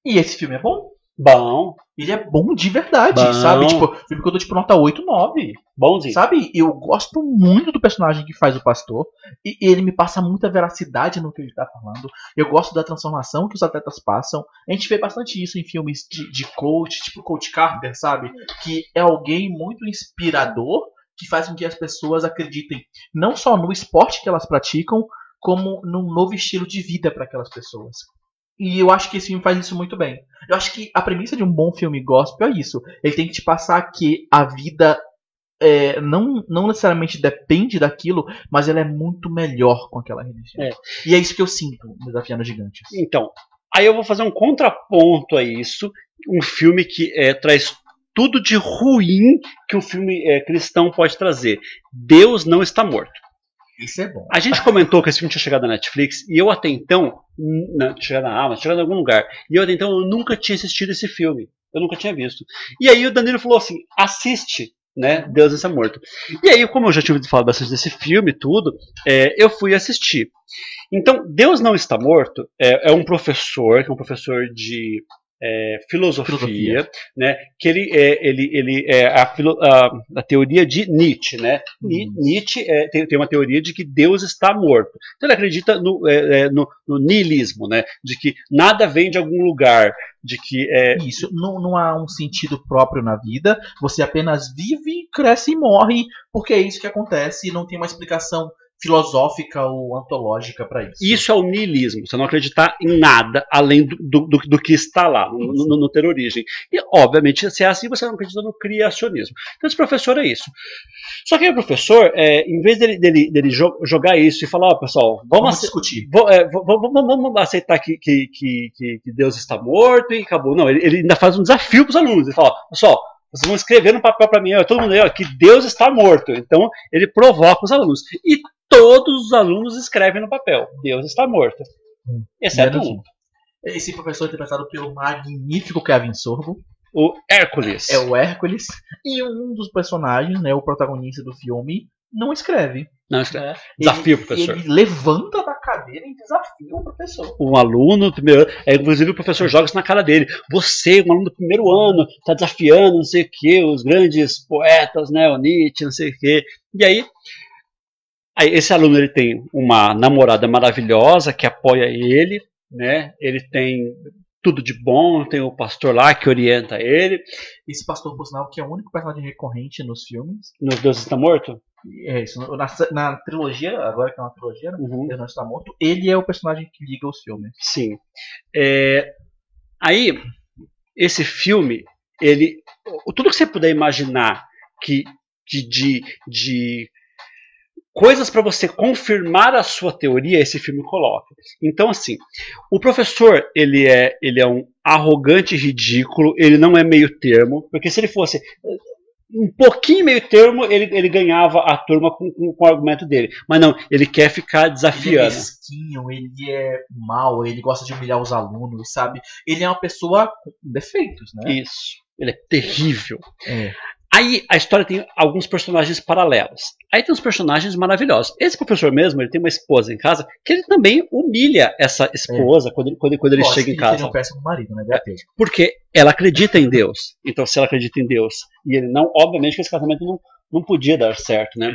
E esse filme é bom. Bom, Ele é bom de verdade, Bom. sabe? Tipo, filme que eu dou tipo nota 8, 9. bonzinho. Sabe, eu gosto muito do personagem que faz o pastor. E ele me passa muita veracidade no que ele tá falando. Eu gosto da transformação que os atletas passam. A gente vê bastante isso em filmes de, de coach, tipo Coach Carter, sabe? Que é alguém muito inspirador que faz com que as pessoas acreditem não só no esporte que elas praticam, como num novo estilo de vida para aquelas pessoas. E eu acho que esse filme faz isso muito bem. Eu acho que a premissa de um bom filme gospel é isso. Ele tem que te passar que a vida é, não, não necessariamente depende daquilo, mas ela é muito melhor com aquela religião. É. E é isso que eu sinto Desafiando Gigantes. Então, aí eu vou fazer um contraponto a isso. Um filme que é, traz tudo de ruim que um filme é, cristão pode trazer. Deus não está morto. Isso é bom. A gente comentou que esse filme tinha chegado na Netflix e eu até então, na, tinha na Amazon, tinha em algum lugar, e eu até então eu nunca tinha assistido esse filme. Eu nunca tinha visto. E aí o Danilo falou assim: assiste, né? Deus está morto. E aí, como eu já tinha ouvido falar bastante desse filme tudo, é, eu fui assistir. Então, Deus não está morto é, é um professor, que é um professor de é, filosofia, Filosofia. né? Que ele é, ele, ele é a, filo- a, a teoria de Nietzsche, né? Ni- Hum. Nietzsche é, tem, tem uma teoria de que Deus está morto. Então ele acredita no, é, é, no, no niilismo, né? De que nada vem de algum lugar, de que é, Isso, não, não há um sentido próprio na vida, você apenas vive, cresce e morre, porque é isso que acontece e não tem uma explicação filosófica ou antológica para isso. Isso é o niilismo, você não acreditar em nada além do, do, do- do que está lá, no, no, no ter origem. E, obviamente, se é assim, você não acredita no criacionismo. Então, esse professor é isso. Só que o professor, é, em vez dele, dele, dele jo- jogar isso e falar, ó, pessoal, vamos, Vamos discutir. é, vamos, vamos aceitar que, que, que, que- que Deus está morto e acabou. Não, ele, ele ainda faz um desafio para os alunos. Ele fala, ó, pessoal, vocês vão escrever no papel para mim, ó, todo mundo aí, ó, que Deus está morto. Então, ele provoca os alunos. E todos os alunos escrevem no papel, Deus está morto. Hum. Exceto um, Esse professor é interpretado pelo magnífico Kevin Sorbo. o Hércules. é o Hércules, e um dos personagens, né, o protagonista do filme, não escreve. Não, escreve. Né? Desafio, ele, professor. Ele levanta da cadeira e desafia o professor. um aluno, primeiro, é, inclusive o professor joga isso na cara dele. Você, um aluno do primeiro ano, está desafiando não sei o que, os grandes poetas, né, o Nietzsche, não sei o que. E aí, aí, esse aluno ele tem uma namorada maravilhosa que apoia ele, né? Ele tem tudo de bom, tem o pastor lá que orienta ele. Esse pastor, por sinal, que é o único personagem recorrente nos filmes. Nos Deus está morto? É isso. Na, na trilogia, agora que é uma trilogia, né? Uhum. Deus não está morto. Ele é o personagem que liga os filmes. Sim. É, aí, esse filme, ele. Tudo que você puder imaginar que de, de, de coisas para você confirmar a sua teoria, esse filme coloca. Então, assim, o professor, ele é, ele é um arrogante ridículo, ele não é meio termo, porque se ele fosse um pouquinho meio termo, ele, ele ganhava a turma com, com, com o argumento dele. Mas não, ele quer ficar Ele é desafiando. mesquinho, ele é mau, ele gosta de humilhar os alunos, sabe? Ele é uma pessoa com defeitos, né? Isso. Ele é terrível. É. Aí a história tem alguns personagens paralelos. Aí tem uns personagens maravilhosos. Esse professor mesmo, ele tem uma esposa em casa que ele também humilha essa esposa quando, ele- quando, quando ele Lógico chega em Ele casa. é um péssimo marido, né? Porque ela acredita em Deus. Então, se ela acredita em Deus e ele não, obviamente que esse casamento não, não podia dar certo, né?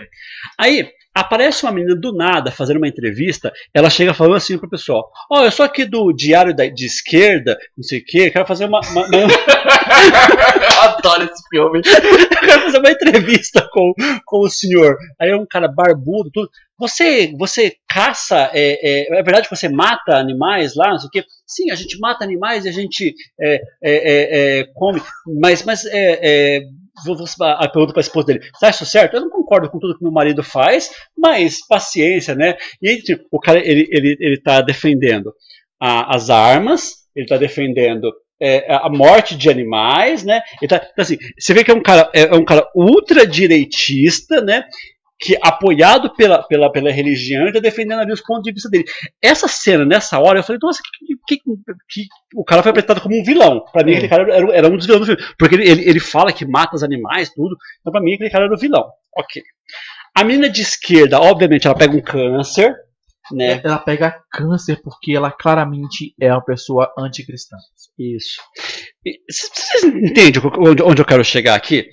Aí aparece uma menina do nada fazendo uma entrevista. Ela chega falando assim pro pessoal: Ó, eu sou aqui do Diário da, de Esquerda, não sei o quê, quero fazer uma. uma- uma- Eu adoro esse filme. eu quero fazer uma entrevista com, com o senhor. Aí é um cara barbudo, tudo. Você, você caça, é, é, é verdade que você mata animais lá, não sei o quê? Sim, a gente mata animais e a gente é, é, é, é, come, mas, mas é, é, a pergunta para a esposa dele, acha isso certo? Eu não concordo com tudo que meu marido faz, mas paciência, né? E tipo, o cara, ele, ele, ele tá defendendo a- as armas, ele tá defendendo é, a morte de animais, né? Tá, então, assim, você vê que é um cara, é, é um cara ultradireitista, né? Que apoiado pela, pela, pela religião, ele tá defendendo ali os pontos de vista dele. Essa cena, nessa hora, eu falei, nossa, que, que- que- o cara foi apresentado como um vilão. Pra mim, É. aquele cara era, era um dos vilões do filme. Porque ele, ele, ele fala que mata os animais, tudo. Então, pra mim, aquele cara era o vilão. Ok. A menina de esquerda, obviamente, ela pega um câncer, né? Ela pega câncer porque ela claramente é uma pessoa anticristã. Isso. Vocês entendem onde eu quero chegar aqui?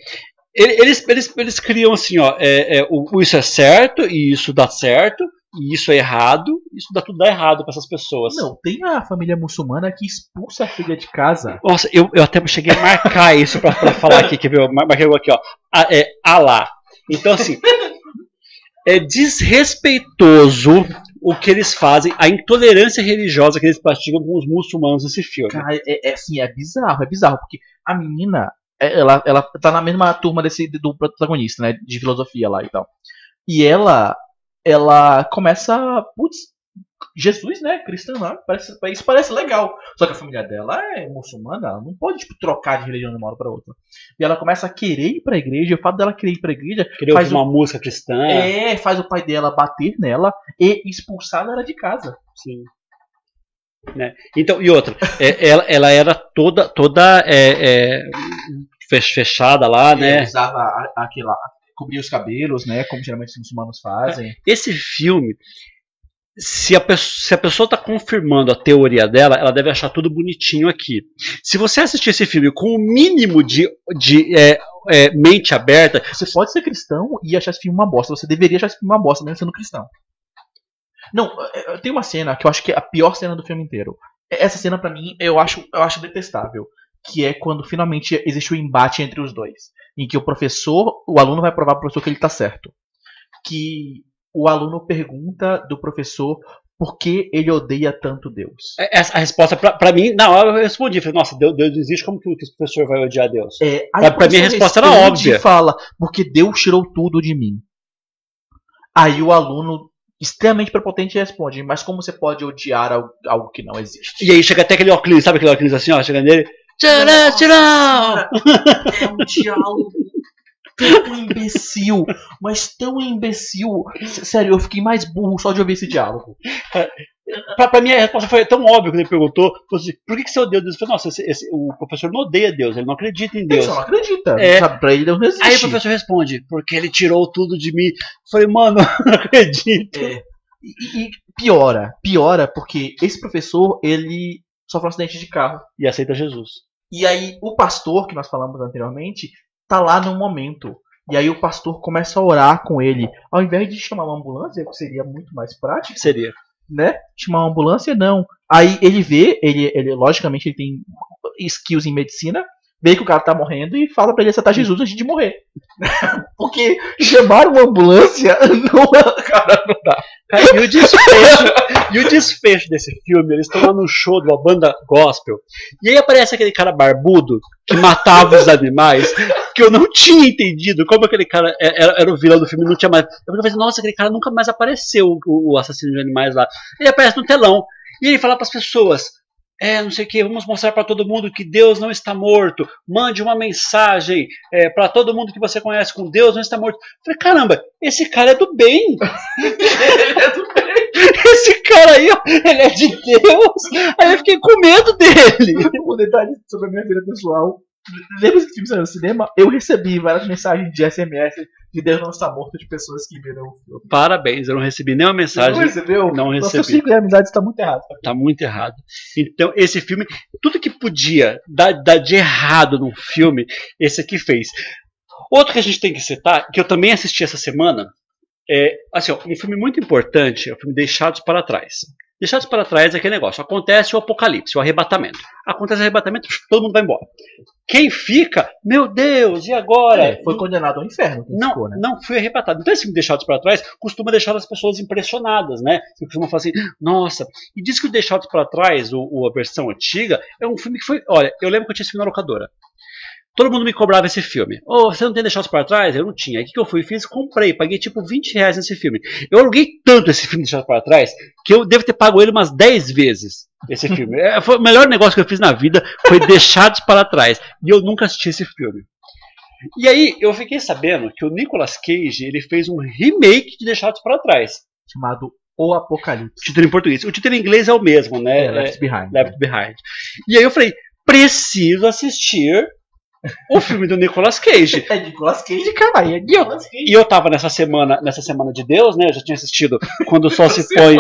Ele- Eles, eles, eles criam assim, ó, é, é, o, isso é certo e isso dá certo, e isso é errado, isso dá tudo dá errado para essas pessoas. Não, tem a família muçulmana que expulsa a filha de casa. Nossa, eu, eu até cheguei a marcar isso pra, pra falar aqui, ver? Eu mar- marquei aqui, ó. A- É Alá. Então, assim, é desrespeitoso o que eles fazem, a intolerância religiosa que eles praticam com os muçulmanos nesse filme. Cara, é, é assim, é bizarro, é bizarro, porque a menina, ela, ela tá na mesma turma desse do protagonista, né, de filosofia lá e tal. E ela, ela começa, putz, Jesus, né, cristã lá, parece, isso parece legal. Só que a família dela é muçulmana, ela não pode, tipo, trocar de religião de uma hora pra outra. E ela começa a querer ir pra igreja, e o fato dela querer ir pra igreja Queria faz uma música cristã. é, faz o pai dela bater nela e expulsar ela de casa. Sim. Né? Então, e outra, é, ela, ela era toda, toda é, é, fech- fechada lá, né? Usava a- aquela. cobrir os cabelos, né? Como geralmente os muçulmanos fazem. Esse filme, se a, pessoa, se a pessoa está confirmando a teoria dela, ela deve achar tudo bonitinho aqui. Se você assistir esse filme com o mínimo de, de é, é, mente aberta, Você pode ser cristão e achar esse filme uma bosta. Você deveria achar esse filme uma bosta, mesmo sendo cristão. Não, é, é, tem uma cena que eu acho que é a pior cena do filme inteiro. Essa cena, pra mim, eu acho, eu acho detestável. Que é quando finalmente existe o embate entre os dois. Em que o professor, o aluno vai provar pro professor que ele tá certo. Que o aluno pergunta do professor por que ele odeia tanto Deus. essa, a resposta, pra mim, na hora eu respondi. Falei, nossa, Deus, Deus não existe, como que o professor vai odiar Deus? É, pra mim a resposta era óbvia. Fala, porque Deus tirou tudo de mim. Aí o aluno, extremamente prepotente, responde, mas como você pode odiar algo, algo que não existe? E aí chega até aquele óculos, sabe aquele óculos assim, ó, chega nele. Tcharam, tcharam! É um diálogo tão imbecil, mas tão imbecil. Sério, eu fiquei mais burro só de ouvir esse diálogo. Pra, pra mim a resposta foi tão óbvia quando ele perguntou, assim, por que, que você odeia Deus? Eu falei, nossa, esse- esse- o professor não odeia Deus, ele não acredita em Ele Deus. só não acredita. É. Sabe, pra ele Deus não existe. Aí o professor responde, porque ele tirou tudo de mim. Eu falei, mano, não acredito. É. E, e piora, piora porque esse professor, ele sofre um acidente de carro. E aceita Jesus. E aí o pastor, que nós falamos anteriormente, tá lá no momento. E aí o pastor começa a orar com ele. Ao invés de chamar uma ambulância, que seria muito mais prático, Seria. né? Chamar uma ambulância, não. Aí ele vê, ele, ele logicamente ele tem skills em medicina, vê que o cara tá morrendo e fala pra ele aceitar Jesus antes de morrer. Porque chamar uma ambulância não é, cara, não dá. E o desfecho, e o desfecho desse filme, eles estão lá no show de uma banda gospel, e aí aparece aquele cara barbudo que matava os animais, que eu não tinha entendido como aquele cara é- era, era o vilão do filme, não tinha mais. Eu falei, nossa, aquele cara nunca mais apareceu, o, o assassino de animais lá. Ele aparece no telão, e ele fala para as pessoas. É, não sei o que, vamos mostrar para todo mundo que Deus não está morto. Mande uma mensagem é, para todo mundo que você conhece com Deus não está morto. Eu falei, caramba, esse cara é do bem. Esse cara aí, ó, ele é de Deus. Aí eu fiquei com medo dele. um detalhe sobre a minha vida pessoal. Lembra que filme saiu no cinema? Eu recebi várias mensagens de SMS de Deus não está morto de pessoas que viram o filme. Parabéns, eu não recebi nenhuma Você não mensagem. recebeu? Não Nosso recebi. ciclo de amizade está muito errado. Tá muito errado. Então, esse filme, tudo que podia dar, dar de errado num filme, esse aqui fez. Outro que a gente tem que citar, que eu também assisti essa semana, é assim, ó, um filme muito importante, é o filme Deixados para Trás. Deixados para Trás é aquele negócio, acontece o apocalipse, o arrebatamento. Acontece o arrebatamento, todo mundo vai embora. Quem fica, meu Deus, e agora? É, foi condenado ao inferno. Não, ficou, né? não fui arrebatado. Então, esse Deixados para Trás costuma deixar as pessoas impressionadas, né? Você costuma falar assim, nossa. E diz que o Deixados para Trás, o, o- a versão antiga, é um filme que foi. Olha, eu lembro que eu tinha esse filme na locadora. Todo mundo me cobrava esse filme. Ô, você não tem Deixados para Trás? Eu não tinha. Aí o que eu fui? Fiz, comprei, paguei tipo 20 reais nesse filme. Eu aluguei tanto esse filme Deixados para Trás que eu devo ter pago ele umas 10 vezes. Esse filme. É, foi o melhor negócio que eu fiz na vida foi Deixados para Trás. E eu nunca assisti esse filme. E aí eu fiquei sabendo que o Nicolas Cage ele fez um remake de Deixados para Trás. Chamado O Apocalipse. Título em português. O título em inglês é o mesmo, né? É, Left Behind. Left Behind. E aí eu falei, preciso assistir o filme do Nicolas Cage. É Nicolas Cage, cara. É E eu, e eu tava nessa semana, nessa semana de Deus, né? Eu já tinha assistido Quando o Sol se põe.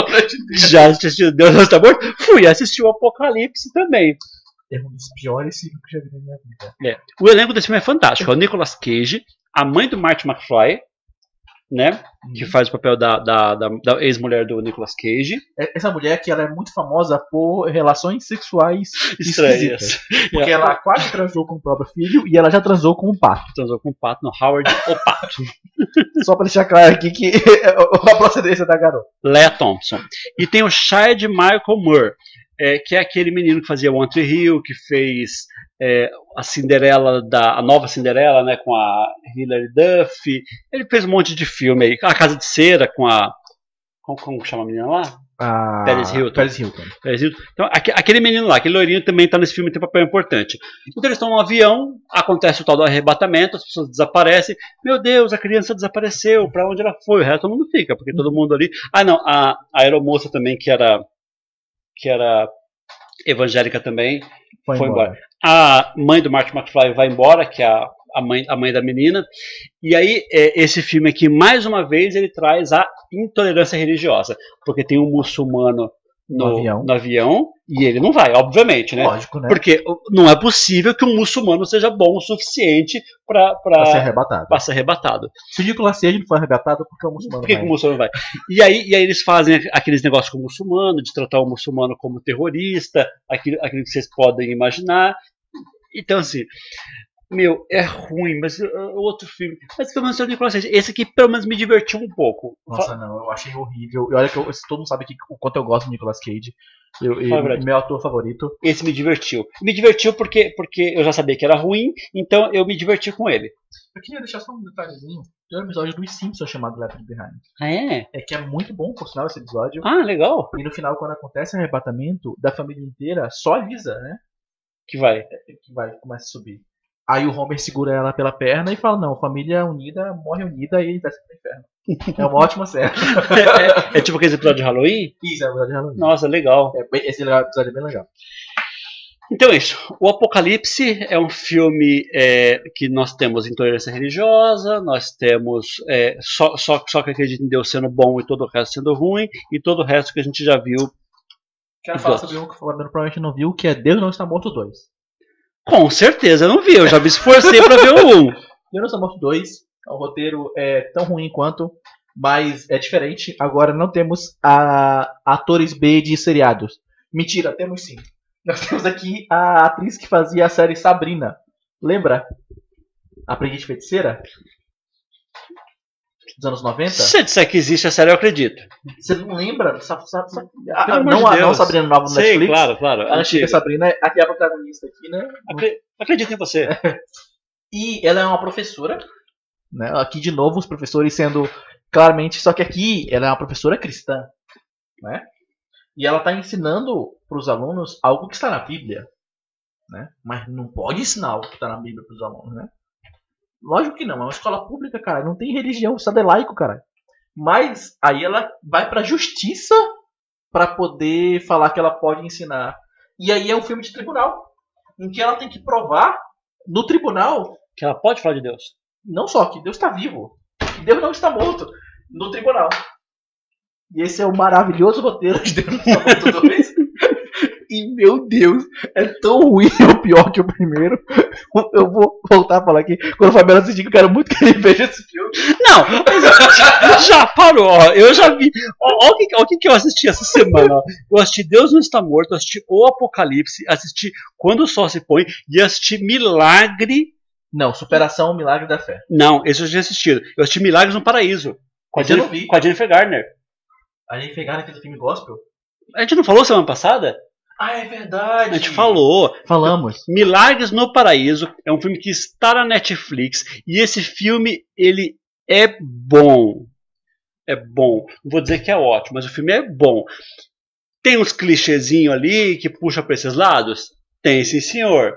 Já tinha assistido Deus não está morto. Fui assistir o Apocalipse também. É um dos piores filmes que eu já vi na minha vida. O elenco desse filme é fantástico. É o Nicolas Cage, a mãe do Marty McFly, né? Que faz o papel da, da, da- da ex-mulher do Nicolas Cage. É- Essa mulher que ela é muito famosa por relações sexuais. Estranhas. Porque ela quase transou com o próprio filho e ela já transou com o pato. Transou com o Pato no Howard o Pato. Só pra deixar claro aqui que a procedência da garota. Lea Thompson. E tem o Shia de Michael Moore, é, que é aquele menino que fazia One Tree Hill, que fez é, a Cinderela, da, a nova Cinderela, né, com a Hilary Duff. Ele fez um monte de filme aí. A Casa de Cera com a. Como, como chama a menina lá? A... Paris Hilton. Paris Hilton. Paris Hilton. Então, aque- aquele menino lá, aquele loirinho também está nesse filme, tem um papel importante. Então eles estão no avião, acontece o tal do arrebatamento, as pessoas desaparecem. Meu Deus, a criança desapareceu, para onde ela foi? O resto todo mundo fica, porque todo mundo ali. Ah, não, a, a aeromoça também, que era, que era evangélica também, Foi, Foi embora. a mãe do Martin McFly vai embora, que é a, a, mãe, a mãe da menina. E aí, é, esse filme aqui, mais uma vez, ele traz a intolerância religiosa. Porque tem um muçulmano no, No avião. no avião e ele não vai, obviamente, né? Lógico, né? Porque não é possível que um muçulmano seja bom o suficiente para Pra ser arrebatado. ser arrebatado. Se o Nicolas Cage não foi arrebatado, porque o muçulmano Por que, que vai. o muçulmano vai? E aí, e aí eles fazem aqueles negócios com o muçulmano, de tratar o muçulmano como terrorista, aquilo, aquilo que vocês podem imaginar. Então, assim, meu, é ruim, mas uh, o outro filme. Mas pelo menos é o Nicolas Cage. Esse aqui pelo menos me divertiu um pouco. Nossa, não, eu achei horrível. E olha que eu- todo mundo sabe que, o quanto eu gosto do Nicolas Cage. Eu, Fala meu ator favorito. Esse me divertiu. Me divertiu porque, porque eu já sabia que era ruim, então eu me diverti com ele. Eu queria deixar só um detalhezinho. Tem um episódio dos Simpsons chamado Left Behind. Ah, é? É que é muito bom, por sinal, esse episódio. Ah, legal. E no final, quando acontece o arrebatamento da família inteira, só a Lisa, né? Que vai. Que vai, começa a subir. Aí o Homer segura ela pela perna e fala: Não, família unida morre unida e desce pro inferno. É uma ótima série. É, é tipo aquele episódio de Halloween? Isso, é verdade, Halloween. Nossa, legal. É, bem- esse episódio é bem legal. Então é isso. O Apocalipse é um filme é, que nós temos intolerância religiosa, nós temos é, só, só, só que acredita em Deus sendo bom e todo o resto sendo ruim, e todo o resto que a gente já viu. Quero falar outros. sobre um que o Fabiano provavelmente não viu, que é Deus Não Está Morto 2. Com certeza não vi, eu já me esforcei pra ver o 1. Deus Não Está Morto 2, o roteiro é tão ruim quanto, mas é diferente. Agora não temos a, atores B de seriados. Mentira, temos sim. Nós temos aqui a atriz que fazia a série Sabrina. Lembra? Aprendiz Feiticeira? Dos anos 90? Se você disser que existe a série, eu acredito. Você não lembra? A- não, de a, não. Sabrina nova no Sei, Netflix. claro, claro. A antiga Sabrina, aqui é a protagonista aqui, né? Acre- Acredito em você. E ela é uma professora. Né? Aqui de novo os professores sendo claramente, só que aqui ela é uma professora cristã, né? E ela está ensinando para os alunos algo que está na Bíblia, né? Mas não pode ensinar o que está na Bíblia para os alunos, né? Lógico que não, é uma escola pública, cara, não tem religião, o Estado é laico, cara. Mas aí ela vai para a justiça para poder falar que ela pode ensinar. E aí é um filme de tribunal em que ela tem que provar no tribunal, Que ela pode falar de Deus. não só que Deus está vivo, que Deus não está morto no tribunal. E esse é o maravilhoso roteiro de Deus não está morto 2. E meu Deus, é tão ruim ou pior que o primeiro. Eu vou voltar a falar aqui. Quando o Fabiano assistir, que eu quero muito que ele veja esse filme. Não, já, já parou, ó. Eu já vi. Ó o, que, ó o que que eu assisti essa semana. Ó. Eu assisti Deus não está morto, assisti O Apocalipse, assisti Quando o Sol se põe e assisti Milagre. Não, Superação, o Milagre da Fé. Não, esse eu já assisti. Eu assisti Milagres no Paraíso. Com a, Jennifer, com a Jennifer Garner. A gente pegaram aquele filme gospel? A gente não falou semana passada? Ah, é verdade. A gente falou. Falamos. Milagres no Paraíso é um filme que está na Netflix e esse filme ele é bom. É bom. Não vou dizer que é ótimo, mas o filme é bom. Tem uns clichêzinhos ali que puxa para esses lados? Tem, sim, senhor.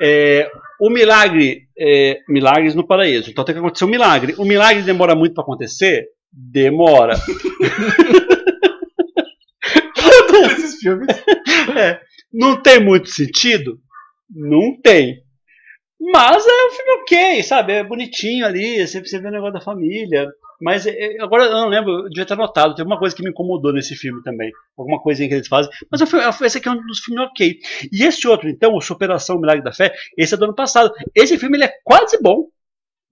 É, o milagre, é, milagres no paraíso. Então tem que acontecer um milagre. O milagre demora muito para acontecer? Demora. Filmes. É, não tem muito sentido? Não tem. Mas é um filme ok, sabe? É bonitinho ali, você, vê o negócio da família. Mas é, é, agora eu não lembro, eu devia ter notado, tem uma coisa que me incomodou nesse filme também. Alguma coisinha que eles fazem. Mas filme- esse aqui é um dos filmes ok. E esse outro, então, o Superação Milagre da Fé, esse é do ano passado. Esse filme ele é quase bom.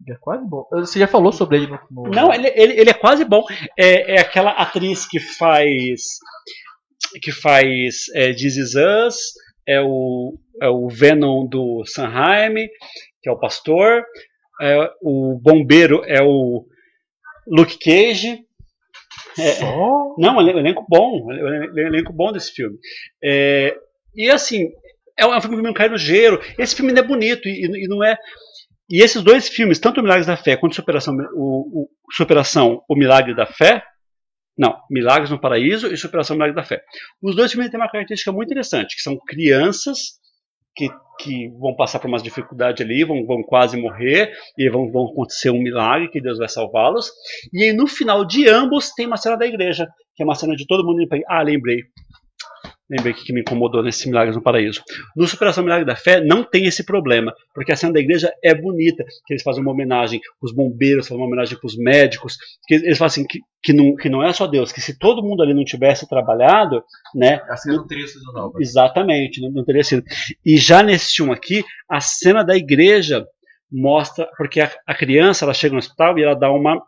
É quase bom. Você já falou sobre ele no. no- Não, ele, ele, ele é quase bom. É, é aquela atriz que faz. Que faz é, This Is Us, é o, é o Venom do Sanheim, que é o pastor. É, o bombeiro é o Luke Cage. É, Só. não, um elenco bom, um elenco bom desse filme. É, e assim, é um filme que não cai no gelo. Esse filme não é bonito e, e não é. E esses dois filmes, tanto o Milagres da Fé quanto Superação, o, o, Superação, o Milagre da Fé, não, Milagres no Paraíso e Superação Milagre da Fé. Os dois filmes têm uma característica muito interessante, que são crianças que, que vão passar por umas dificuldades ali, vão, vão quase morrer, e vão, vão acontecer um milagre que Deus vai salvá-los. E aí no final de ambos tem uma cena da igreja, que é uma cena de todo mundo Ah, lembrei. Lembrei que, me incomodou nesse Milagres no Paraíso. No Superação Milagre da Fé não tem esse problema, porque a cena da igreja é bonita, que eles fazem uma homenagem, os bombeiros fazem uma homenagem para os médicos, que eles falam assim, que, que, não, que não é só Deus, que se todo mundo ali não tivesse trabalhado, né, Assim não teria sido nova. Exatamente, não, não teria sido. E já nesse filme aqui, a cena da igreja mostra, porque a, a criança ela chega no hospital e ela dá uma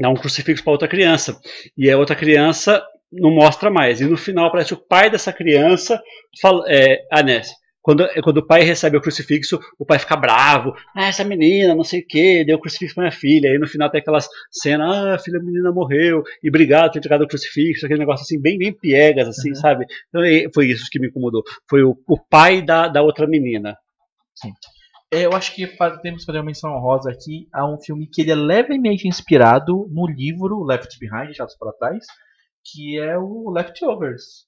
dá um crucifixo para outra criança e a outra criança não mostra mais. E no final aparece o pai dessa criança, fala, é, ah, né, quando, quando o pai recebe o crucifixo, o pai fica bravo. Ah, essa menina, não sei o que, deu o crucifixo pra minha filha. Aí no final tem aquelas cenas, ah, a filha da menina morreu, e obrigado por ter entregado o crucifixo, aquele negócio assim, bem, bem piegas, assim, Uhum. sabe? Então é- foi isso que me incomodou. Foi o, o pai da, da outra menina. É, Eu acho que temos que fazer uma menção honrosa aqui a um filme que ele é levemente inspirado no livro Left Behind, Deixados para Trás, que é o Leftovers.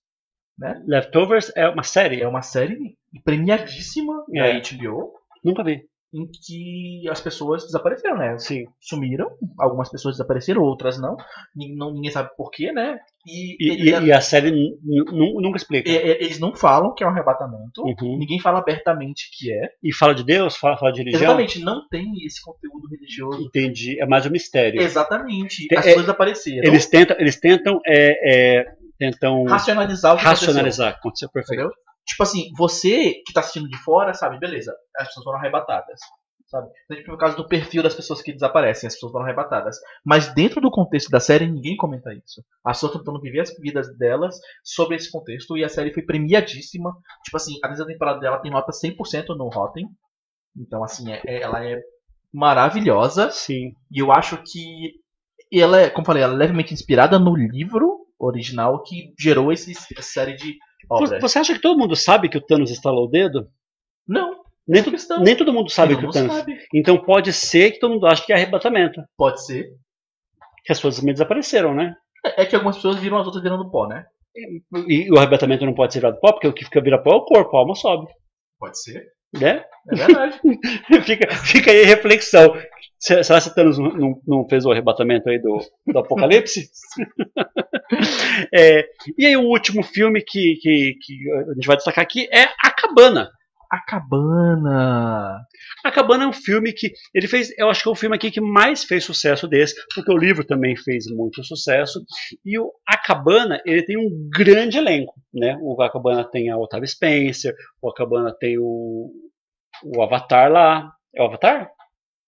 Né? Leftovers é uma série? É uma série premiadíssima da É. HBO, Nunca vi. Em que as pessoas desapareceram, né? Sim. Sumiram, algumas pessoas desapareceram, outras não. Nin- não- ninguém sabe porquê, né? E, E, e- e a série nunca explica. é- é- eles não falam que é um arrebatamento, Uhum. ninguém fala abertamente que é. E fala de Deus, fala, fala de religião. Exatamente, não tem esse conteúdo religioso. Entendi. É mais um mistério. Exatamente. É- As pessoas desapareceram. Eles tentam, eles tentam, é, é, tentam racionalizar o que racionalizar. Aconteceu aconteceu. perfeito. Entendeu? Tipo assim, você que tá assistindo de fora, sabe, beleza, as pessoas foram arrebatadas. Sabe? Então, tipo, no caso do perfil das pessoas que desaparecem, as pessoas foram arrebatadas. Mas dentro do contexto da série, ninguém comenta isso. As pessoas estão tentando viver as vidas delas sobre esse contexto e a série foi premiadíssima. Tipo assim, a terceira temporada dela tem nota 100% no Rotten. Então, assim, é- é- ela é maravilhosa. Sim. E eu acho que ela é, como falei, ela é levemente inspirada no livro original que gerou esse, essa série de obras. Você acha que todo mundo sabe que o Thanos estalou o dedo? Não, Nem, questão. nem todo mundo sabe que o Thanos. sabe. Então pode ser que todo mundo ache que é arrebatamento. Pode ser. Que as pessoas também desapareceram, né? É é que algumas pessoas viram as outras virando pó, né? E o arrebatamento não pode ser virado pó, porque o que fica vira pó é o corpo, a alma sobe. Pode ser. Né? É verdade. fica, fica aí a reflexão. Se- Será que Thanos não, não- não fez o arrebatamento aí do, do Apocalipse? É, e aí o último filme que, que, que a gente vai destacar aqui é A Cabana. A Cabana. A Cabana é um filme que ele fez, eu acho que é o filme aqui que mais fez sucesso desse, porque o livro também fez muito sucesso. E o A Cabana, ele tem um grande elenco, né? O A Cabana tem a Otávia Spencer, o A Cabana tem o, o Avatar lá. É o Avatar?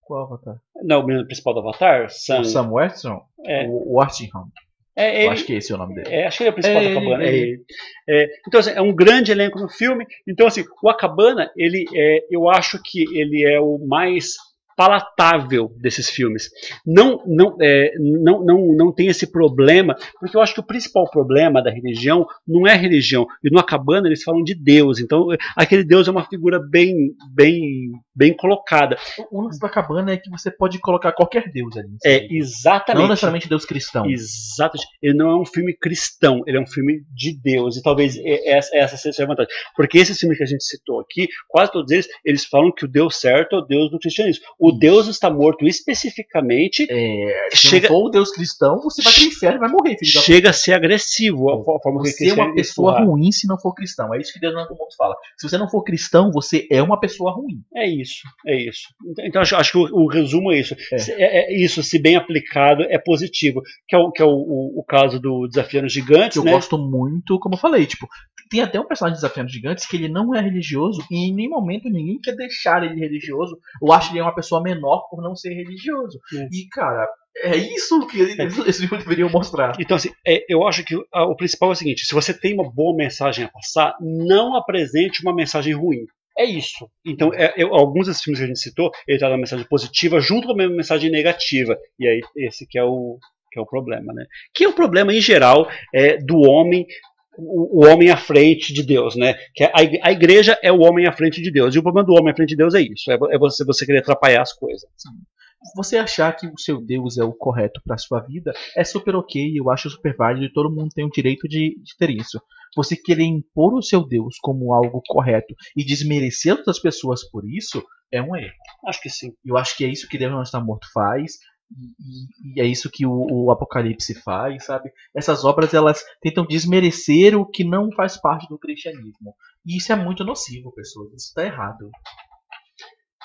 Qual Avatar? Não, o menino principal do Avatar? Sam. O Sam Weston? É. O Worthington. É, Eu ele, acho que esse é o nome dele. É, acho que ele é o principal É da Cabana. é é ele. É, então, assim, é um grande elenco no filme. Então, assim, o Acabana, ele é, eu acho que ele é o mais palatável desses filmes. Não, não, é, não, não, não tem esse problema, porque eu acho que o principal problema da religião não é a religião. E no Acabana eles falam de Deus. Então, aquele Deus é uma figura bem, bem, bem colocada. O lance da cabana é que você pode colocar qualquer deus ali. É Não exatamente. necessariamente deus cristão. Exatamente. Ele não é um filme cristão, ele é um filme de Deus. E talvez e- essa, essa seja a vantagem. Porque esses filmes que a gente citou aqui, quase todos eles, eles falam que o Deus certo é o Deus do cristianismo. O Deus está morto especificamente. É, se Chega- não for o deus cristão, você vai pro inferno e vai morrer, filho da Chega a ser agressivo a fo- a forma que Você é uma pessoa ruim se não for cristão. É isso que Deus não mundo fala. Se você não for cristão, você é uma pessoa ruim. É isso, é isso. Então, acho, acho que o, o resumo é isso. É. Se- É, é isso, se bem aplicado, é positivo. Que é o, que é o, o, o caso do Desafiando Gigantes, Que eu né? gosto muito, como eu falei, tipo, tem até um personagem desafiando gigantes que ele não é religioso e em nenhum momento ninguém quer deixar ele religioso ou acha ele é uma pessoa menor por não ser religioso. É. E, cara, é isso que eles, eles deveriam mostrar. Então, assim, é, eu acho que o principal é o seguinte: se você tem uma boa mensagem a passar, não apresente uma mensagem ruim. É isso. Então, é, eu- alguns desses filmes que a gente citou, ele traz uma mensagem positiva junto com a mesma mensagem negativa. E aí, esse que é o, que é o problema, né? Que é o problema, em geral, é, do homem. O, homem à frente de Deus, né? Que a, ig- a igreja é o homem à frente de Deus. E o problema do homem à frente de Deus é isso: é, é você, você querer atrapalhar as coisas. Você achar que o seu Deus é o correto pra sua vida é super ok, eu acho super válido e todo mundo tem o direito de, de ter isso. Você querer impor o seu Deus como algo correto e desmerecer outras pessoas por isso é um erro. Acho que sim. Eu acho que é isso que Deus não está morto faz. E, e é isso que o, o Apocalipse faz, sabe? Essas obras elas tentam desmerecer o que não faz parte do cristianismo. E isso é muito nocivo, pessoas. Isso está errado.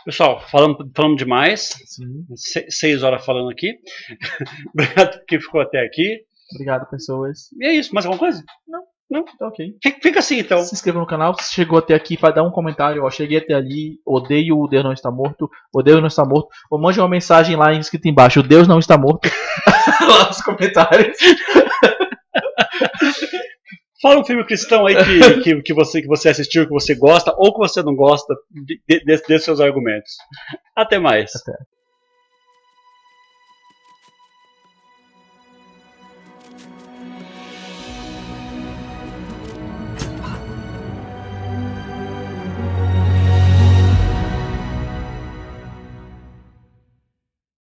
Pessoal, falamos, falamos demais. Sim. Se- seis horas falando aqui. Obrigado por quem ficou até aqui. Obrigado, pessoas. E é isso. Mais alguma coisa? Tá ok. Fica, fica assim, então. Se inscreva no canal. Se chegou até aqui, vai dar um comentário. Ó, cheguei até ali. Odeio o Deus não está morto. Odeio não está morto. Ou mande uma mensagem lá escrita embaixo. Deus não está morto. lá nos comentários. Fala um filme cristão aí que, que, que, você, que você assistiu, que você gosta, ou que você não gosta, dê seus argumentos. Até mais. Até.